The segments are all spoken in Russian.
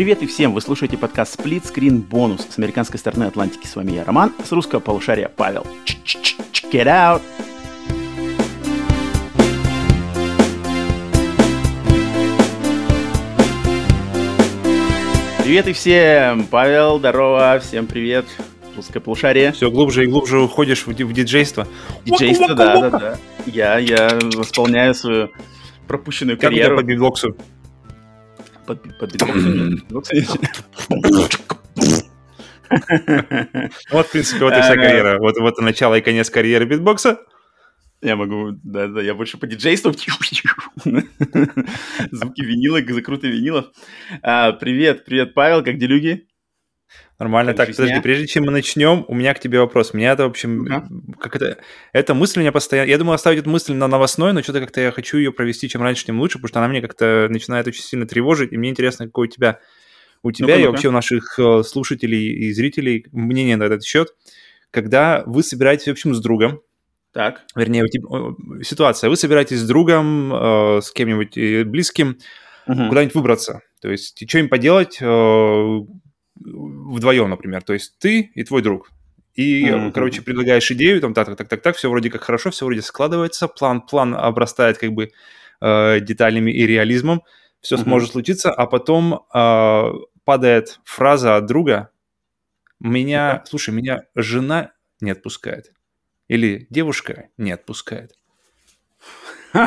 Привет и всем! Вы слушаете подкаст Split Screen Bonus с американской стороны Атлантики. С вами я, Роман, с русского полушария Павел. Check it out! Привет и всем! Павел, здорово, всем привет. Русское полушарие. Все глубже и глубже уходишь в, в диджейство. Диджейство, да, да, да. Я, я восполняю свою пропущенную Как карьеру. по битбоксу? Под, под битбоксом? Вот, в принципе, вот и вся карьера. Вот, вот и начало и конец карьеры битбокса. Я могу, да, да, я больше по диджейству. Звуки винила, закруты винилов. А, привет, привет, Павел, как делюги? Нормально. Так, жизня? подожди, прежде чем мы начнем, у меня к тебе вопрос. Меня это, в общем, Ну-ка. как это... Эта мысль меня постоянно... Я думал оставить эту мысль на новостной, но что-то как-то я хочу ее провести чем раньше, тем лучше, потому что она мне как-то начинает очень сильно тревожить, и мне интересно, какой у тебя... У тебя и ну-ка. вообще у наших э, слушателей и зрителей мнение на этот счет. Когда вы собираетесь, в общем, с другом, Так, вернее, у ситуация, вы собираетесь с другом, э, с кем-нибудь э, близким, Мгм. куда-нибудь выбраться. То есть, что им поделать э, вдвоем, например. То есть, ты и твой друг. И, Мгм. короче, предлагаешь идею, там, так, так, так, так, так, все вроде как хорошо, все вроде складывается, план, план обрастает как бы э, деталями и реализмом, все Мгм. сможет случиться, а потом э, падает фраза от друга, меня, слушай, меня жена не отпускает. Или девушка не отпускает.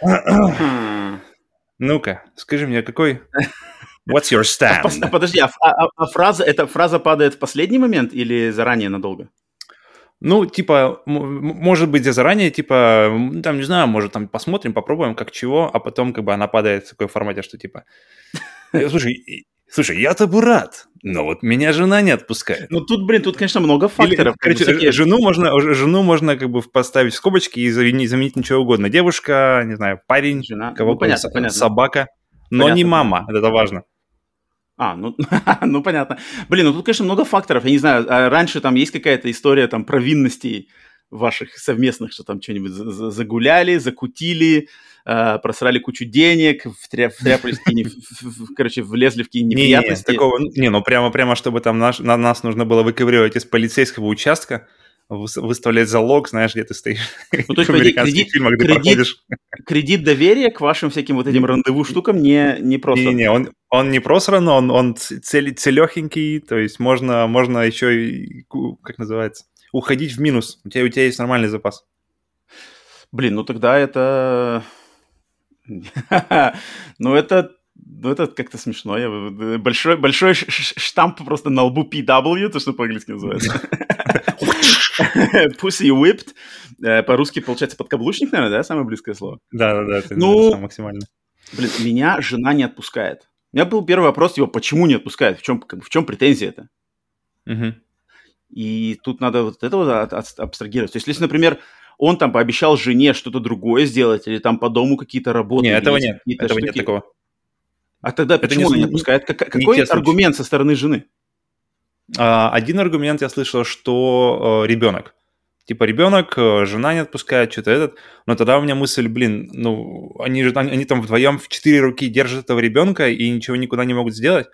Хм. Ну-ка, скажи мне, какой... What's your А stand? Подожди, а, а- а фраза, эта фраза падает в последний момент или заранее надолго? Ну, типа, может быть, я заранее, типа, м, там, не знаю, может, там посмотрим, попробуем, как чего, а потом, как бы, она падает в такой формате, что, типа, «Э, слушай, слушай, я-то бы рад, но вот меня жена не отпускает. Ну тут, блин, тут, конечно, много Или, факторов. бы короче, всякие- жену можно, жену можно, как бы, поставить в скобочки и заменить, заменить ничего угодно. Девушка, не знаю, парень, Жена. кого Ну, понятно, со- понятно. собака, но Понятно, не мама, это важно. А, ну, ну понятно. Блин, ну тут, конечно, много факторов. Я не знаю, а раньше там есть какая-то история там провинностей ваших совместных, что там что-нибудь за- за- загуляли, закутили, э, просрали кучу денег, втря- втряпались в короче, влезли в какие-нибудь Не, не, неприятности. такого, не, ну прямо, прямо, чтобы там наш, на нас нужно было выковыривать из полицейского участка, выставлять залог, знаешь, где ты стоишь. Ну, то есть, в американских кредит- фильмах ты кредит- проходишь. Кредит доверия к вашим всяким вот этим рандеву штукам не, не просто. Не-не, он, он не просран, он, он цель, целехенький, то есть можно, можно еще, и, как называется, уходить в минус. У тебя, у тебя есть нормальный запас. Блин, ну тогда это... Ну это... Ну это как-то смешно. Я... Большой, большой ш- штамп просто на лбу PW, то, что по-английски называется. Pussy whipped. Э, По-русски, получается, подкаблучник, наверное, да? Самое близкое слово. Да-да-да, Ну, максимально. Блин, меня жена не отпускает. У меня был первый вопрос, его, почему не отпускает? В чем, как бы, в чем претензия это? И тут надо вот это вот от- от- абстрагировать. То есть, если, например, он там пообещал жене что-то другое сделать, или там по дому какие-то работы. Не, или этого нет, этого нет штуки, такого. А тогда Это почему не он не отпускает? Как- не какой случаи. аргумент со стороны жены? А, Один аргумент я слышал, что ребенок. Типа ребенок, э, жена не отпускает, что-то этот. Но тогда у меня мысль, блин, ну, они же они, они там вдвоем в четыре руки держат этого ребенка и ничего никуда не могут сделать.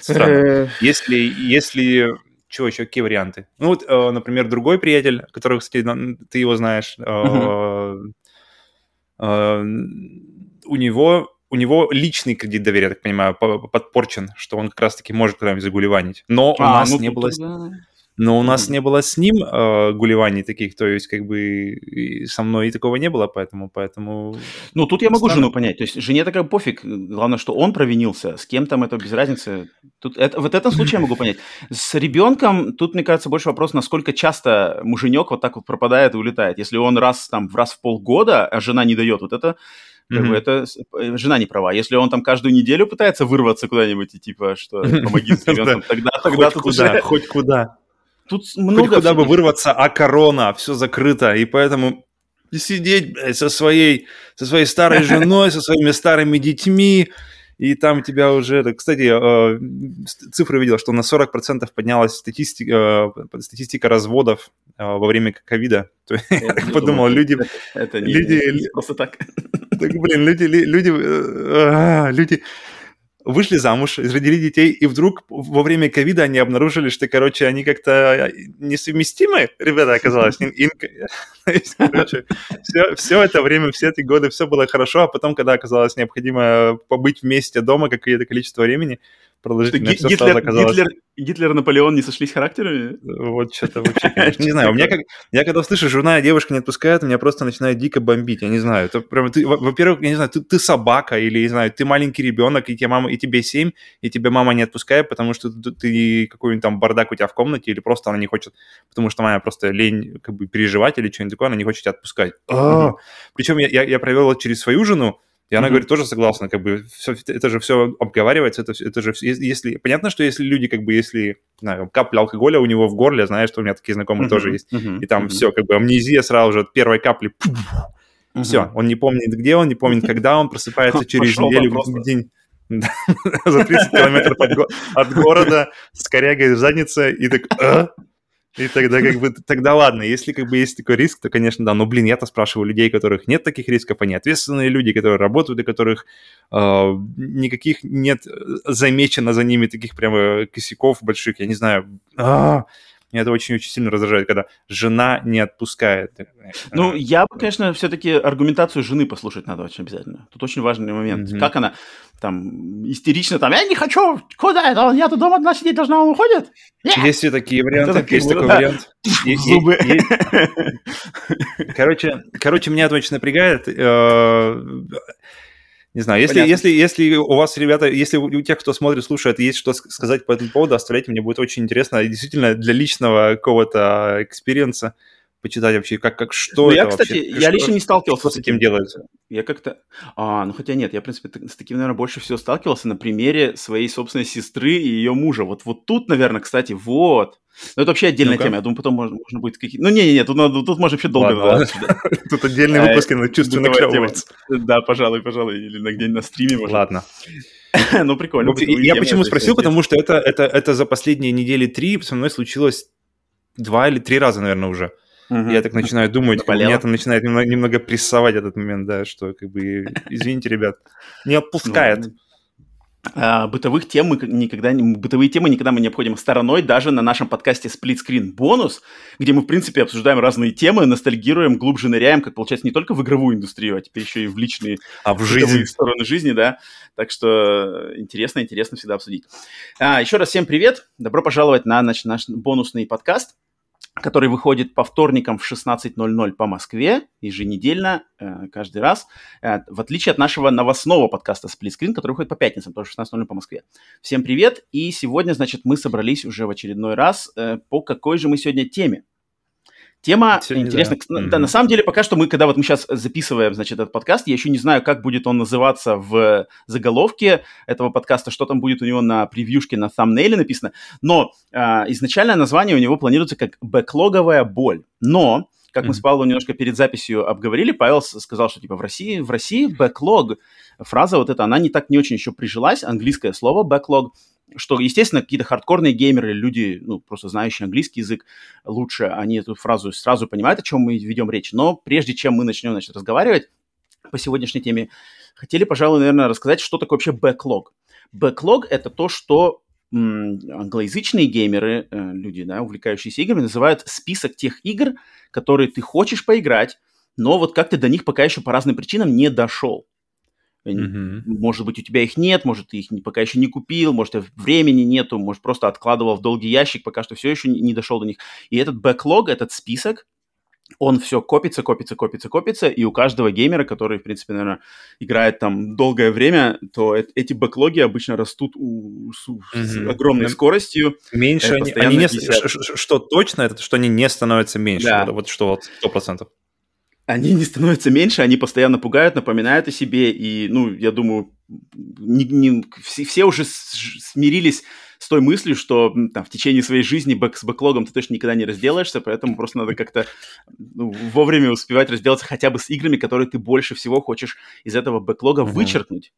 Странно. Если, если... Чего еще, какие варианты? Ну вот, э, например, другой приятель, который, кстати, ты его знаешь, э, э, у него у него личный кредит доверия, я так понимаю, по- подпорчен, что он как раз-таки может куда-нибудь загулеванить. Но у А, нас ну не было... тогда- Но у нас не было с ним э, гулеваний таких, то есть как бы со мной и такого не было, поэтому, поэтому... Ну, тут я могу Странно. жену понять. То есть, жене такая пофиг. Главное, что он провинился. С кем там это без разницы. Тут это, вот этом случае я могу понять. С ребенком тут, мне кажется, больше вопрос, насколько часто муженек вот так вот пропадает и улетает. Если он раз там в раз в полгода, а жена не дает, вот это как Мгм. бы это э, жена не права. Если он там каждую неделю пытается вырваться куда-нибудь и типа, что помоги с ребенком, тогда, тогда тут уже хоть куда. тут много куда бы вырваться, а корона, все закрыто, и поэтому сидеть блядь, со своей, со своей старой женой, со своими старыми детьми, и там тебя уже... Кстати, э, цифры видел, что на 40% поднялась статистика, э, статистика разводов во время ковида. Подумал, люди... Это не, люди- не просто так. Так, блин, люди, люди, э, люди вышли замуж, родили детей, и вдруг во время ковида они обнаружили, что, короче, они как-то несовместимы, ребята, оказалось. Короче, все, все это время, все эти годы, все было хорошо, а потом, когда оказалось необходимо побыть вместе дома какое-то количество времени, продолжительно все Гитлер, сразу оказалось... Гитлер, Гитлер и Наполеон не сошлись характерами? Вот что-то вообще, конечно, не знаю. У меня как... Я когда слышу, жена и девушка не отпускают, меня просто начинает дико бомбить, я не знаю. Это прям ты, во-первых, я не знаю, ты, ты собака или, не знаю, ты маленький ребенок, и тебе мама, и тебе семь, и тебе мама не отпускает, потому что ты, ты какой-нибудь там бардак у тебя в комнате, или просто она не хочет, потому что мама просто лень как бы переживать или что-нибудь такое, она не хочет тебя отпускать. Mm-hmm. Причем я, я, я провел через свою жену, и она mm-hmm. говорит, тоже согласна, как бы, все, это же все обговаривается, это, это же, если, понятно, что если люди, как бы, если, знаю, капля алкоголя у него в горле, знаешь, что у меня такие знакомые mm-hmm. тоже есть, mm-hmm. и там mm-hmm. все, как бы, амнезия сразу же от первой капли, mm-hmm. все, он не помнит, где он, не помнит, когда он просыпается через неделю, день, за 30 километров от города с корягой в заднице, и так, «А?» И тогда как бы, тогда ладно, если как бы есть такой риск, то, конечно, да. Но, блин, я-то спрашиваю людей, которых нет таких рисков, они ответственные люди, которые работают, и которых э, никаких нет э, замечено за ними таких прямо косяков больших, я не знаю. А-а-а. Меня это очень-очень сильно раздражает, когда жена не отпускает. Ну, я бы, конечно, все-таки аргументацию жены послушать надо очень обязательно. Тут очень важный момент. Mm-hmm. Как она там истерично там, я не хочу, куда это, я тут дома одна сидеть должна, он уходит? Yeah. Есть и такие варианты, есть такой вариант. Зубы. Короче, короче, меня это очень напрягает. Не знаю, если, если, если у вас, ребята, если у тех, кто смотрит, слушает, есть что сказать по этому поводу, оставляйте, мне будет очень интересно. Действительно, для личного какого-то experience а почитать вообще, как, как что ну, это я, кстати, вообще. Я лично не сталкивался что с таким делается. Я как-то... А, ну хотя нет, я, в принципе, с таким, наверное, больше всего сталкивался на примере своей собственной сестры и ее мужа. Вот, вот тут, наверное, кстати, вот. Но это вообще отдельная ну тема. Я думаю, потом можно, можно будет какие Ну, не-не-не, тут, тут можно вообще долго Ладно. Тут отдельный э, выпуск на чувственно Да, пожалуй, пожалуй. Или на где-нибудь на стриме. Ладно. Ну, прикольно. Я почему спросил, потому что это, это, это за последние недели три со мной случилось два или три раза, наверное, уже. Угу. Я так начинаю думать, как, меня там начинает немного, немного прессовать этот момент, да, что как бы, извините, ребят, не отпускает. Ну, а, бытовых тем мы никогда бытовые темы никогда мы не обходим стороной даже на нашем подкасте Split Screen бонус, где мы в принципе обсуждаем разные темы, ностальгируем, глубже ныряем, как получается не только в игровую индустрию, а теперь еще и в личные а в жизни стороны жизни, да. Так что интересно, интересно всегда обсудить. А, еще раз всем привет, добро пожаловать на наш, наш бонусный подкаст который выходит по вторникам в 16.00 по Москве, еженедельно, э, каждый раз, э, в отличие от нашего новостного подкаста Split Screen, который выходит по пятницам, тоже в 16.00 по Москве. Всем привет, и сегодня, значит, мы собрались уже в очередной раз. Э, по какой же мы сегодня теме? Тема Сегодня, интересная. Да. да, mm-hmm. на самом деле, пока что мы, когда вот мы сейчас записываем, значит, этот подкаст, я еще не знаю, как будет он называться в заголовке этого подкаста, что там будет у него на превьюшке, на thumbnail написано. Но э, изначальное название у него планируется как «бэклоговая боль». Но как mm-hmm. мы с Павлом немножко перед записью обговорили, Павел сказал, что типа в России, в России backlog, фраза вот эта, она не так не очень еще прижилась, английское слово backlog, что, естественно, какие-то хардкорные геймеры, люди, ну, просто знающие английский язык лучше, они эту фразу сразу понимают, о чем мы ведем речь. Но прежде чем мы начнем, значит, разговаривать по сегодняшней теме, хотели, пожалуй, наверное, рассказать, что такое вообще бэклог. Бэклог — это то, что англоязычные геймеры, э, люди, да, увлекающиеся играми, называют список тех игр, которые ты хочешь поиграть, но вот как ты до них пока еще по разным причинам не дошел. Mm-hmm. Может быть, у тебя их нет, может, ты их пока еще не купил, может, времени нету, может, просто откладывал в долгий ящик, пока что все еще не, дошел до них. И этот бэклог, этот список, он все копится, копится, копится, копится, и у каждого геймера, который, в принципе, наверное, играет там долгое время, то э- эти бэклоги обычно растут у, с, mm-hmm. с огромной скоростью. Меньше они, они не, что точно, это что они не становятся меньше, да. вот, вот что вот сто процентов они не становятся меньше, они постоянно пугают, напоминают о себе, и, ну, я думаю, не, не, все, все уже смирились с той мыслью, что там, в течение своей жизни бэк, с бэклогом ты точно никогда не разделаешься, поэтому просто надо как-то ну, вовремя успевать разделаться хотя бы с играми, которые ты больше всего хочешь из этого бэклога uh-huh. вычеркнуть.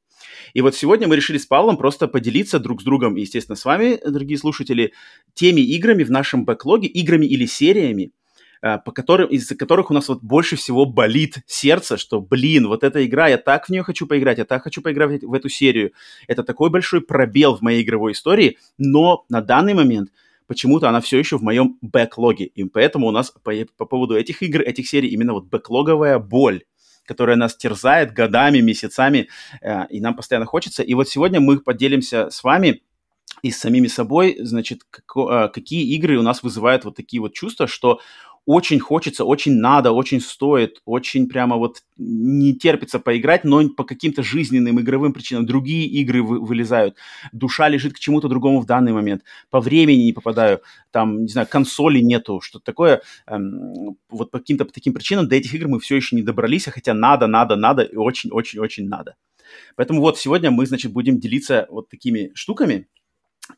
И вот сегодня мы решили с Павлом просто поделиться друг с другом, и, естественно, с вами, дорогие слушатели, теми играми в нашем бэклоге, играми или сериями, по которым, из-за которых у нас вот больше всего болит сердце, что, блин, вот эта игра, я так в нее хочу поиграть, я так хочу поиграть в эту серию. Это такой большой пробел в моей игровой истории, но на данный момент почему-то она все еще в моем бэклоге. И поэтому у нас по, по поводу этих игр, этих серий именно вот бэклоговая боль которая нас терзает годами, месяцами, э, и нам постоянно хочется. И вот сегодня мы поделимся с вами и с самими собой, значит, э, какие игры у нас вызывают вот такие вот чувства, что очень хочется, очень надо, очень стоит, очень прямо вот не терпится поиграть, но по каким-то жизненным игровым причинам другие игры вы, вылезают. Душа лежит к чему-то другому в данный момент. По времени не попадаю, там, не знаю, консоли нету, что-то такое. Эм, вот по каким-то таким причинам до этих игр мы все еще не добрались, а хотя надо, надо, надо и очень-очень-очень надо. Поэтому вот сегодня мы, значит, будем делиться вот такими штуками,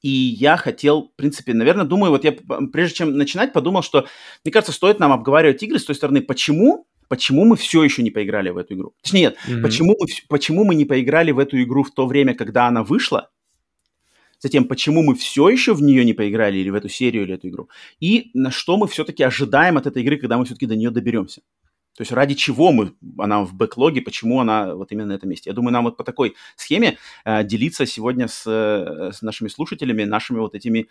и я хотел, в принципе, наверное, думаю, вот я прежде чем начинать, подумал, что, мне кажется, стоит нам обговаривать игры с той стороны, почему, почему мы все еще не поиграли в эту игру. Точнее, нет, mm-hmm. почему, мы, почему мы не поиграли в эту игру в то время, когда она вышла, затем, почему мы все еще в нее не поиграли, или в эту серию, или эту игру, и на что мы все-таки ожидаем от этой игры, когда мы все-таки до нее доберемся. То есть ради чего мы, она в бэклоге, почему она вот именно на этом месте. Я думаю, нам вот по такой схеме э, делиться сегодня с, э, с нашими слушателями, нашими вот этими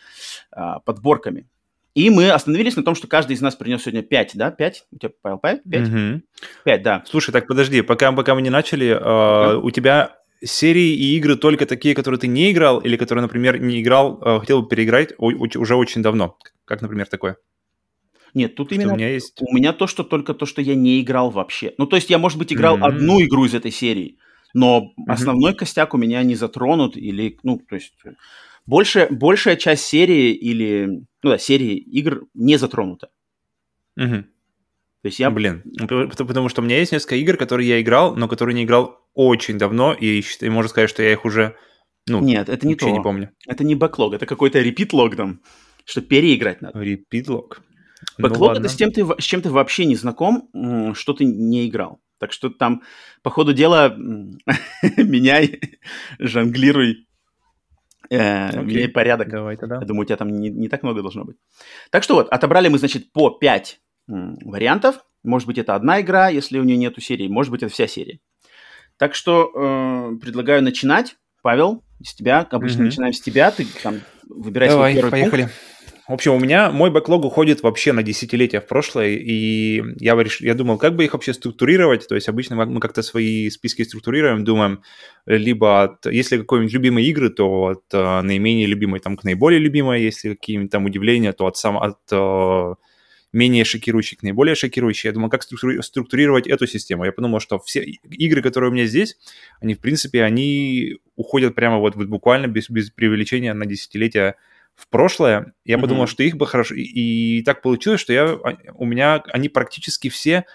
э, подборками. И мы остановились на том, что каждый из нас принес сегодня 5, да? 5? У тебя, Павел, 5? 5? Угу. 5, да. Слушай, так подожди, пока, пока мы не начали, э, да. у тебя серии и игры только такие, которые ты не играл, или которые, например, не играл, э, хотел бы переиграть уже очень давно? Как, например, такое? Нет, тут что именно у меня, есть... у меня то, что только то, что я не играл вообще. Ну, то есть я, может быть, играл mm-hmm. одну игру из этой серии, но mm-hmm. основной костяк у меня не затронут или, ну, то есть больше, большая часть серии или, ну да, серии игр не затронута. Mm-hmm. То есть я... Блин, потому что у меня есть несколько игр, которые я играл, но которые не играл очень давно, и, и можно сказать, что я их уже, ну, Нет, это не то. не помню. Это не бэклог, это какой-то репит-лог там, что переиграть надо. Репит-лог. Бэклог ну, это с чем, ты, с чем ты вообще не знаком, что ты не играл. Так что там, по ходу дела, меняй, жонглируй, э, меняй порядок. Давай тогда. Я думаю, у тебя там не, не так много должно быть. Так что вот, отобрали мы, значит, по 5 вариантов. Может быть, это одна игра, если у нее нету серии. Может быть, это вся серия. Так что э, предлагаю начинать. Павел, с тебя. Обычно mm-hmm. начинаем с тебя. Ты там выбирай Давай, свой первый поехали. пункт. В общем, у меня мой бэклог уходит вообще на десятилетия в прошлое, и я, реш... я думал, как бы их вообще структурировать. То есть обычно мы как-то свои списки структурируем, думаем, либо от, если какие-нибудь любимые игры, то от uh, наименее любимой там к наиболее любимой, если какие-нибудь там удивления, то от, сам, от uh, менее шокирующих к наиболее шокирующих. Я думал, как структурировать эту систему. Я подумал, что все игры, которые у меня здесь, они, в принципе, они уходят прямо вот, вот буквально без, без преувеличения на десятилетия в прошлое, я mm-hmm. подумал, что их бы хорошо... И, и так получилось, что я, а, у меня они практически все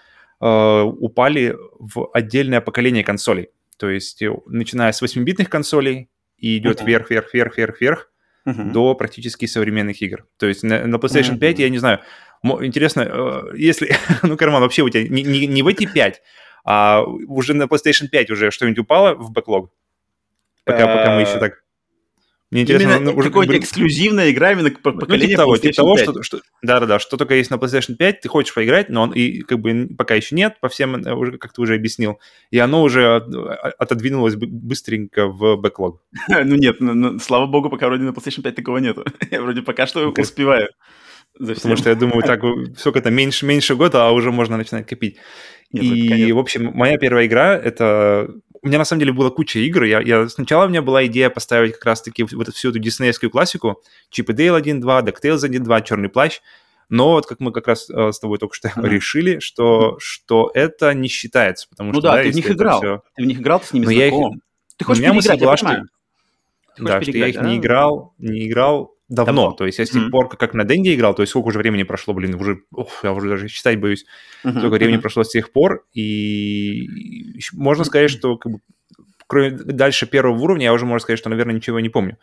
э, упали в отдельное поколение консолей. То есть, э, начиная с 8-битных консолей, и идет mm-hmm. вверх, вверх, вверх, вверх, вверх, mm-hmm. до практически современных игр. То есть на, на PlayStation mm-hmm. 5, я не знаю, интересно, э, если... ну, Карман, вообще у тебя не, не, не в эти 5, а уже на PlayStation 5 уже что-нибудь упало в бэклог? Пока, пока мы еще так мне интересно, именно ну, уже какая-то эксклюзивная игра именно по поколению ну, типа того, типа того, что, что, да, да, да, что только есть на PlayStation 5, ты хочешь поиграть, но он и как бы пока еще нет, по всем э, уже как ты уже объяснил, и оно уже отодвинулось быстренько в бэклог. ну нет, ну, ну, слава богу, пока вроде на PlayStation 5 такого нету. Я вроде пока что успеваю. Потому что я думаю, так сколько-то меньше, меньше года, а уже можно начинать копить. Нет, и, в общем, моя первая игра это у меня на самом деле была куча игр. Я, я, сначала у меня была идея поставить как раз-таки вот всю эту диснеевскую классику. Чип и Дейл 1.2, DuckTales 1.2, Черный плащ. Но вот как мы как раз э, с тобой только что mm-hmm. решили, что, что это не считается. Потому ну что, да, да ты в них играл. Все... Ты в них играл, ты с ними Но знаком. Их... Ты хочешь переиграть, была, я что... Да, что я их да? не играл, не играл давно. давно. То есть я с тех mm-hmm. пор, как на Денге играл, то есть сколько уже времени прошло, блин, уже, ух, я уже даже считать боюсь, mm-hmm. сколько времени mm-hmm. прошло с тех пор, и можно сказать, что как бы, кроме дальше первого уровня, я уже, можно сказать, что, наверное, ничего не помню.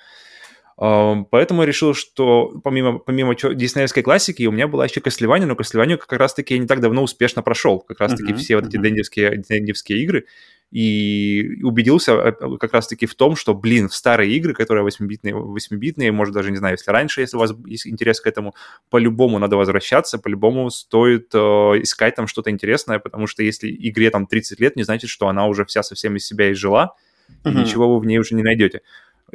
Поэтому я решил, что помимо, помимо диснеевской классики, у меня была еще Castlevania, но Castlevania как раз-таки я не так давно успешно прошел. Как раз-таки uh-huh, все вот эти uh-huh. дендевские, дендевские игры. И убедился э, как раз-таки в том, что, блин, в старые игры, которые 8-битные, 8-битные, может, даже, не знаю, если раньше, если у вас есть интерес к этому, по-любому надо возвращаться, по-любому стоит э, искать там что-то интересное, потому что если игре там 30 лет, не значит, что она уже вся совсем из себя изжила, uh-huh. и ничего вы в ней уже не найдете.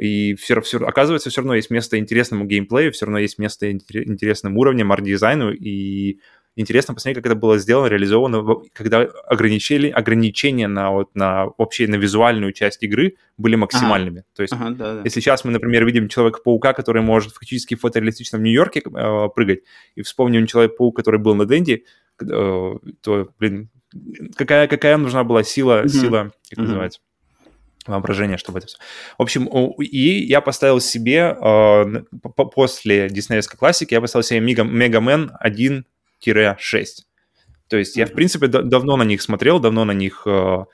И все, все, оказывается, все равно есть место интересному геймплею, все равно есть место интересным уровнем, арт-дизайну, и интересно посмотреть, как это было сделано, реализовано, когда ограничили, ограничения на, вот, на вообще на визуальную часть игры были максимальными. Ага. То есть, ага, да, да. если сейчас мы, например, видим Человека-паука, который может фактически в фотореалистичном Нью-Йорке э, прыгать, и вспомним Человек-паук, который был на Денди, э, то, блин, какая, какая нужна была сила, mm сила, как mm называется? Воображение, чтобы это все. В общем, и я поставил себе э, после диснеевской классики, я поставил себе Мега, Мен 1-6. То есть я, в принципе, давно на них смотрел, давно на них э,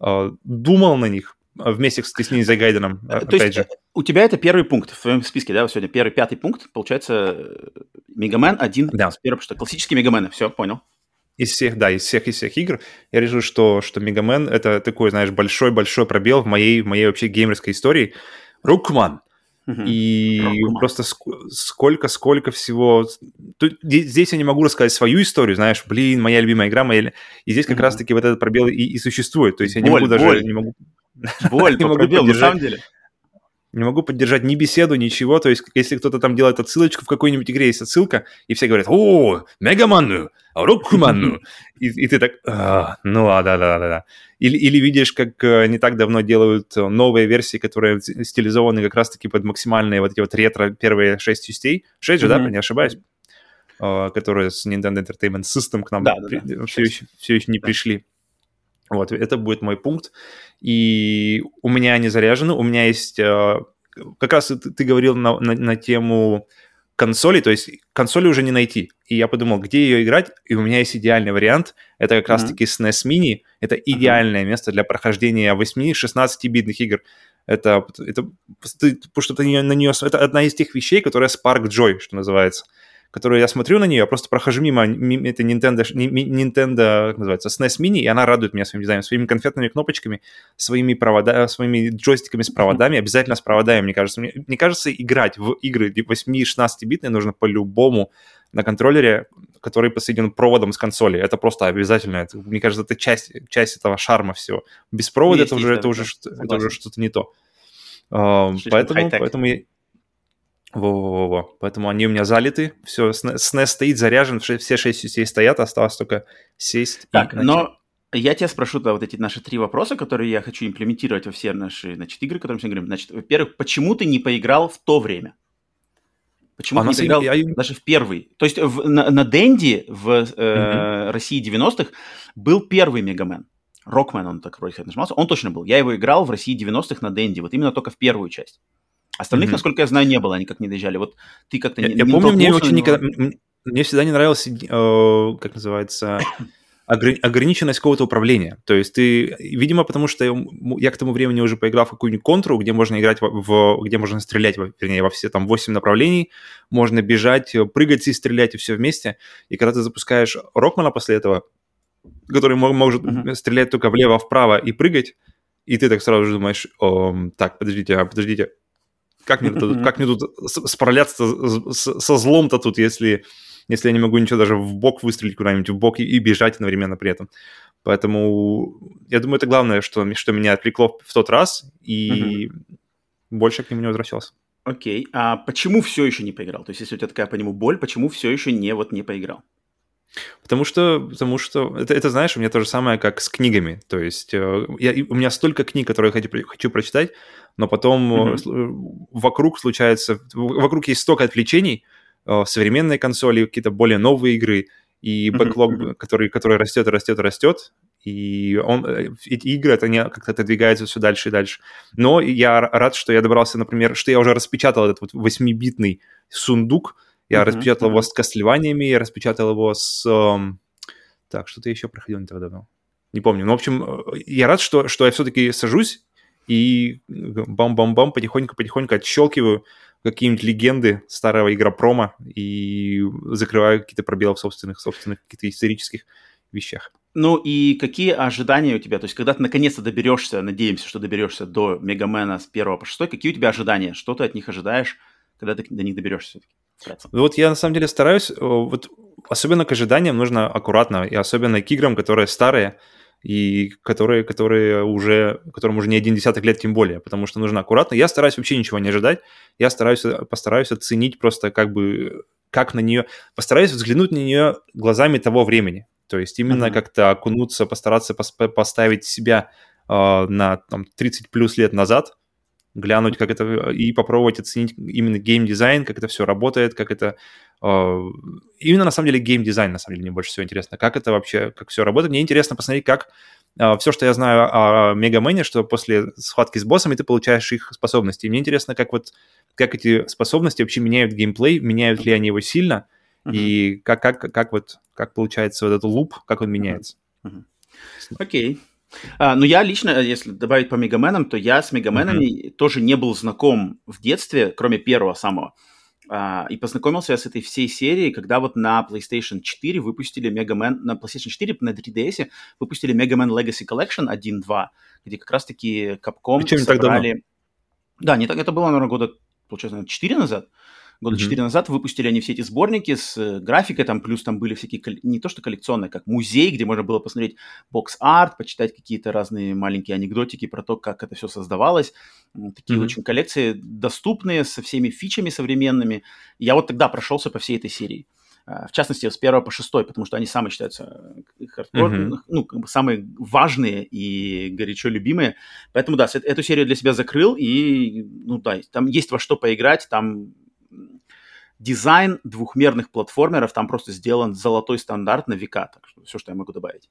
э, думал на них, вместе с Кристиной Загайденом, То опять есть же. у тебя это первый пункт в твоем списке, да, сегодня первый, пятый пункт, получается, Мегамен один, да. первый, что классические Мегамены, все, понял из всех, да, из всех, из всех игр, я решил, что, что Мегамен — это такой, знаешь, большой-большой пробел в моей, в моей вообще геймерской истории. Рукман. И Рокман. просто сколько-сколько всего... Тут, здесь я не могу рассказать свою историю, знаешь, блин, моя любимая игра, моя... И здесь как раз-таки вот этот пробел и, и существует. То есть я боль, не могу даже... Боль, не могу... боль не могу пробел, на самом деле не могу поддержать ни беседу, ничего. То есть, если кто-то там делает отсылочку, в какой-нибудь игре есть отсылка, и все говорят, о, Мегаманну, Роккуманну. И, и ты так, а, ну ладно, да, да, да. Или, или видишь, как э, не так давно делают новые версии, которые стилизованы как раз-таки под максимальные вот эти вот ретро первые шесть частей. Шесть же, mm-hmm. да, не ошибаюсь? Uh, которые с Nintendo Entertainment System к нам да, при, да, да. Все, еще, все еще не да. пришли. Вот, это будет мой пункт. И у меня они заряжены, у меня есть... Э, как раз ты, ты говорил на, на, на тему консоли, то есть консоли уже не найти. И я подумал, где ее играть, и у меня есть идеальный вариант. Это как mm-hmm. раз-таки SNES Mini. Это идеальное mm-hmm. место для прохождения 8-16-битных игр. Это, это, потому что ты на нее... Это одна из тех вещей, которая Spark Joy, что называется которую я смотрю на нее, я просто прохожу мимо, мимо это Nintendo, Nintendo, как называется, SNES Mini, и она радует меня своим дизайном, своими конфетными кнопочками, своими, провода, своими джойстиками с проводами, обязательно с проводами, мне кажется. Мне, мне кажется, играть в игры 8-16-битные нужно по-любому на контроллере, который подсоединен проводом с консоли. Это просто обязательно. Это, мне кажется, это часть, часть этого шарма всего. Без провода есть, это, есть, уже, да, это, уже, это уже что-то не то. Uh, поэтому, поэтому я, во-во-во. Поэтому они у меня залиты. Все, SNES стоит заряжен, все шесть частей стоят, осталось только сесть. Так, но я тебя спрошу, да, вот эти наши три вопроса, которые я хочу имплементировать во все наши, значит, игры, которые мы сегодня говорим. Значит, во-первых, почему ты не поиграл в то время? Почему а ты не поиграл я... даже в первый? То есть в, на, на Денди в э, mm-hmm. России 90-х был первый Мегамен. Рокмен он так вроде назывался. Он точно был. Я его играл в России 90-х на Денди, вот именно только в первую часть. Остальных, mm-hmm. насколько я знаю, не было, они как не доезжали. Вот ты как-то я, не Я не помню, мне очень никогда... Мне всегда не нравилось, э, как называется, ограниченность какого-то управления. То есть ты, видимо, потому что я к тому времени уже поиграл в какую-нибудь контру, где можно играть в, в где можно стрелять, вернее, во все там 8 направлений, можно бежать, прыгать и стрелять, и все вместе. И когда ты запускаешь Рокмана после этого, который может uh-huh. стрелять только влево-вправо и прыгать, и ты так сразу же думаешь, так, подождите, а подождите, как мне тут, как мне тут справляться со злом-то тут, если, если я не могу ничего даже в бок выстрелить куда-нибудь, в бок и, и бежать одновременно при этом. Поэтому я думаю, это главное, что, что меня отвлекло в тот раз, и больше к нему не возвращался. Окей, а почему все еще не поиграл? То есть, если у тебя такая по нему боль, почему все еще не, вот, не поиграл? Потому что, потому что это, это, знаешь, у меня то же самое, как с книгами. То есть э, я, у меня столько книг, которые я хочу, хочу прочитать, но потом mm-hmm. вокруг случается, вокруг есть столько отвлечений, современные консоли, какие-то более новые игры, и бэклог, mm-hmm. который, который растет растет растет, и он, эти игры, это они как-то отодвигаются все дальше и дальше. Но я рад, что я добрался, например, что я уже распечатал этот вот 8-битный сундук, я mm-hmm. распечатал его с Кастлеваниями, я распечатал его с... Эм... Так, что-то еще проходил не так давно. Не помню. Ну, в общем, я рад, что, что я все-таки сажусь и бам-бам-бам потихоньку-потихоньку отщелкиваю какие-нибудь легенды старого игропрома и закрываю какие-то пробелы в собственных, собственных каких-то исторических вещах. Ну и какие ожидания у тебя? То есть, когда ты наконец-то доберешься, надеемся, что доберешься до Мегамена с 1 по 6, какие у тебя ожидания? Что ты от них ожидаешь, когда ты до них доберешься все-таки? Ну вот я на самом деле стараюсь, вот особенно к ожиданиям нужно аккуратно, и особенно к играм, которые старые, и которые, которые уже, которым уже не один десяток лет тем более, потому что нужно аккуратно. Я стараюсь вообще ничего не ожидать, я стараюсь, постараюсь оценить просто как бы, как на нее, постараюсь взглянуть на нее глазами того времени. То есть именно uh-huh. как-то окунуться, постараться пос- поставить себя э, на там, 30 плюс лет назад, глянуть, как это, и попробовать оценить именно геймдизайн, как это все работает, как это... Э, именно на самом деле геймдизайн, на самом деле, мне больше всего интересно, как это вообще, как все работает. Мне интересно посмотреть, как э, все, что я знаю о Мегамене, что после схватки с боссами ты получаешь их способности. И мне интересно, как вот, как эти способности вообще меняют геймплей, меняют ли они его сильно, uh-huh. и как, как, как вот, как получается вот этот луп, как он меняется. Окей. Uh-huh. Uh-huh. Okay. А, ну, я лично, э, если добавить по Мегаменам, то я с Мегаменами mm-hmm. тоже не был знаком в детстве, кроме первого самого. А, и познакомился я с этой всей серией, когда вот на PlayStation 4 выпустили Мегамен, на PlayStation 4, на 3DS выпустили Мегамен Legacy Collection 1.2, где как раз-таки Capcom Причем собрали... Да, не так, это было, наверное, года, получается, 4 назад года четыре mm-hmm. назад выпустили они все эти сборники с э, графикой, там плюс там были всякие, не то что коллекционные, как музей, где можно было посмотреть бокс-арт, почитать какие-то разные маленькие анекдотики про то, как это все создавалось. Такие mm-hmm. очень коллекции доступные, со всеми фичами современными. Я вот тогда прошелся по всей этой серии. А, в частности, с первого по шестой, потому что они самые считаются э, хардкор, mm-hmm. ну, как бы самые важные и горячо любимые. Поэтому, да, эту серию для себя закрыл, и, ну, да, там есть во что поиграть, там дизайн двухмерных платформеров там просто сделан золотой стандарт на века. Так что все, что я могу добавить.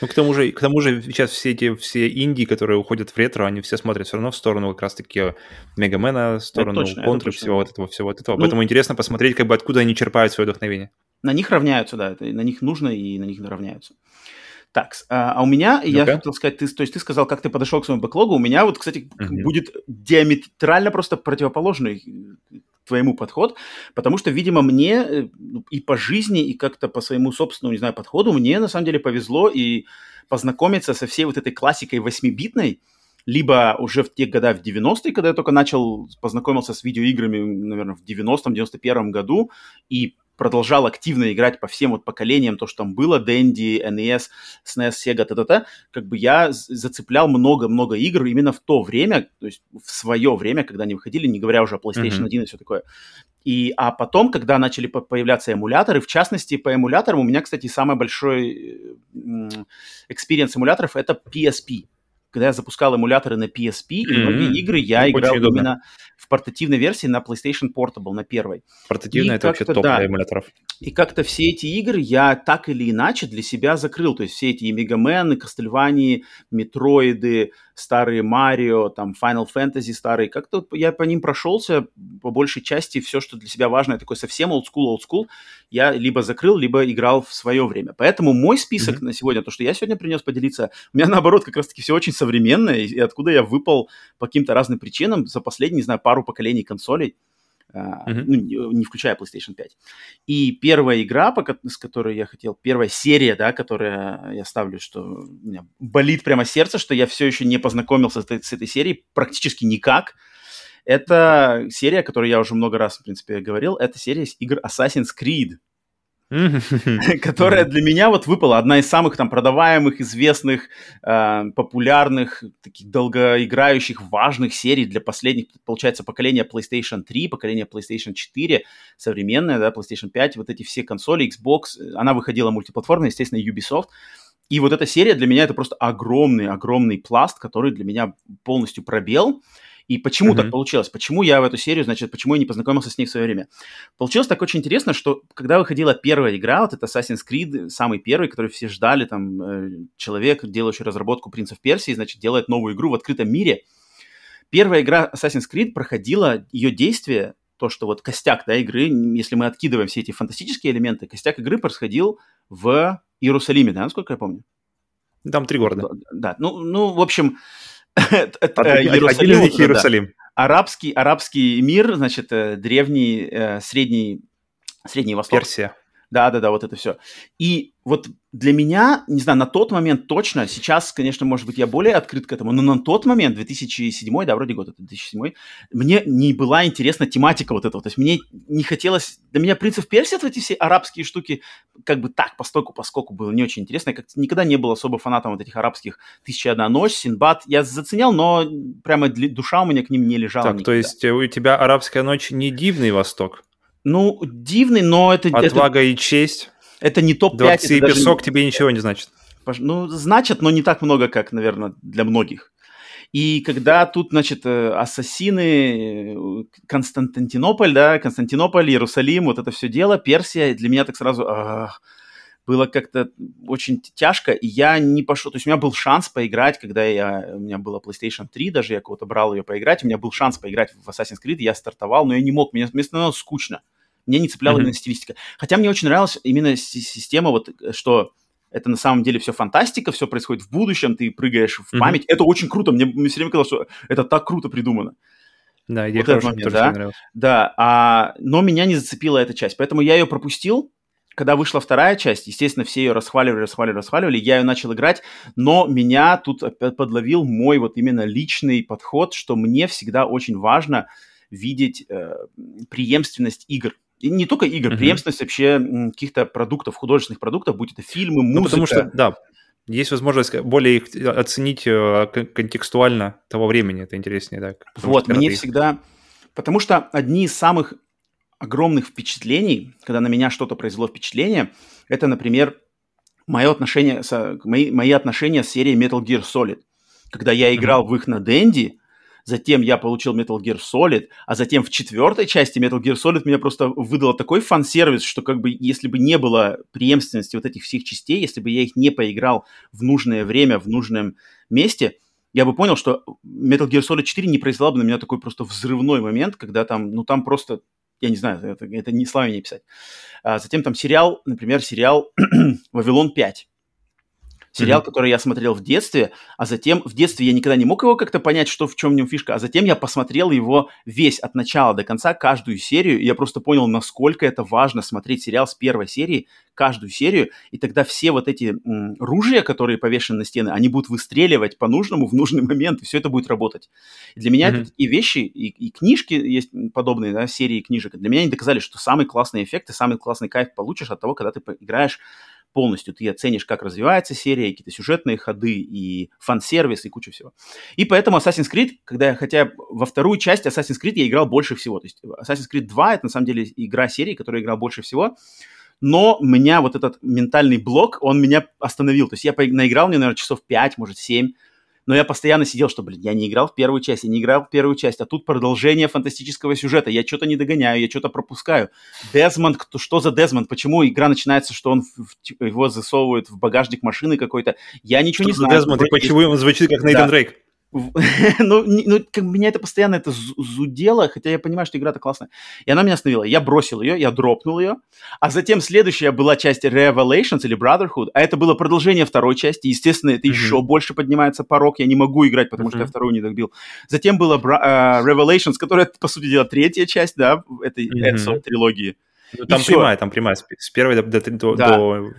Ну, к тому же, к тому же сейчас все эти все инди, которые уходят в ретро, они все смотрят все равно в сторону как раз-таки Мегамена, в сторону контры, всего вот этого, всего вот этого. Ну, Поэтому интересно посмотреть, как бы откуда они черпают свое вдохновение. На них равняются, да, это, на них нужно и на них равняются. Так, а, а у меня, ну я хотел сказать, ты, то есть ты сказал, как ты подошел к своему бэклогу, у меня вот, кстати, uh-huh. будет диаметрально просто противоположный твоему подход, потому что, видимо, мне э, ну, и по жизни, и как-то по своему собственному, не знаю, подходу, мне на самом деле повезло и познакомиться со всей вот этой классикой восьмибитной, либо уже в те года, в 90-е, когда я только начал, познакомился с видеоиграми, наверное, в 90-м, 91-м году, и продолжал активно играть по всем вот поколениям, то, что там было, Dendy, NES, SNES, Sega, т.т., как бы я зацеплял много-много игр именно в то время, то есть в свое время, когда они выходили, не говоря уже о PlayStation mm-hmm. 1 и все такое. И, а потом, когда начали появляться эмуляторы, в частности, по эмуляторам, у меня, кстати, самый большой experience эмуляторов — это PSP когда я запускал эмуляторы на PSP, и mm-hmm. многие игры я Очень играл удобно. именно в портативной версии на PlayStation Portable, на первой. Портативная это вообще топ да, для эмуляторов. И как-то все эти игры я так или иначе для себя закрыл. То есть все эти и Мегамены, Кастельвании, Метроиды, старые Марио, там Final Fantasy старые. Как-то я по ним прошелся, по большей части все, что для себя важно, такой совсем old school, old school, я либо закрыл, либо играл в свое время. Поэтому мой список mm-hmm. на сегодня, то, что я сегодня принес поделиться, у меня наоборот как раз-таки все очень современное, и откуда я выпал по каким-то разным причинам за последние, не знаю, пару поколений консолей. Uh, mm-hmm. ну, не включая PlayStation 5. И первая игра, с которой я хотел, первая серия, да, которая я ставлю, что у меня болит прямо сердце, что я все еще не познакомился с этой, с этой серией практически никак. Это серия, которую я уже много раз, в принципе, говорил, это серия игр Assassin's Creed. которая для меня вот выпала. Одна из самых там продаваемых, известных, э, популярных, таких долгоиграющих, важных серий для последних, получается, поколения PlayStation 3, поколения PlayStation 4, современная, да, PlayStation 5, вот эти все консоли, Xbox, она выходила мультиплатформенно, естественно, Ubisoft. И вот эта серия для меня это просто огромный, огромный пласт, который для меня полностью пробел. И почему mm-hmm. так получилось? Почему я в эту серию, значит, почему я не познакомился с ней в свое время? Получилось так очень интересно, что когда выходила первая игра, вот это Assassin's Creed, самый первый, который все ждали, там, э, человек, делающий разработку Принцев Персии, значит, делает новую игру в открытом мире. Первая игра Assassin's Creed проходила, ее действие, то, что вот костяк, да, игры, если мы откидываем все эти фантастические элементы, костяк игры происходил в Иерусалиме, да, насколько я помню? Там три города. Да, ну, ну в общем, Иерусалим. Иерусалим. Арабский, арабский мир, значит, древний, средний, средний Восток. Персия. Да, да, да, вот это все. И вот для меня, не знаю, на тот момент точно, сейчас, конечно, может быть, я более открыт к этому, но на тот момент, 2007, да, вроде год, это 2007, мне не была интересна тематика вот этого. То есть мне не хотелось... Для меня «Принцев Персия», вот эти все арабские штуки, как бы так, постоку, поскольку было не очень интересно. Я как никогда не был особо фанатом вот этих арабских «Тысяча одна ночь», «Синбад». Я заценял, но прямо душа у меня к ним не лежала Так, никогда. то есть у тебя «Арабская ночь» не дивный Восток? Ну, дивный, но это... Отвага это, и честь. Это не топ-5. Дворцы и песок тебе ничего не значит. Ну, значит, но не так много, как, наверное, для многих. И когда тут, значит, э, ассасины, э, Константинополь, да, Константинополь, Иерусалим, вот это все дело, Персия, для меня так сразу ах, было как-то очень тяжко, и я не пошел, то есть у меня был шанс поиграть, когда я, у меня была PlayStation 3, даже я кого-то брал ее поиграть, у меня был шанс поиграть в Assassin's Creed, я стартовал, но я не мог, мне, мне становилось скучно. Мне не цепляла mm-hmm. именно стилистика. Хотя мне очень нравилась именно система, вот, что это на самом деле все фантастика, все происходит в будущем, ты прыгаешь в память. Mm-hmm. Это очень круто. Мне, мне все время казалось, что это так круто придумано. Да, идея вот хорошая, момент, да? Да, а, но меня не зацепила эта часть, поэтому я ее пропустил. Когда вышла вторая часть, естественно, все ее расхваливали, расхваливали, расхваливали, я ее начал играть, но меня тут подловил мой вот именно личный подход, что мне всегда очень важно видеть э, преемственность игр. И не только игр, uh-huh. преемственность вообще каких-то продуктов, художественных продуктов, будь это фильмы, музыка. Ну, потому что, да, есть возможность более их э, оценить э, контекстуально того времени, это интереснее, да. Вот, мне их... всегда... Потому что одни из самых огромных впечатлений, когда на меня что-то произвело впечатление, это, например, мое отношение с, мои, мои отношения с серией Metal Gear Solid. Когда я играл mm-hmm. в их на Денди, затем я получил Metal Gear Solid, а затем в четвертой части Metal Gear Solid меня просто выдало такой фан-сервис, что как бы если бы не было преемственности вот этих всех частей, если бы я их не поиграл в нужное время, в нужном месте, я бы понял, что Metal Gear Solid 4 не произвела бы на меня такой просто взрывной момент, когда там, ну там просто, я не знаю, это, это не словами не писать. А затем там сериал, например, сериал «Вавилон 5». Сериал, mm-hmm. который я смотрел в детстве, а затем в детстве я никогда не мог его как-то понять, что в чем в нем фишка, а затем я посмотрел его весь от начала до конца, каждую серию, и я просто понял, насколько это важно смотреть сериал с первой серии, каждую серию, и тогда все вот эти м, ружья, которые повешены на стены, они будут выстреливать по-нужному в нужный момент, и все это будет работать. И для меня mm-hmm. это такие вещи, и, и книжки есть подобные, да, серии книжек, для меня они доказали, что самый классный эффект и самый классный кайф получишь от того, когда ты играешь полностью. Ты оценишь, как развивается серия, какие-то сюжетные ходы и фан-сервис и кучу всего. И поэтому Assassin's Creed, когда я, хотя во вторую часть Assassin's Creed я играл больше всего. То есть Assassin's Creed 2 это на самом деле игра серии, которую я играл больше всего. Но меня вот этот ментальный блок, он меня остановил. То есть я наиграл мне, наверное, часов 5, может, 7 но я постоянно сидел, что, блин, я не играл в первую часть, я не играл в первую часть, а тут продолжение фантастического сюжета, я что-то не догоняю, я что-то пропускаю. Дезмонд, кто, что за Дезмонд, почему игра начинается, что он в, его засовывает в багажник машины какой-то, я ничего что не знаю. Дезмонд, и почему он звучит как Нейтан да. Дрейк? ну, ну, как меня это постоянно это зудело, хотя я понимаю, что игра-то классная. И она меня остановила. Я бросил ее, я дропнул ее. А затем следующая была часть Revelations или Brotherhood, а это было продолжение второй части. Естественно, это mm-hmm. еще больше поднимается порог. Я не могу играть, потому mm-hmm. что я вторую не добил. Затем была uh, Revelations, которая, по сути дела, третья часть, да, этой mm-hmm. Трилогии. Ну, там прямая, там прямая, с первой до, до, да. до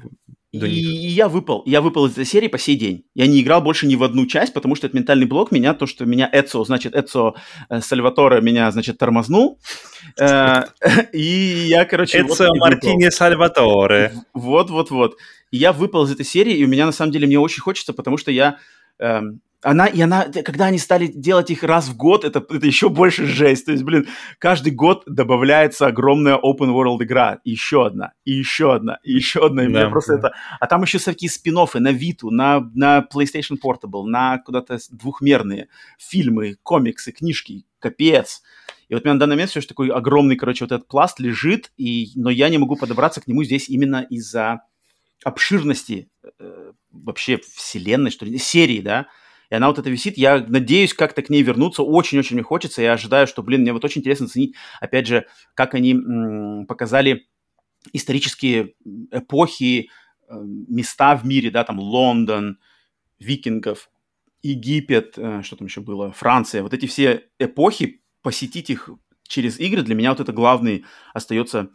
и, и я выпал. Я выпал из этой серии по сей день. Я не играл больше ни в одну часть, потому что это ментальный блок меня, то, что меня Эцо, значит, Эцо э, Сальваторе меня, значит, тормознул. Э, и я, короче... Эцо Мартини Сальваторе. Вот-вот-вот. Я выпал из этой серии, и у меня, на самом деле, мне очень хочется, потому что я... Эм, она, и она, когда они стали делать их раз в год, это, это еще больше жесть. То есть, блин, каждый год добавляется огромная open world игра. И еще одна, и еще одна, и еще одна. И да, просто да. это... А там еще всякие спин на Vita, на, на PlayStation Portable, на куда-то двухмерные фильмы, комиксы, книжки. Капец. И вот у меня на данный момент все же такой огромный, короче, вот этот пласт лежит, и, но я не могу подобраться к нему здесь именно из-за обширности э, вообще вселенной, что ли, серии, да, и она вот это висит. Я надеюсь как-то к ней вернуться. Очень-очень мне хочется. Я ожидаю, что, блин, мне вот очень интересно оценить, опять же, как они м- показали исторические эпохи, э, места в мире, да, там Лондон, викингов, Египет, э, что там еще было, Франция, вот эти все эпохи, посетить их через игры, для меня вот это главный остается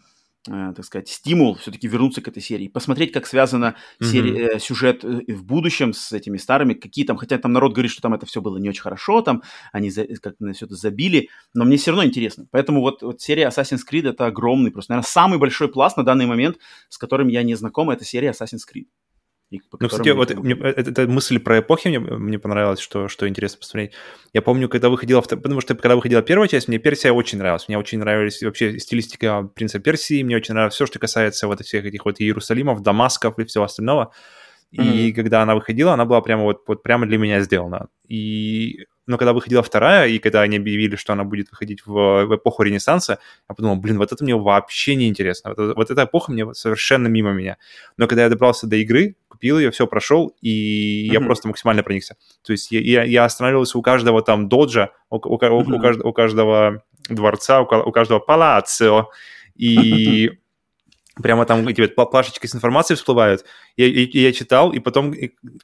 так сказать, стимул все-таки вернуться к этой серии, посмотреть, как связано mm-hmm. серия, э, сюжет э, в будущем с этими старыми, какие там, хотя там народ говорит, что там это все было не очень хорошо, там они за, как на все это забили, но мне все равно интересно. Поэтому вот, вот серия Assassin's Creed это огромный, просто, наверное, самый большой пласт на данный момент, с которым я не знаком, это серия Assassin's Creed. И ну, кстати, вот мне, эта, эта мысль про эпохи мне, мне понравилась, что, что интересно посмотреть. Я помню, когда выходила, потому что когда выходила первая часть, мне Персия очень нравилась. Мне очень нравились вообще стилистика принца Персии, мне очень нравилось все, что касается вот всех этих вот Иерусалимов, Дамасков и всего остального. И mm-hmm. когда она выходила, она была прямо вот, вот прямо для меня сделана. И но когда выходила вторая, и когда они объявили, что она будет выходить в, в эпоху Ренессанса, я подумал, блин, вот это мне вообще не интересно. Вот, вот эта эпоха мне совершенно мимо меня. Но когда я добрался до игры, купил ее, все прошел, и mm-hmm. я просто максимально проникся. То есть я, я, я останавливался у каждого там доджа, у, у, mm-hmm. у, каждого, у каждого дворца, у, у каждого палацио, и прямо там эти плашечки с информацией всплывают. Я, я, я читал, и потом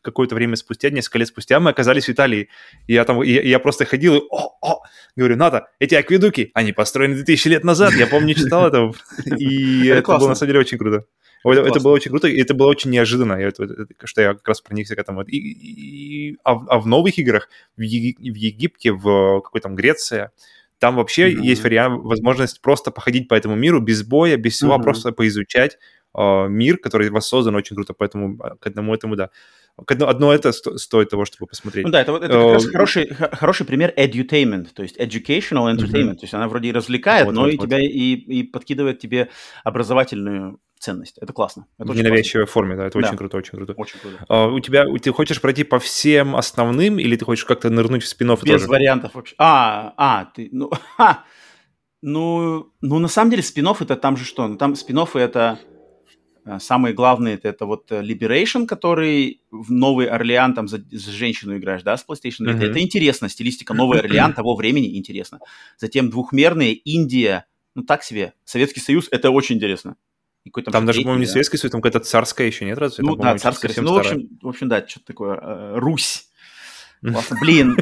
какое-то время спустя, несколько лет спустя, мы оказались в Италии. И я там, я, я просто ходил и, о, о, говорю, надо, эти акведуки, они построены 2000 лет назад, я помню, читал это. И это было на самом деле очень круто. Это, это было очень круто, и это было очень неожиданно, я, это, что я как раз проникся к этому. И, и, а, а в новых играх, в, Еги, в Египте, в какой там Греция, там вообще mm-hmm. есть вариант, возможность просто походить по этому миру без боя, без всего, mm-hmm. просто поизучать э, мир, который воссоздан очень круто, поэтому а, к одному этому, да. К одно, одно это сто, стоит того, чтобы посмотреть. Ну да, это, это как раз хороший, хороший пример edutainment, то есть educational entertainment, mm-hmm. то есть она вроде и развлекает, вот, но вот, и вот. тебя и, и подкидывает тебе образовательную ценность. Это классно. Это в ненавязчивой классно. форме, да, это да. очень круто, очень круто. Очень круто. А, у тебя, ты хочешь пройти по всем основным, или ты хочешь как-то нырнуть в спин Без тоже? вариантов вообще. А, а, ты, ну, ха, ну, ну, на самом деле спин это там же что? Ну, там спин это э, самые главные, это, это вот э, Liberation, который в Новый Орлеан там за, за женщину играешь, да, с PlayStation. Mm-hmm. Это, это интересно, стилистика Новый Орлеан того времени интересно. Затем двухмерные, Индия, ну так себе, Советский Союз, это очень интересно какой-то там даже, по-моему, не Советский Союз, там какая-то царская еще нет, разве? Ну там, да, царская. Ну, в общем, в общем, да, что-то такое. Э, Русь. Классно. Блин.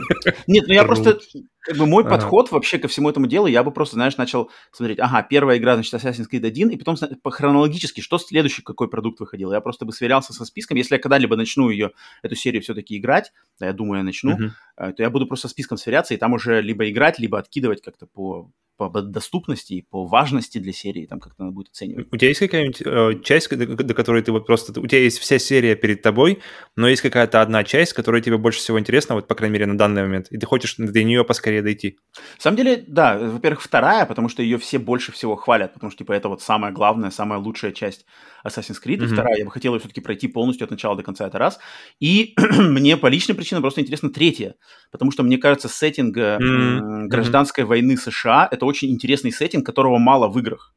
Нет, ну я просто, как бы мой подход вообще ко всему этому делу, я бы просто, знаешь, начал смотреть, ага, первая игра, значит, Assassin's Creed 1, и потом по хронологически, что следующий, какой продукт выходил. Я просто бы сверялся со списком. Если я когда-либо начну ее, эту серию все-таки играть, да, я думаю, я начну, uh-huh. то я буду просто списком сверяться, и там уже либо играть, либо откидывать как-то по по доступности и по важности для серии, там как-то надо будет оценивать. У тебя есть какая-нибудь э, часть, до, до которой ты вот просто... У тебя есть вся серия перед тобой, но есть какая-то одна часть, которая тебе больше всего интересна, вот, по крайней мере, на данный момент, и ты хочешь до нее поскорее дойти. На самом деле, да, во-первых, вторая, потому что ее все больше всего хвалят, потому что, типа, это вот самая главная, самая лучшая часть Assassin's Creed, mm-hmm. и вторая, я бы хотел ее все-таки пройти полностью от начала до конца, это раз. И мне по личной причине просто интересно третья, потому что, мне кажется, сеттинг mm-hmm. гражданской войны США — это очень интересный сеттинг, которого мало в играх.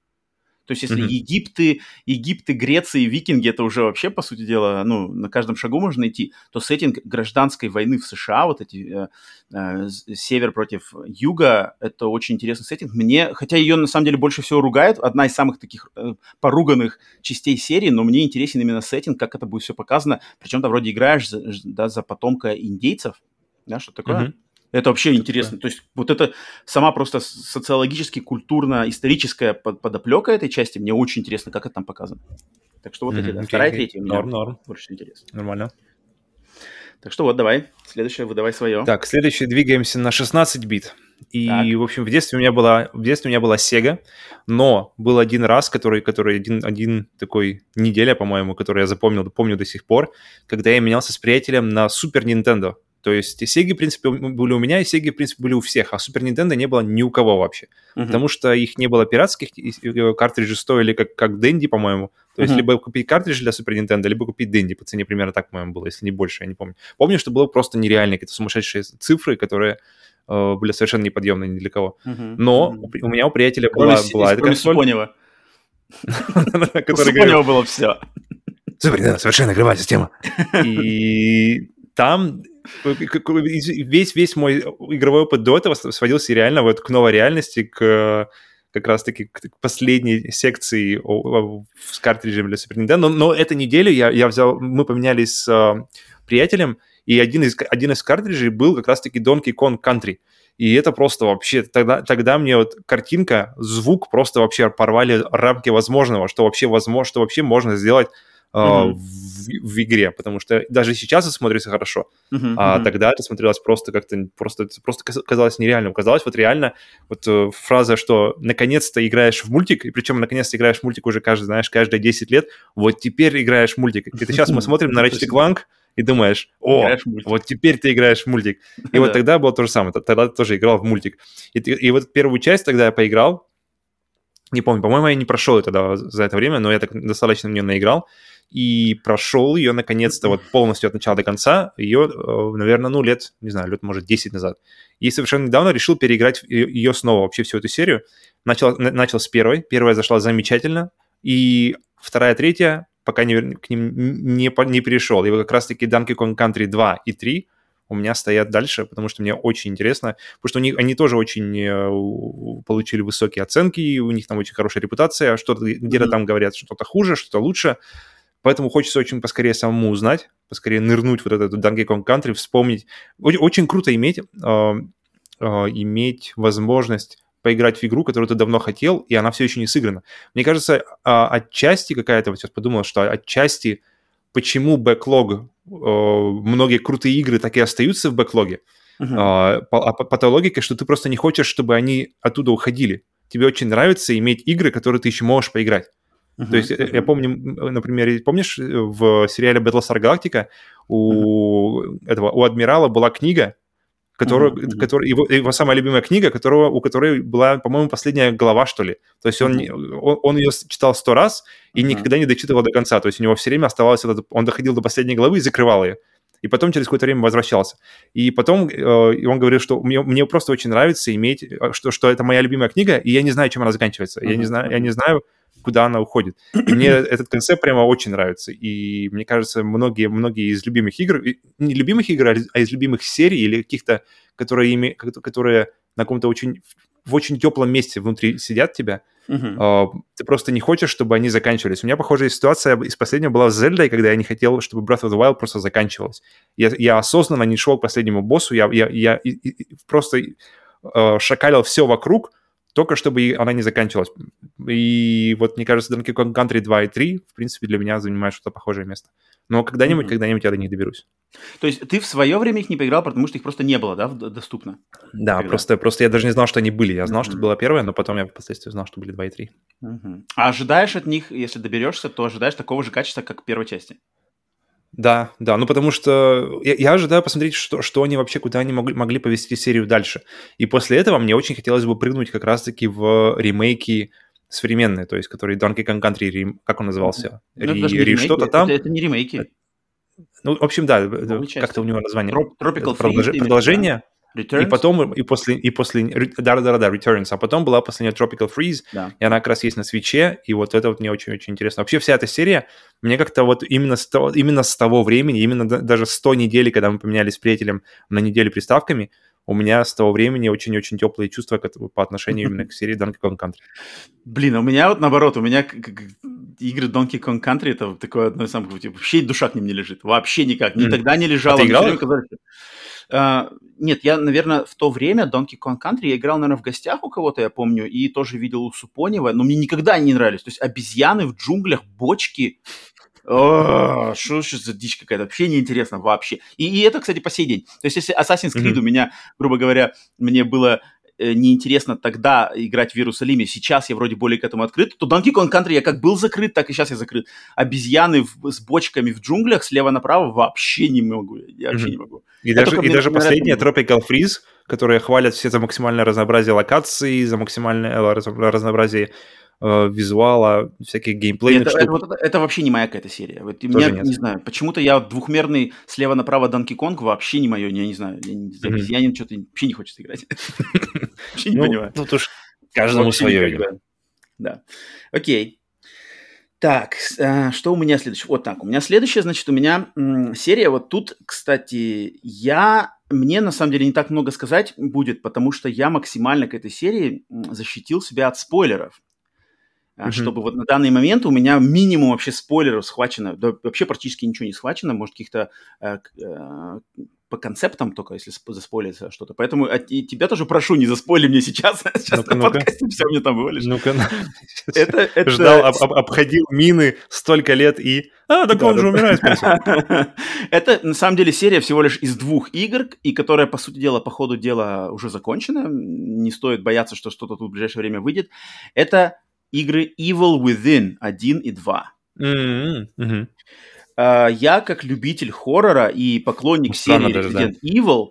То есть, если mm-hmm. Египты, Египты, Греция и викинги, это уже вообще, по сути дела, ну, на каждом шагу можно найти, то сеттинг гражданской войны в США, вот эти э, э, север против юга, это очень интересный сеттинг. Мне, хотя ее на самом деле больше всего ругают, одна из самых таких э, поруганных частей серии, но мне интересен именно сеттинг, как это будет все показано. Причем ты вроде играешь за, да, за потомка индейцев, да, что такое? Mm-hmm. Это вообще что интересно. Такое? То есть вот это сама просто социологически, культурно, историческая подоплека этой части, мне очень интересно, как это там показано. Так что вот mm-hmm, эти, да, okay, вторая, okay. третья меня норм, норм. больше интересно. Нормально. Так что вот, давай. Следующее, выдавай свое. Так, следующее, двигаемся на 16 бит. И, так. в общем, в детстве у меня была, в детстве у меня была Sega, но был один раз, который, который один, один такой неделя, по-моему, который я запомнил, помню до сих пор, когда я менялся с приятелем на Super Nintendo. То есть Sega, в принципе, были у меня, и Sega, в принципе, были у всех, а Super Nintendo не было ни у кого вообще. Uh-huh. Потому что их не было пиратских, картриджи стоили как, как Dendy, по-моему. То есть uh-huh. либо купить картридж для Super Nintendo, либо купить Dendy по цене примерно так, по-моему, было, если не больше, я не помню. Помню, что было просто нереально, какие-то сумасшедшие цифры, которые э, были совершенно неподъемные ни для кого. Uh-huh. Но uh-huh. у меня у приятеля была, была эта консоль. Супонева. У было все. Супер, совершенно игровая система. И там весь, весь мой игровой опыт до этого сводился реально вот к новой реальности, к как раз-таки к последней секции с картриджем для Super Nintendo. Но, но эту неделю я, я взял, мы поменялись с э, приятелем, и один из, один из картриджей был как раз-таки Donkey Kong Country. И это просто вообще, тогда, тогда мне вот картинка, звук просто вообще порвали рамки возможного, что вообще возможно, что вообще можно сделать mm-hmm. в, в игре, потому что даже сейчас это смотрится хорошо, mm-hmm. а тогда это смотрелось просто как-то, просто, просто казалось нереальным. Казалось вот реально, вот э, фраза, что наконец-то играешь в мультик, и причем наконец-то играешь в мультик уже каждый, знаешь, каждые 10 лет, вот теперь играешь в мультик. Это сейчас мы смотрим на Ratchet Clank, и думаешь, о, вот теперь ты играешь в мультик. И вот тогда было то же самое, тогда ты тоже играл в мультик. И, и вот первую часть тогда я поиграл, не помню, по-моему, я не прошел это да, за это время, но я так достаточно в нее наиграл и прошел ее наконец-то вот полностью от начала до конца, ее, э, наверное, ну, лет, не знаю, лет, может, 10 назад. И совершенно недавно решил переиграть ее снова, вообще всю эту серию. Начал, начал с первой, первая зашла замечательно, и вторая, третья, пока не, к ним не, не перешел. И вот как раз-таки Donkey Kong Country 2 и 3 у меня стоят дальше, потому что мне очень интересно, потому что у них, они тоже очень э, получили высокие оценки, у них там очень хорошая репутация, что-то где-то mm-hmm. там говорят что-то хуже, что-то лучше, Поэтому хочется очень поскорее самому узнать, поскорее нырнуть вот этот Donkey Kong Country, вспомнить. Очень, очень круто иметь, э, э, иметь возможность поиграть в игру, которую ты давно хотел, и она все еще не сыграна. Мне кажется, э, отчасти какая-то, вот сейчас подумал, что отчасти почему бэклог, э, многие крутые игры так и остаются в бэклоге, uh-huh. по, по, по той логике, что ты просто не хочешь, чтобы они оттуда уходили. Тебе очень нравится иметь игры, которые ты еще можешь поиграть. Uh-huh. То есть uh-huh. я помню, например, помнишь э, в сериале Battlestar Galactica у uh-huh. этого у адмирала была книга, которую, uh-huh. который, его, его самая любимая книга, которого, у которой была, по-моему, последняя глава, что ли. То есть он, uh-huh. он, он ее читал сто раз и uh-huh. никогда не дочитывал до конца. То есть у него все время оставалось, этот, он доходил до последней главы и закрывал ее. И потом через какое-то время возвращался. И потом э, он говорил, что мне, мне просто очень нравится иметь, что, что это моя любимая книга, и я не знаю, чем она заканчивается. Uh-huh. Я не знаю, я не знаю, куда она уходит. И мне этот концепт прямо очень нравится. И мне кажется, многие, многие из любимых игр, не любимых игр, а из любимых серий или каких-то, которые, ими, которые на каком-то очень в очень теплом месте внутри сидят тебя, uh-huh. ты просто не хочешь, чтобы они заканчивались. У меня похожая ситуация из последнего была с Зельдой, когда я не хотел, чтобы Breath of the Wild просто заканчивалась. Я, я осознанно не шел к последнему боссу, я, я, я и, и просто э, шакалил все вокруг, только чтобы она не заканчивалась. И вот, мне кажется, Donkey Kong Country 2 и 3, в принципе, для меня занимают что-то похожее место. Но когда-нибудь, mm-hmm. когда-нибудь я до них доберусь. То есть ты в свое время их не поиграл, потому что их просто не было, да, доступно? Да, просто, просто я даже не знал, что они были. Я знал, mm-hmm. что была первая, но потом я впоследствии узнал, что были 2 и 3. Mm-hmm. А ожидаешь от них, если доберешься, то ожидаешь такого же качества, как в первой части? Да, да, ну потому что я, я ожидаю посмотреть, что, что они вообще, куда они могли, могли повести серию дальше. И после этого мне очень хотелось бы прыгнуть как раз-таки в ремейки современные, то есть которые Donkey Kong Country, как он назывался? Ну, Ри, Ри что-то там. Это, это не ремейки. Ну, в общем, да, как-то у него название. Tropical Freeze, продолжение. Returns? И потом, и после, и после, да-да-да, Returns, а потом была последняя Tropical Freeze, да. и она как раз есть на свече, и вот это вот мне очень-очень интересно. Вообще вся эта серия, мне как-то вот именно с, того, именно с того времени, именно даже с той недели, когда мы поменялись с приятелем на неделю приставками, у меня с того времени очень-очень теплые чувства по отношению именно к серии Donkey Kong Country. Блин, а у меня вот наоборот, у меня игры Donkey Kong Country это такое одно из самых, типа, вообще душа к ним не лежит, вообще никак, никогда не лежала. А ты играл? Uh, нет, я, наверное, в то время Donkey Kong Country я играл, наверное, в гостях у кого-то, я помню, и тоже видел у Супонева, но мне никогда не нравились. То есть обезьяны в джунглях, бочки, что за дичь какая-то? Вообще неинтересно вообще. И, и это, кстати, по сей день. То есть, если Assassin's Creed mm-hmm. у меня, грубо говоря, мне было Э, неинтересно тогда играть в Иерусалиме, сейчас я вроде более к этому открыт, то Donkey Kong Country я как был закрыт, так и сейчас я закрыт. Обезьяны в, с бочками в джунглях слева направо вообще не могу. Я вообще mm-hmm. не могу. И я даже, и даже последняя Tropical Freeze, которые хвалят все за максимальное разнообразие локаций, за максимальное э, разнообразие э, визуала, всяких геймплейных это, штук. Это, это, это вообще не моя какая-то серия. Вот, меня, нет. не знаю, почему-то я двухмерный слева направо Donkey Kong вообще не мое, я не знаю, я, не, mm-hmm. обезьянин что-то вообще не хочется играть. Вообще не ну, понимаю. Тут уж каждому свое. Да. Окей. Так, э, что у меня следующее? Вот так, у меня следующее, значит, у меня серия, вот тут, кстати, я, мне на самом деле не так много сказать будет, потому что я максимально к этой серии защитил себя от спойлеров. Mm-hmm. чтобы вот на данный момент у меня минимум вообще спойлеров схвачено, да, вообще практически ничего не схвачено, может каких-то э, э, по концептам только, если заспойлится что-то. Поэтому от, и тебя тоже прошу, не заспойли мне сейчас. сейчас ну-ка, на подкасте все мне там вывалишь. Ну-ка, это, это... Ждал, об, об, обходил мины столько лет и... А, так Да, он да, же да. умирает. Это, на самом деле, серия всего лишь из двух игр, и которая, по сути дела, по ходу дела уже закончена. Не стоит бояться, что что-то тут в ближайшее время выйдет. Это игры Evil Within 1 и 2. М, мгм. А, Я, как любитель хоррора и поклонник Ну, серии даже, да. Resident Evil,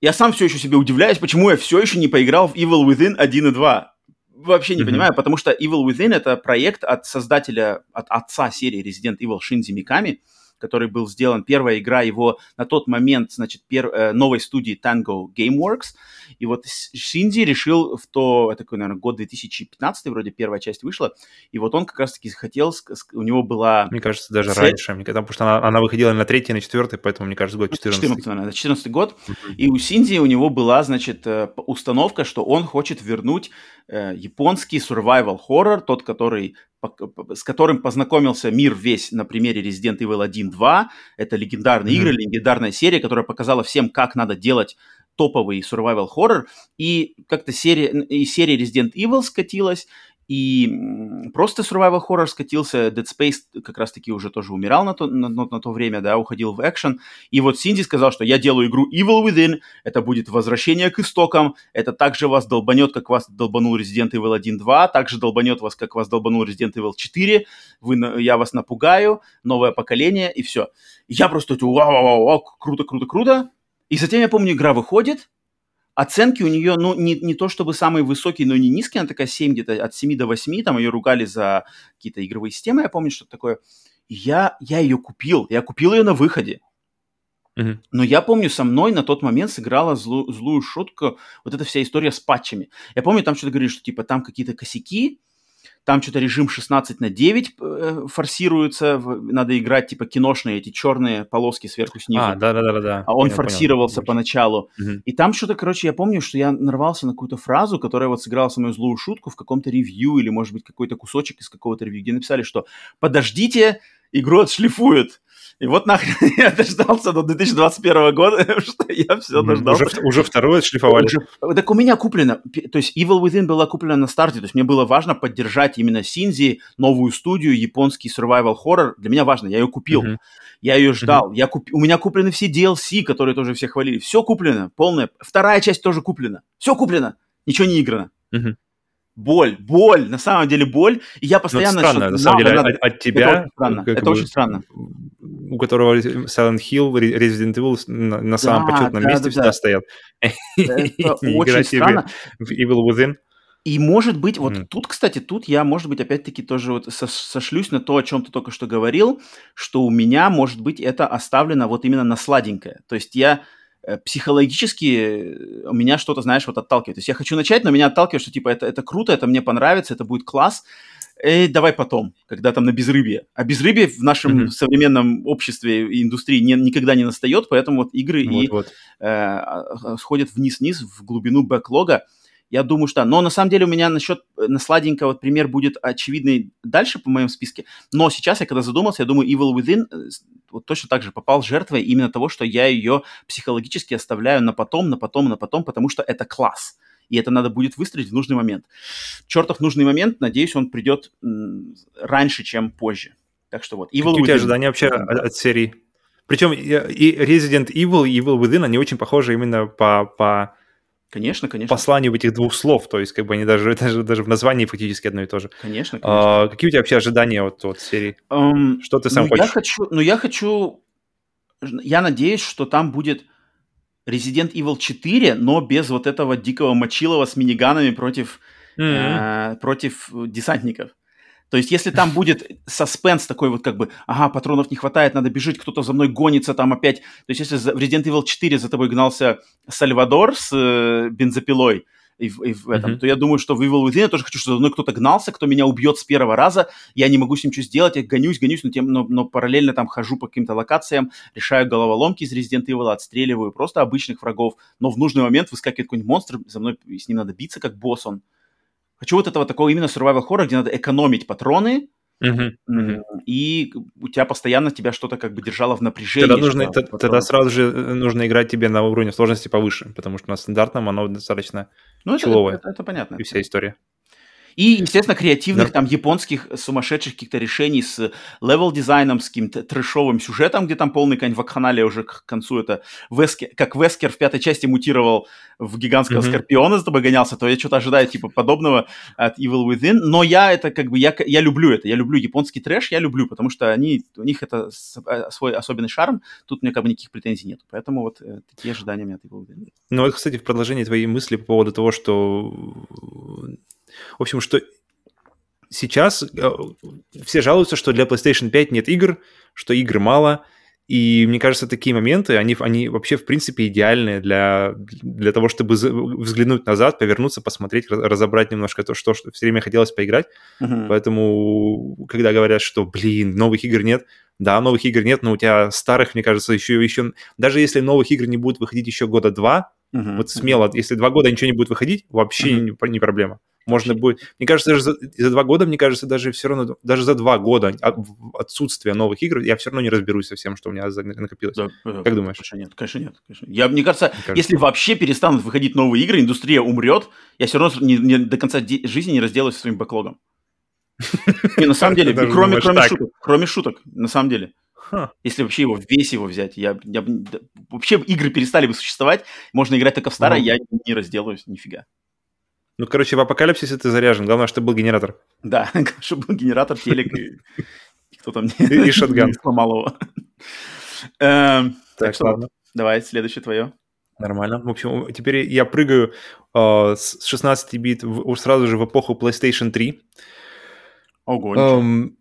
я сам все еще себе удивляюсь, почему я все еще не поиграл в Evil Within 1 и 2. Вообще не Мгм. понимаю, потому что Evil Within это проект от создателя, от отца серии Resident Evil Шинзи Миками, который был сделан, первая игра его на тот момент, значит, пер- э, новой студии Tango Gameworks. И вот С- Шинзи решил в то, такой, наверное, год 2015, вроде первая часть вышла, и вот он как раз-таки хотел, у него была... Мне кажется, даже Цель- раньше. Потому что она, она выходила на третий, на четвертый, поэтому, мне кажется, год 14. 14, наверное, 14 год. И у Синди у него была, значит, э, установка, что он хочет вернуть э, японский survival horror, тот, который, с которым познакомился мир весь на примере Resident Evil 1-2. Это легендарные Мгм. игры, легендарная серия, которая показала всем, как надо делать топовый survival horror. И как-то серия, и серия Resident Evil скатилась, и просто survival horror скатился. Dead Space как раз-таки уже тоже умирал на то, на, на- то время, да, уходил в экшен. И вот Синди сказал, что я делаю игру Evil Within, это будет возвращение к истокам, это также вас долбанет, как вас долбанул Resident Evil 1.2, также долбанет вас, как вас долбанул Resident Evil 4, вы, я вас напугаю, новое поколение, и все. Я просто вау, вау, вау, вау, круто, круто, круто. И затем, я помню, игра выходит, оценки у нее, ну, не, не то чтобы самые высокие, но не низкие, она такая 7, где-то от 7 до 8, там ее ругали за какие-то игровые системы, я помню, что такое. И я, я ее купил, я купил ее на выходе. Мгм. Но я помню, со мной на тот момент сыграла злу- злую шутку вот эта вся история с патчами. Я помню, там что-то говорили, что типа там какие-то косяки, там что-то режим 16 на 9 э, форсируется, надо играть типа киношные эти черные полоски сверху снизу. А, да-да-да-да. А он Понял, понял. форсировался поначалу. Мгм. И там что-то, короче, я помню, что я нарвался на какую-то фразу, которая вот сыграла мной злую шутку в каком-то ревью или, может быть, какой-то кусочек из какого-то ревью, где написали, что «подождите, игру отшлифуют». И вот нахрен я дождался до 2021 года, что я все дождался. Уже, уже второй отшлифовали. Уже- Так у меня куплено, то есть Evil Within была куплена на старте, то есть мне было важно поддержать именно Синзи, новую студию, японский survival horror, для меня важно, я ее купил, Мгм. я ее ждал, я куп... у меня куплены все DLC, которые тоже все хвалили, все куплено, полное, вторая часть тоже куплена, все куплено, ничего не играно. Мгм. Боль, боль, на самом деле боль, и я Ну, это постоянно... странно, что на самом деле, надо. от, от Это тебя, очень странно, как это бы, очень странно. у которого Silent Hill, Re- Resident Evil на, на самом Да, почетном да, месте да, всегда да. стоят. Это очень странно. в Evil Within. И может быть, вот тут, кстати, тут я, может быть, опять-таки тоже вот со- сошлюсь на то, о чем ты только что говорил, что у меня, может быть, это оставлено вот именно на сладенькое. То есть я э, психологически э, у меня что-то, знаешь, вот отталкивает. То есть я хочу начать, но меня отталкивает, что типа это, это круто, это мне понравится, это будет класс. Эй, давай потом, когда там на безрыбье. А безрыбье в нашем Мгм. современном обществе и индустрии не- никогда не настает, поэтому вот игры и Вот-вот. э, а, сходят вниз-вниз в глубину бэклога. Я думаю, что... Но на самом деле у меня насчет э, на сладенького вот пример будет очевидный дальше по моем списке. Но сейчас я когда задумался, я думаю, Evil Within э, вот точно так же попал жертвой именно того, что я ее психологически оставляю на потом, на потом, на потом, потому что это класс. И это надо будет выстрелить в нужный момент. Чертов нужный момент, надеюсь, он придет раньше, чем позже. Так что вот, Evil Какие у тебя Within. ожидания вообще от, от серии? Причем и Resident Evil и Evil Within, они очень похожи именно по, по Конечно, конечно. посланию этих двух слов. То есть, как бы они даже, даже, даже в названии фактически одно и то же. Конечно, конечно. А, какие у тебя вообще ожидания от, от серии? Эм, Что ты сам ну, Я хочешь? хочу, ну, я хочу... Я надеюсь, что там будет Resident Evil 4, но без вот этого дикого мочилова с миниганами против, М-м. э, против десантников. То есть, если там будет саспенс такой вот как бы, ага, патронов не хватает, надо бежать, кто-то за мной гонится там опять. То есть, если в Resident Evil 4 за тобой гнался Сальвадор с э, бензопилой, и в, и в этом, Мгм. то я думаю, что в Evil Within я тоже хочу, чтобы за мной кто-то гнался, кто меня убьет с первого раза, я не могу с ним ничего сделать, я гонюсь, гонюсь, но, тем, но, но параллельно там хожу по каким-то локациям, решаю головоломки из Resident Evil, отстреливаю просто обычных врагов, но в нужный момент выскакивает какой-нибудь монстр, за мной с ним надо биться, как босс он. Хочу вот этого такого именно survival horror, где надо экономить патроны, Мгм, мгм. и у тебя постоянно тебя что-то как бы держало в напряжении. Тогда, нужно, т- тогда сразу же э, нужно играть тебе на уровне сложности повыше, потому что на стандартном оно достаточно Ну, это, это- это понятно. и вся история. И, естественно, креативных Да. там японских сумасшедших каких-то решений с level design ом, с каким-то трэшовым сюжетом, где там полный конь вакханалия уже к концу. Это Вескер, как Вескер в пятой части мутировал в гигантского Мгм. скорпиона, за тобой гонялся, то я что-то ожидаю типа подобного от Evil Within. Но я это как бы, я, я люблю это. Я люблю японский трэш, я люблю, потому что они, у них это а, свой особенный шарм. Тут у меня как бы никаких претензий нет. Поэтому вот э, такие ожидания у меня от Evil Within. Ну вот, кстати, в продолжении твоей мысли по поводу того, что... В общем, что сейчас э, все жалуются, что для PlayStation 5 нет игр, что игр мало, и мне кажется, такие моменты, они, они вообще, в принципе, идеальные для, для того, чтобы взглянуть назад, повернуться, посмотреть, раз- разобрать немножко то, что, что все время хотелось поиграть. Мгм. Поэтому, когда говорят, что, блин, новых игр нет, да, новых игр нет, но у тебя старых, мне кажется, еще, еще... Даже если новых игр не будет выходить еще года два, Мгм. вот смело, если два года ничего не будет выходить, вообще Мгм. не, не проблема. Можно будет... Мне кажется, даже за, за два года, мне кажется, даже все равно, даже за два года от- отсутствия новых игр, я все равно не разберусь со всем, что у меня накопилось. Да, э, Как думаешь? Конечно нет, конечно нет. Конечно. Я, мне кажется, Мне кажется. если вообще перестанут выходить новые игры, индустрия умрет, я все равно не- не- до конца жизни не разделаюсь со своим бэклогом. И на самом деле, кроме, кроме шуток, кроме шуток, на самом деле, Ха. если вообще его, весь его взять, я, я да, вообще игры перестали бы существовать, можно играть только в старое, Ну. я не разделаюсь нифига. Ну, короче, в апокалипсисе ты заряжен. Главное, чтобы был генератор. Да, чтобы был генератор, телек и, кто там и шотган. не сломал его. Эм, Так ладно. давай, следующее твое. Нормально. В общем, теперь я прыгаю э, с 16 бит в- сразу же в эпоху PlayStation 3. Ого. Эм,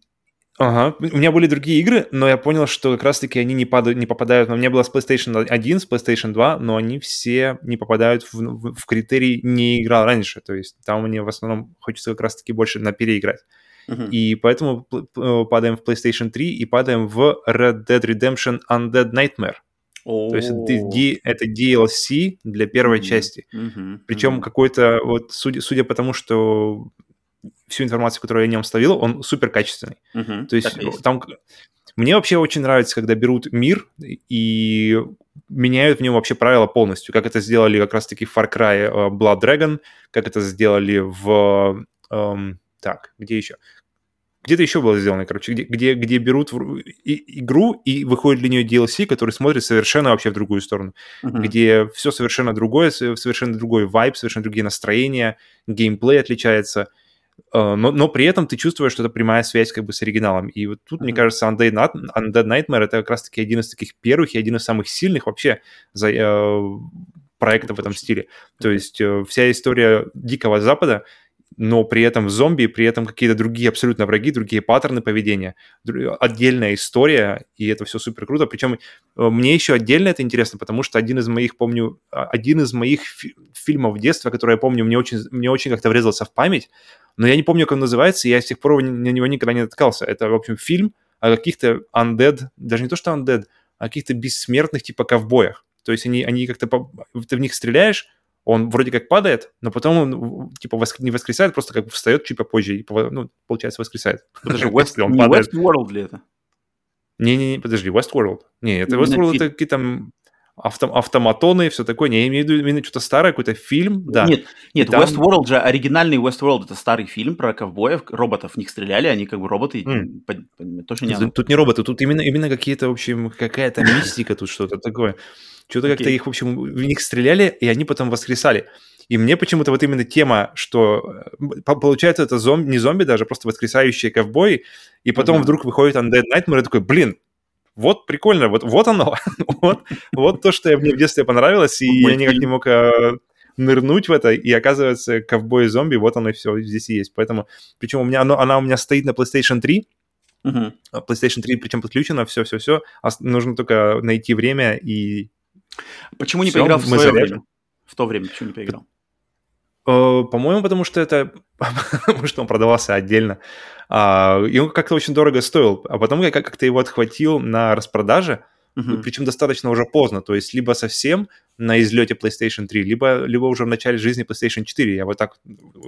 ага. У меня были другие игры, но я понял, что как раз-таки они не, падают, не попадают. У меня было с PlayStation 1, с PlayStation 2, но они все не попадают в, в- в критерий «не играл раньше». То есть там мне в основном хочется как раз-таки больше на переиграть. Мгм. И поэтому п- падаем в PlayStation 3 и падаем в Red Dead Redemption Undead Nightmare. То есть это, это DLC для первой Мгм. части. Мгм. Причем Мгм. какой-то, вот судя, судя по тому, что всю информацию, которую я о нем ставил, он супер качественный. Мгм. То есть, есть. там... Мне вообще очень нравится, когда берут мир и меняют в нем вообще правила полностью, как это сделали как раз-таки в Far Cry э, Blood Dragon, как это сделали в... эм, так, где еще? Где-то еще было сделано, короче, где, где, где берут в- и- игру и выходит для нее DLC, который смотрит совершенно вообще в другую сторону Мгм. где все совершенно другое, совершенно другой вайб, совершенно другие настроения, геймплей отличается, но, но при этом ты чувствуешь, что это прямая связь как бы с оригиналом. И вот тут, мне Мгм. кажется, Undead, Nat- Undead Nightmare это как раз-таки один из таких первых и один из самых сильных вообще за, э, проектов в этом стиле. То есть э, вся история Дикого Запада, но при этом зомби, при этом какие-то другие абсолютно враги, другие паттерны поведения, отдельная история, и это все супер круто. Причем Э, Мне еще отдельно это интересно, потому что один из моих, помню, а, один из моих фи- фильмов детства, который я помню, мне очень, мне очень как-то врезался в память, но я не помню, как он называется, и я с тех пор на него никогда не натыкался. Это, в общем, фильм о каких-то undead, даже не то, что undead, а каких-то бессмертных типа ковбоях. То есть они, они как-то, по- ты в них стреляешь, он вроде как падает, но потом он типа воск- не воскресает, просто как бы встает чуть попозже и, ну, получается, воскресает. Подожди, West, он падает. Westworld ли это? Не-не-не, подожди, Westworld. Не, это Westworld это какие-то там авто, автоматоны и все такое. Не, я имею в виду именно что-то старое, какой-то фильм, да. Нет, нет, там- Westworld же, оригинальный Westworld, это старый фильм про ковбоев, роботов в них стреляли, они как бы роботы, М. под- под- точно не. Тут, тут не роботы, тут именно, именно какие-то, в общем, какая-то мистика тут что-то такое. Что-то как-то Окей. их, в общем, в них стреляли, и они потом воскресали. И мне почему-то вот именно тема, что э, по- получается это зомби, не зомби даже, просто воскресающие ковбои, и потом Мгм. вдруг выходит Undead Nightmare, и такой, блин, вот прикольно, вот, вот оно, вот, вот то, что мне в детстве понравилось, и я никак не мог э, нырнуть в это, и оказывается, ковбой и зомби, вот оно все здесь и есть. Поэтому, причем у меня, оно, она у меня стоит на PlayStation 3, Мгм. а PlayStation 3 причем подключено, все-все-все. нужно только найти время и... Почему не Всё, поиграл в свое время? В то время почему не поиграл? Э, по-моему, потому что это... потому что он продавался отдельно. А, и он как-то очень дорого стоил. А потом я как- как-то его отхватил на распродаже, Мгм. причем достаточно уже поздно. То есть либо совсем на излете PlayStation 3, либо, либо уже в начале жизни PlayStation 4. Я вот так,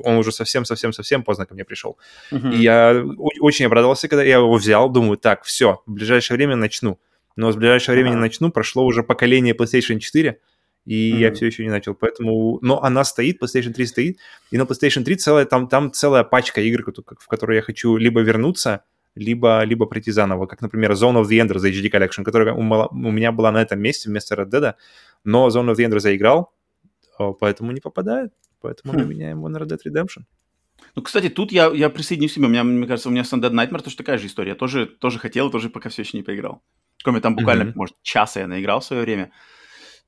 он уже совсем-совсем-совсем поздно ко мне пришел. Uh-huh. И я очень обрадовался, когда я его взял, думаю, так, все, в ближайшее время начну. Но с ближайшего uh-huh. времени начну, прошло уже поколение PlayStation 4, и mm-hmm. я все еще не начал, поэтому... Но она стоит, PlayStation 3 стоит, и на PlayStation 3 целая, там, там целая пачка игр, в которые я хочу либо вернуться, либо, либо пройти заново, как, например, Zone of the Enders HD Collection, которая у, у меня была на этом месте вместо Red Dead, но Zone of the Enders заиграл, поэтому не попадает, поэтому хм. мы меняем его на Red Dead Redemption. Ну, кстати, тут я, я присоединюсь к себе. У меня, мне кажется, у меня с Undead Nightmare тоже такая же история. Я тоже, тоже хотел, тоже пока все еще не поиграл. Кроме там буквально, mm-hmm. может, часа я наиграл в свое время.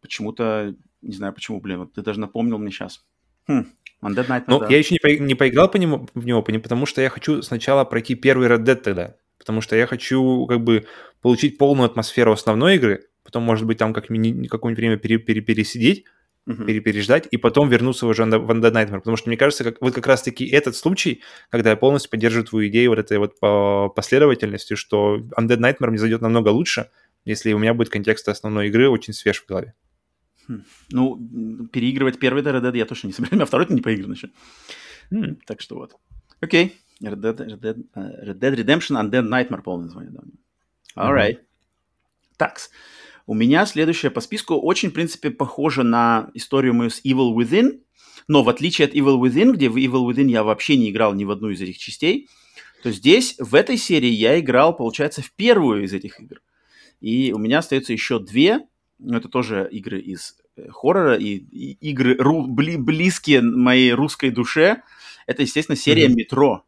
Почему-то, не знаю почему, блин, вот ты даже напомнил мне сейчас. Хм, Undead Nightmare, Ну, да. я еще не, по, не поиграл по нему, в него, потому что я хочу сначала пройти первый Red Dead тогда. Потому что я хочу, как бы, получить полную атмосферу основной игры, потом, может быть, там как какое-нибудь время пере, пере, пересидеть, uh-huh. пере, переждать, и потом вернуться уже в Undead Nightmare. Потому что, мне кажется, как, вот как раз-таки этот случай, когда я полностью поддерживаю твою идею вот этой вот по последовательности, что Undead Nightmare мне зайдет намного лучше, если у меня будет контекст основной игры очень свеж в голове. Хм. Ну, переигрывать первый Red Dead я точно не собираюсь, а второй-то не поигран еще. Mm. Так что вот. Окей. Red Dead, Red, Dead, uh, Red Dead Redemption Undead Nightmare полное название, да. Alright. Mm-hmm. Такс. У меня следующее по списку очень, в принципе, похоже на историю мою с Evil Within, но в отличие от Evil Within, где в Evil Within я вообще не играл ни в одну из этих частей, то здесь, в этой серии, я играл, получается, в первую из этих игр. И у меня остается еще две, но это тоже игры из э, хоррора и, и игры ру, бли, близкие моей русской душе. Это, естественно, серия mm-hmm. «Метро».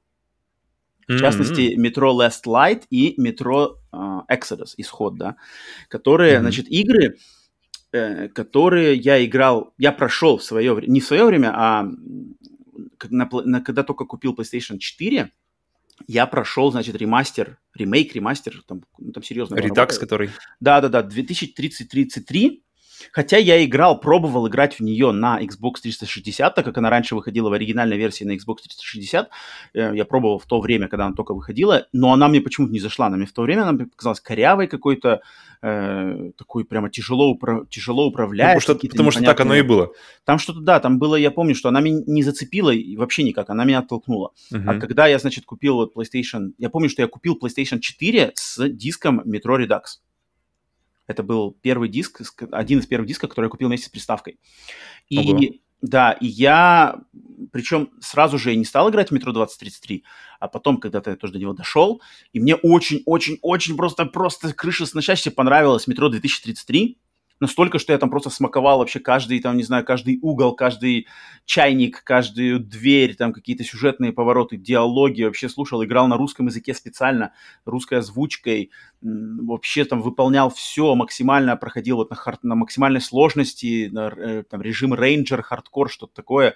В частности, метро Last Light и метро uh, Exodus, исход, да, которые, mm-hmm. значит, игры, э, которые я играл, я прошел в свое время, не в свое время, а на, на, когда только купил PlayStation 4, я прошел, значит, ремастер, ремейк, ремастер, там, ну, там серьезно. Редакс, который? Да-да-да, 2033 Хотя я играл, пробовал играть в нее на Xbox 360, так как она раньше выходила в оригинальной версии на Xbox 360. Э, я пробовал в то время, когда она только выходила, но она мне почему-то не зашла. Она мне в то время она мне показалась корявой какой-то, э, такой прямо тяжело, упра- тяжело. Ну, потому что, потому что так оно и было. Там что-то, да, там было, я помню, что она меня не зацепила вообще никак, она меня оттолкнула. Uh-huh. А когда я, значит, купил вот PlayStation, я помню, что я купил PlayStation 4 с диском Metro Redux. Это был первый диск, один из первых дисков, который я купил вместе с приставкой. И Ого. да, и я, причем сразу же я не стал играть в метро 2033, а потом когда-то я тоже до него дошел, и мне очень-очень-очень просто, просто крыша сносящая понравилась метро 2033 настолько, что я там просто смаковал вообще каждый, там, не знаю, каждый угол, каждый чайник, каждую дверь, там какие-то сюжетные повороты, диалоги, вообще слушал, играл на русском языке специально, русской озвучкой, вообще там выполнял все максимально, проходил вот на, hard, на максимальной сложности, на э, там, режим ranger, hardcore, что-то такое,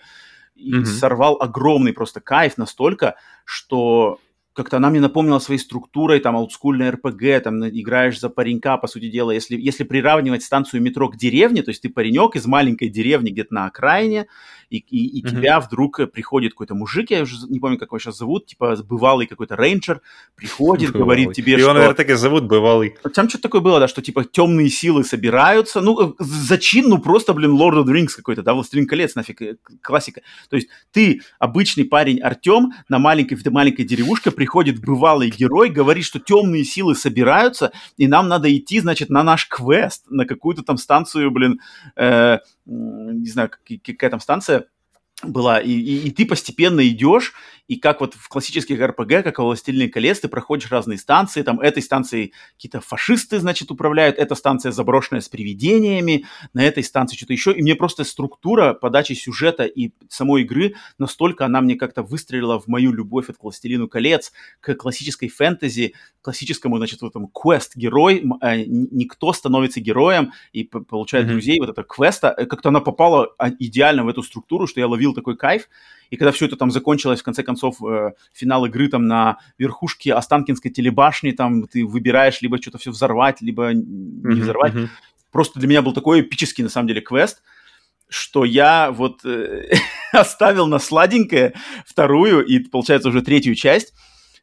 и mm-hmm. сорвал огромный просто кайф настолько, что как-то она мне напомнила своей структурой, там, олдскульная РПГ, там, играешь за паренька, по сути дела, если, если приравнивать станцию метро к деревне, то есть ты паренек из маленькой деревни где-то на окраине, и, и, и mm-hmm. тебя вдруг приходит какой-то мужик, я уже не помню, как его сейчас зовут, типа бывалый какой-то рейнджер, приходит, бывалый. говорит тебе, Его, что... наверное, так и зовут, бывалый. Там что-то такое было, да, что, типа, темные силы собираются, ну, зачин, ну, просто, блин, Lord of the Rings какой-то, да, Властелин колец, нафиг, э, классика. То есть ты, обычный парень Артем, на маленькой, в маленькой деревушке приходит бывалый герой, говорит, что темные силы собираются, и нам надо идти, значит, на наш квест, на какую-то там станцию, блин, э, не знаю, какая там станция, была, и, и, и ты постепенно идешь, и как вот в классических РПГ, как во «Властелине колец», ты проходишь разные станции, там этой станцией какие-то фашисты, значит, управляют, эта станция заброшенная с привидениями, на этой станции что-то еще, и мне просто структура подачи сюжета и самой игры настолько она мне как-то выстрелила в мою любовь от «Властелину колец», к классической фэнтези, классическому, значит, вот этому квест-герой, а, никто становится героем и получает mm-hmm. друзей, вот эта квеста, э, как-то она попала а, идеально в эту структуру, что я ловил такой кайф, и когда все это там закончилось, в конце концов, э, финал игры там на верхушке Останкинской телебашни, там ты выбираешь либо что-то все взорвать, либо не взорвать. Mm-hmm. Просто для меня был такой эпический, на самом деле, квест, что я вот э, оставил на сладенькое вторую и, получается, уже третью часть,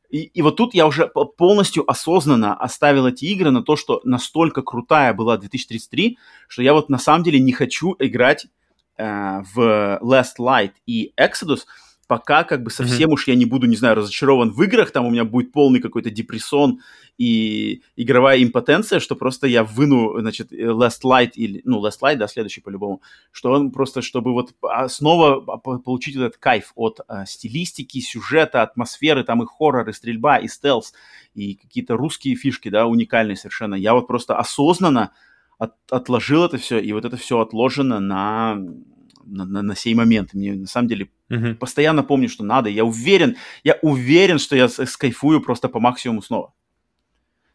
И, и вот тут я уже полностью осознанно оставил эти игры на то, что настолько крутая была 2033, что я вот на самом деле не хочу играть э, в Last Light и Exodus, пока как бы совсем mm-hmm. уж я не буду, не знаю, разочарован в играх, там у меня будет полный какой-то депрессон и игровая импотенция, что просто я выну, значит, Last Light или, ну, Last Light, да, следующий по-любому, что он просто, чтобы вот снова получить этот кайф от а, стилистики, сюжета, атмосферы, там и хоррор, и стрельба, и стелс, и какие-то русские фишки, да, уникальные совершенно. Я вот просто осознанно от, отложил это все, и вот это все отложено на на, на, на сей момент. Мне на самом деле uh-huh. постоянно помню, что надо. Я уверен, я уверен, что я скайфую просто по максимуму снова.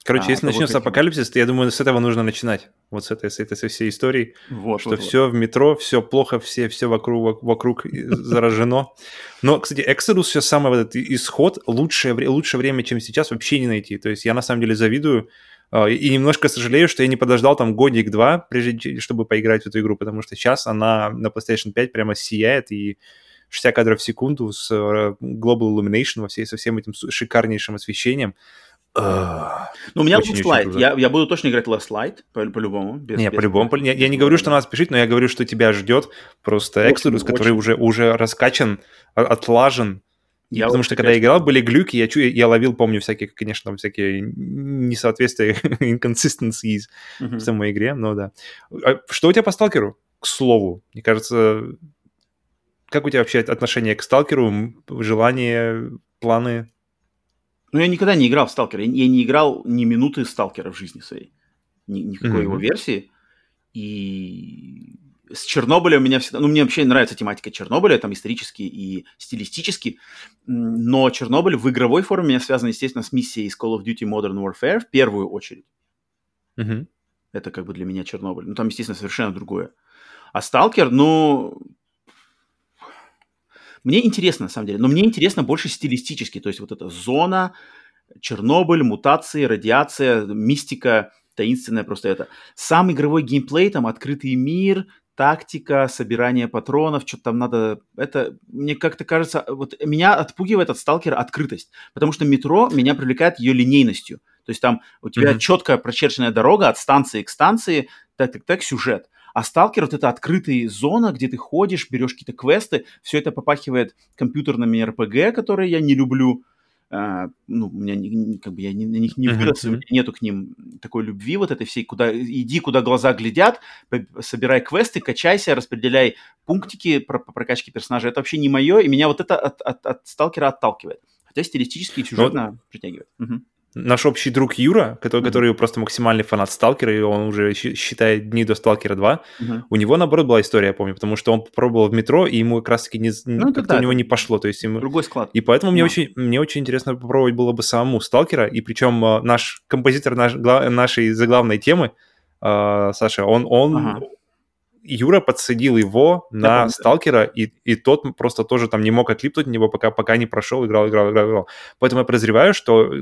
Короче, а, если начнется вот апокалипсис, то я думаю, с этого нужно начинать. Вот с этой, с этой со всей историей. Вот, что вот, все вот. в метро, все плохо, все, все вокруг, вокруг заражено. Но, кстати, Exodus сейчас самый вот этот исход, лучшее, лучшее время, чем сейчас, вообще не найти. То есть я на самом деле завидую и немножко сожалею, что я не подождал там годик-два, прежде чтобы поиграть в эту игру, потому что сейчас она на PlayStation 5 прямо сияет, и 60 кадров в секунду с э, Global Illumination во всей, со всем этим шикарнейшим освещением. Ну, у меня Last Light. Я, я буду точно играть Last Light, по- по-любому. Без, не, без, по-любому. Без, я, я не говорю, что надо спешить, но я говорю, что тебя ждет просто Exodus, очень, который очень. уже, уже раскачан, отлажен, я Потому что, когда я играл, были глюки, я, я ловил, помню, всякие, конечно, всякие несоответствия, inconsistencies uh-huh. в самой игре, но да. А что у тебя по сталкеру, к слову? Мне кажется, как у тебя вообще отношение к сталкеру, желание, планы? Ну, я никогда не играл в сталкер. Я, я не играл ни минуты сталкера в жизни своей. Ни, никакой mm-hmm. его версии. И с Чернобылем у меня всегда... Ну, мне вообще нравится тематика Чернобыля, там исторически и стилистически, но Чернобыль в игровой форме у меня связан, естественно, с миссией из Call of Duty Modern Warfare в первую очередь. Угу. Это как бы для меня Чернобыль. Ну, там, естественно, совершенно другое. А Сталкер, ну... Мне интересно, на самом деле, но мне интересно больше стилистически, то есть вот эта зона, Чернобыль, мутации, радиация, мистика, таинственная просто это. Сам игровой геймплей, там открытый мир, тактика, собирание патронов, что-то там надо... Это, мне как-то кажется, вот меня отпугивает от сталкера открытость, потому что метро меня привлекает ее линейностью. То есть там у тебя mm-hmm. четкая прочерченная дорога от станции к станции, так-так-так, сюжет. А сталкер вот это открытая зона, где ты ходишь, берешь какие-то квесты, все это попахивает компьютерными РПГ, которые я не люблю. Uh, ну, у меня не, как бы я не, на них не вырос, uh-huh. у меня нету к ним такой любви вот этой всей, куда иди, куда глаза глядят, собирай квесты, качайся, распределяй пунктики по, по прокачке персонажа. Это вообще не мое, и меня вот это от, от, от сталкера отталкивает. Хотя стилистически и сюжетно Но... притягивает. Uh-huh наш общий друг Юра, который, mm-hmm. который просто максимальный фанат Сталкера, и он уже считает дни до Сталкера 2, mm-hmm. у него, наоборот, была история, я помню, потому что он попробовал в метро, и ему как раз-таки не, ну, как-то да, у него не пошло. То есть ему... Другой склад. И поэтому yeah. мне, очень, мне очень интересно попробовать было бы самому Сталкера, и причем э, наш композитор наш, нашей заглавной темы, э, Саша, он, он ага. Юра подсадил его на сталкера, и, и тот просто тоже там не мог отлипнуть от него, пока, пока не прошел, играл, играл, играл, играл. Поэтому я подозреваю, что...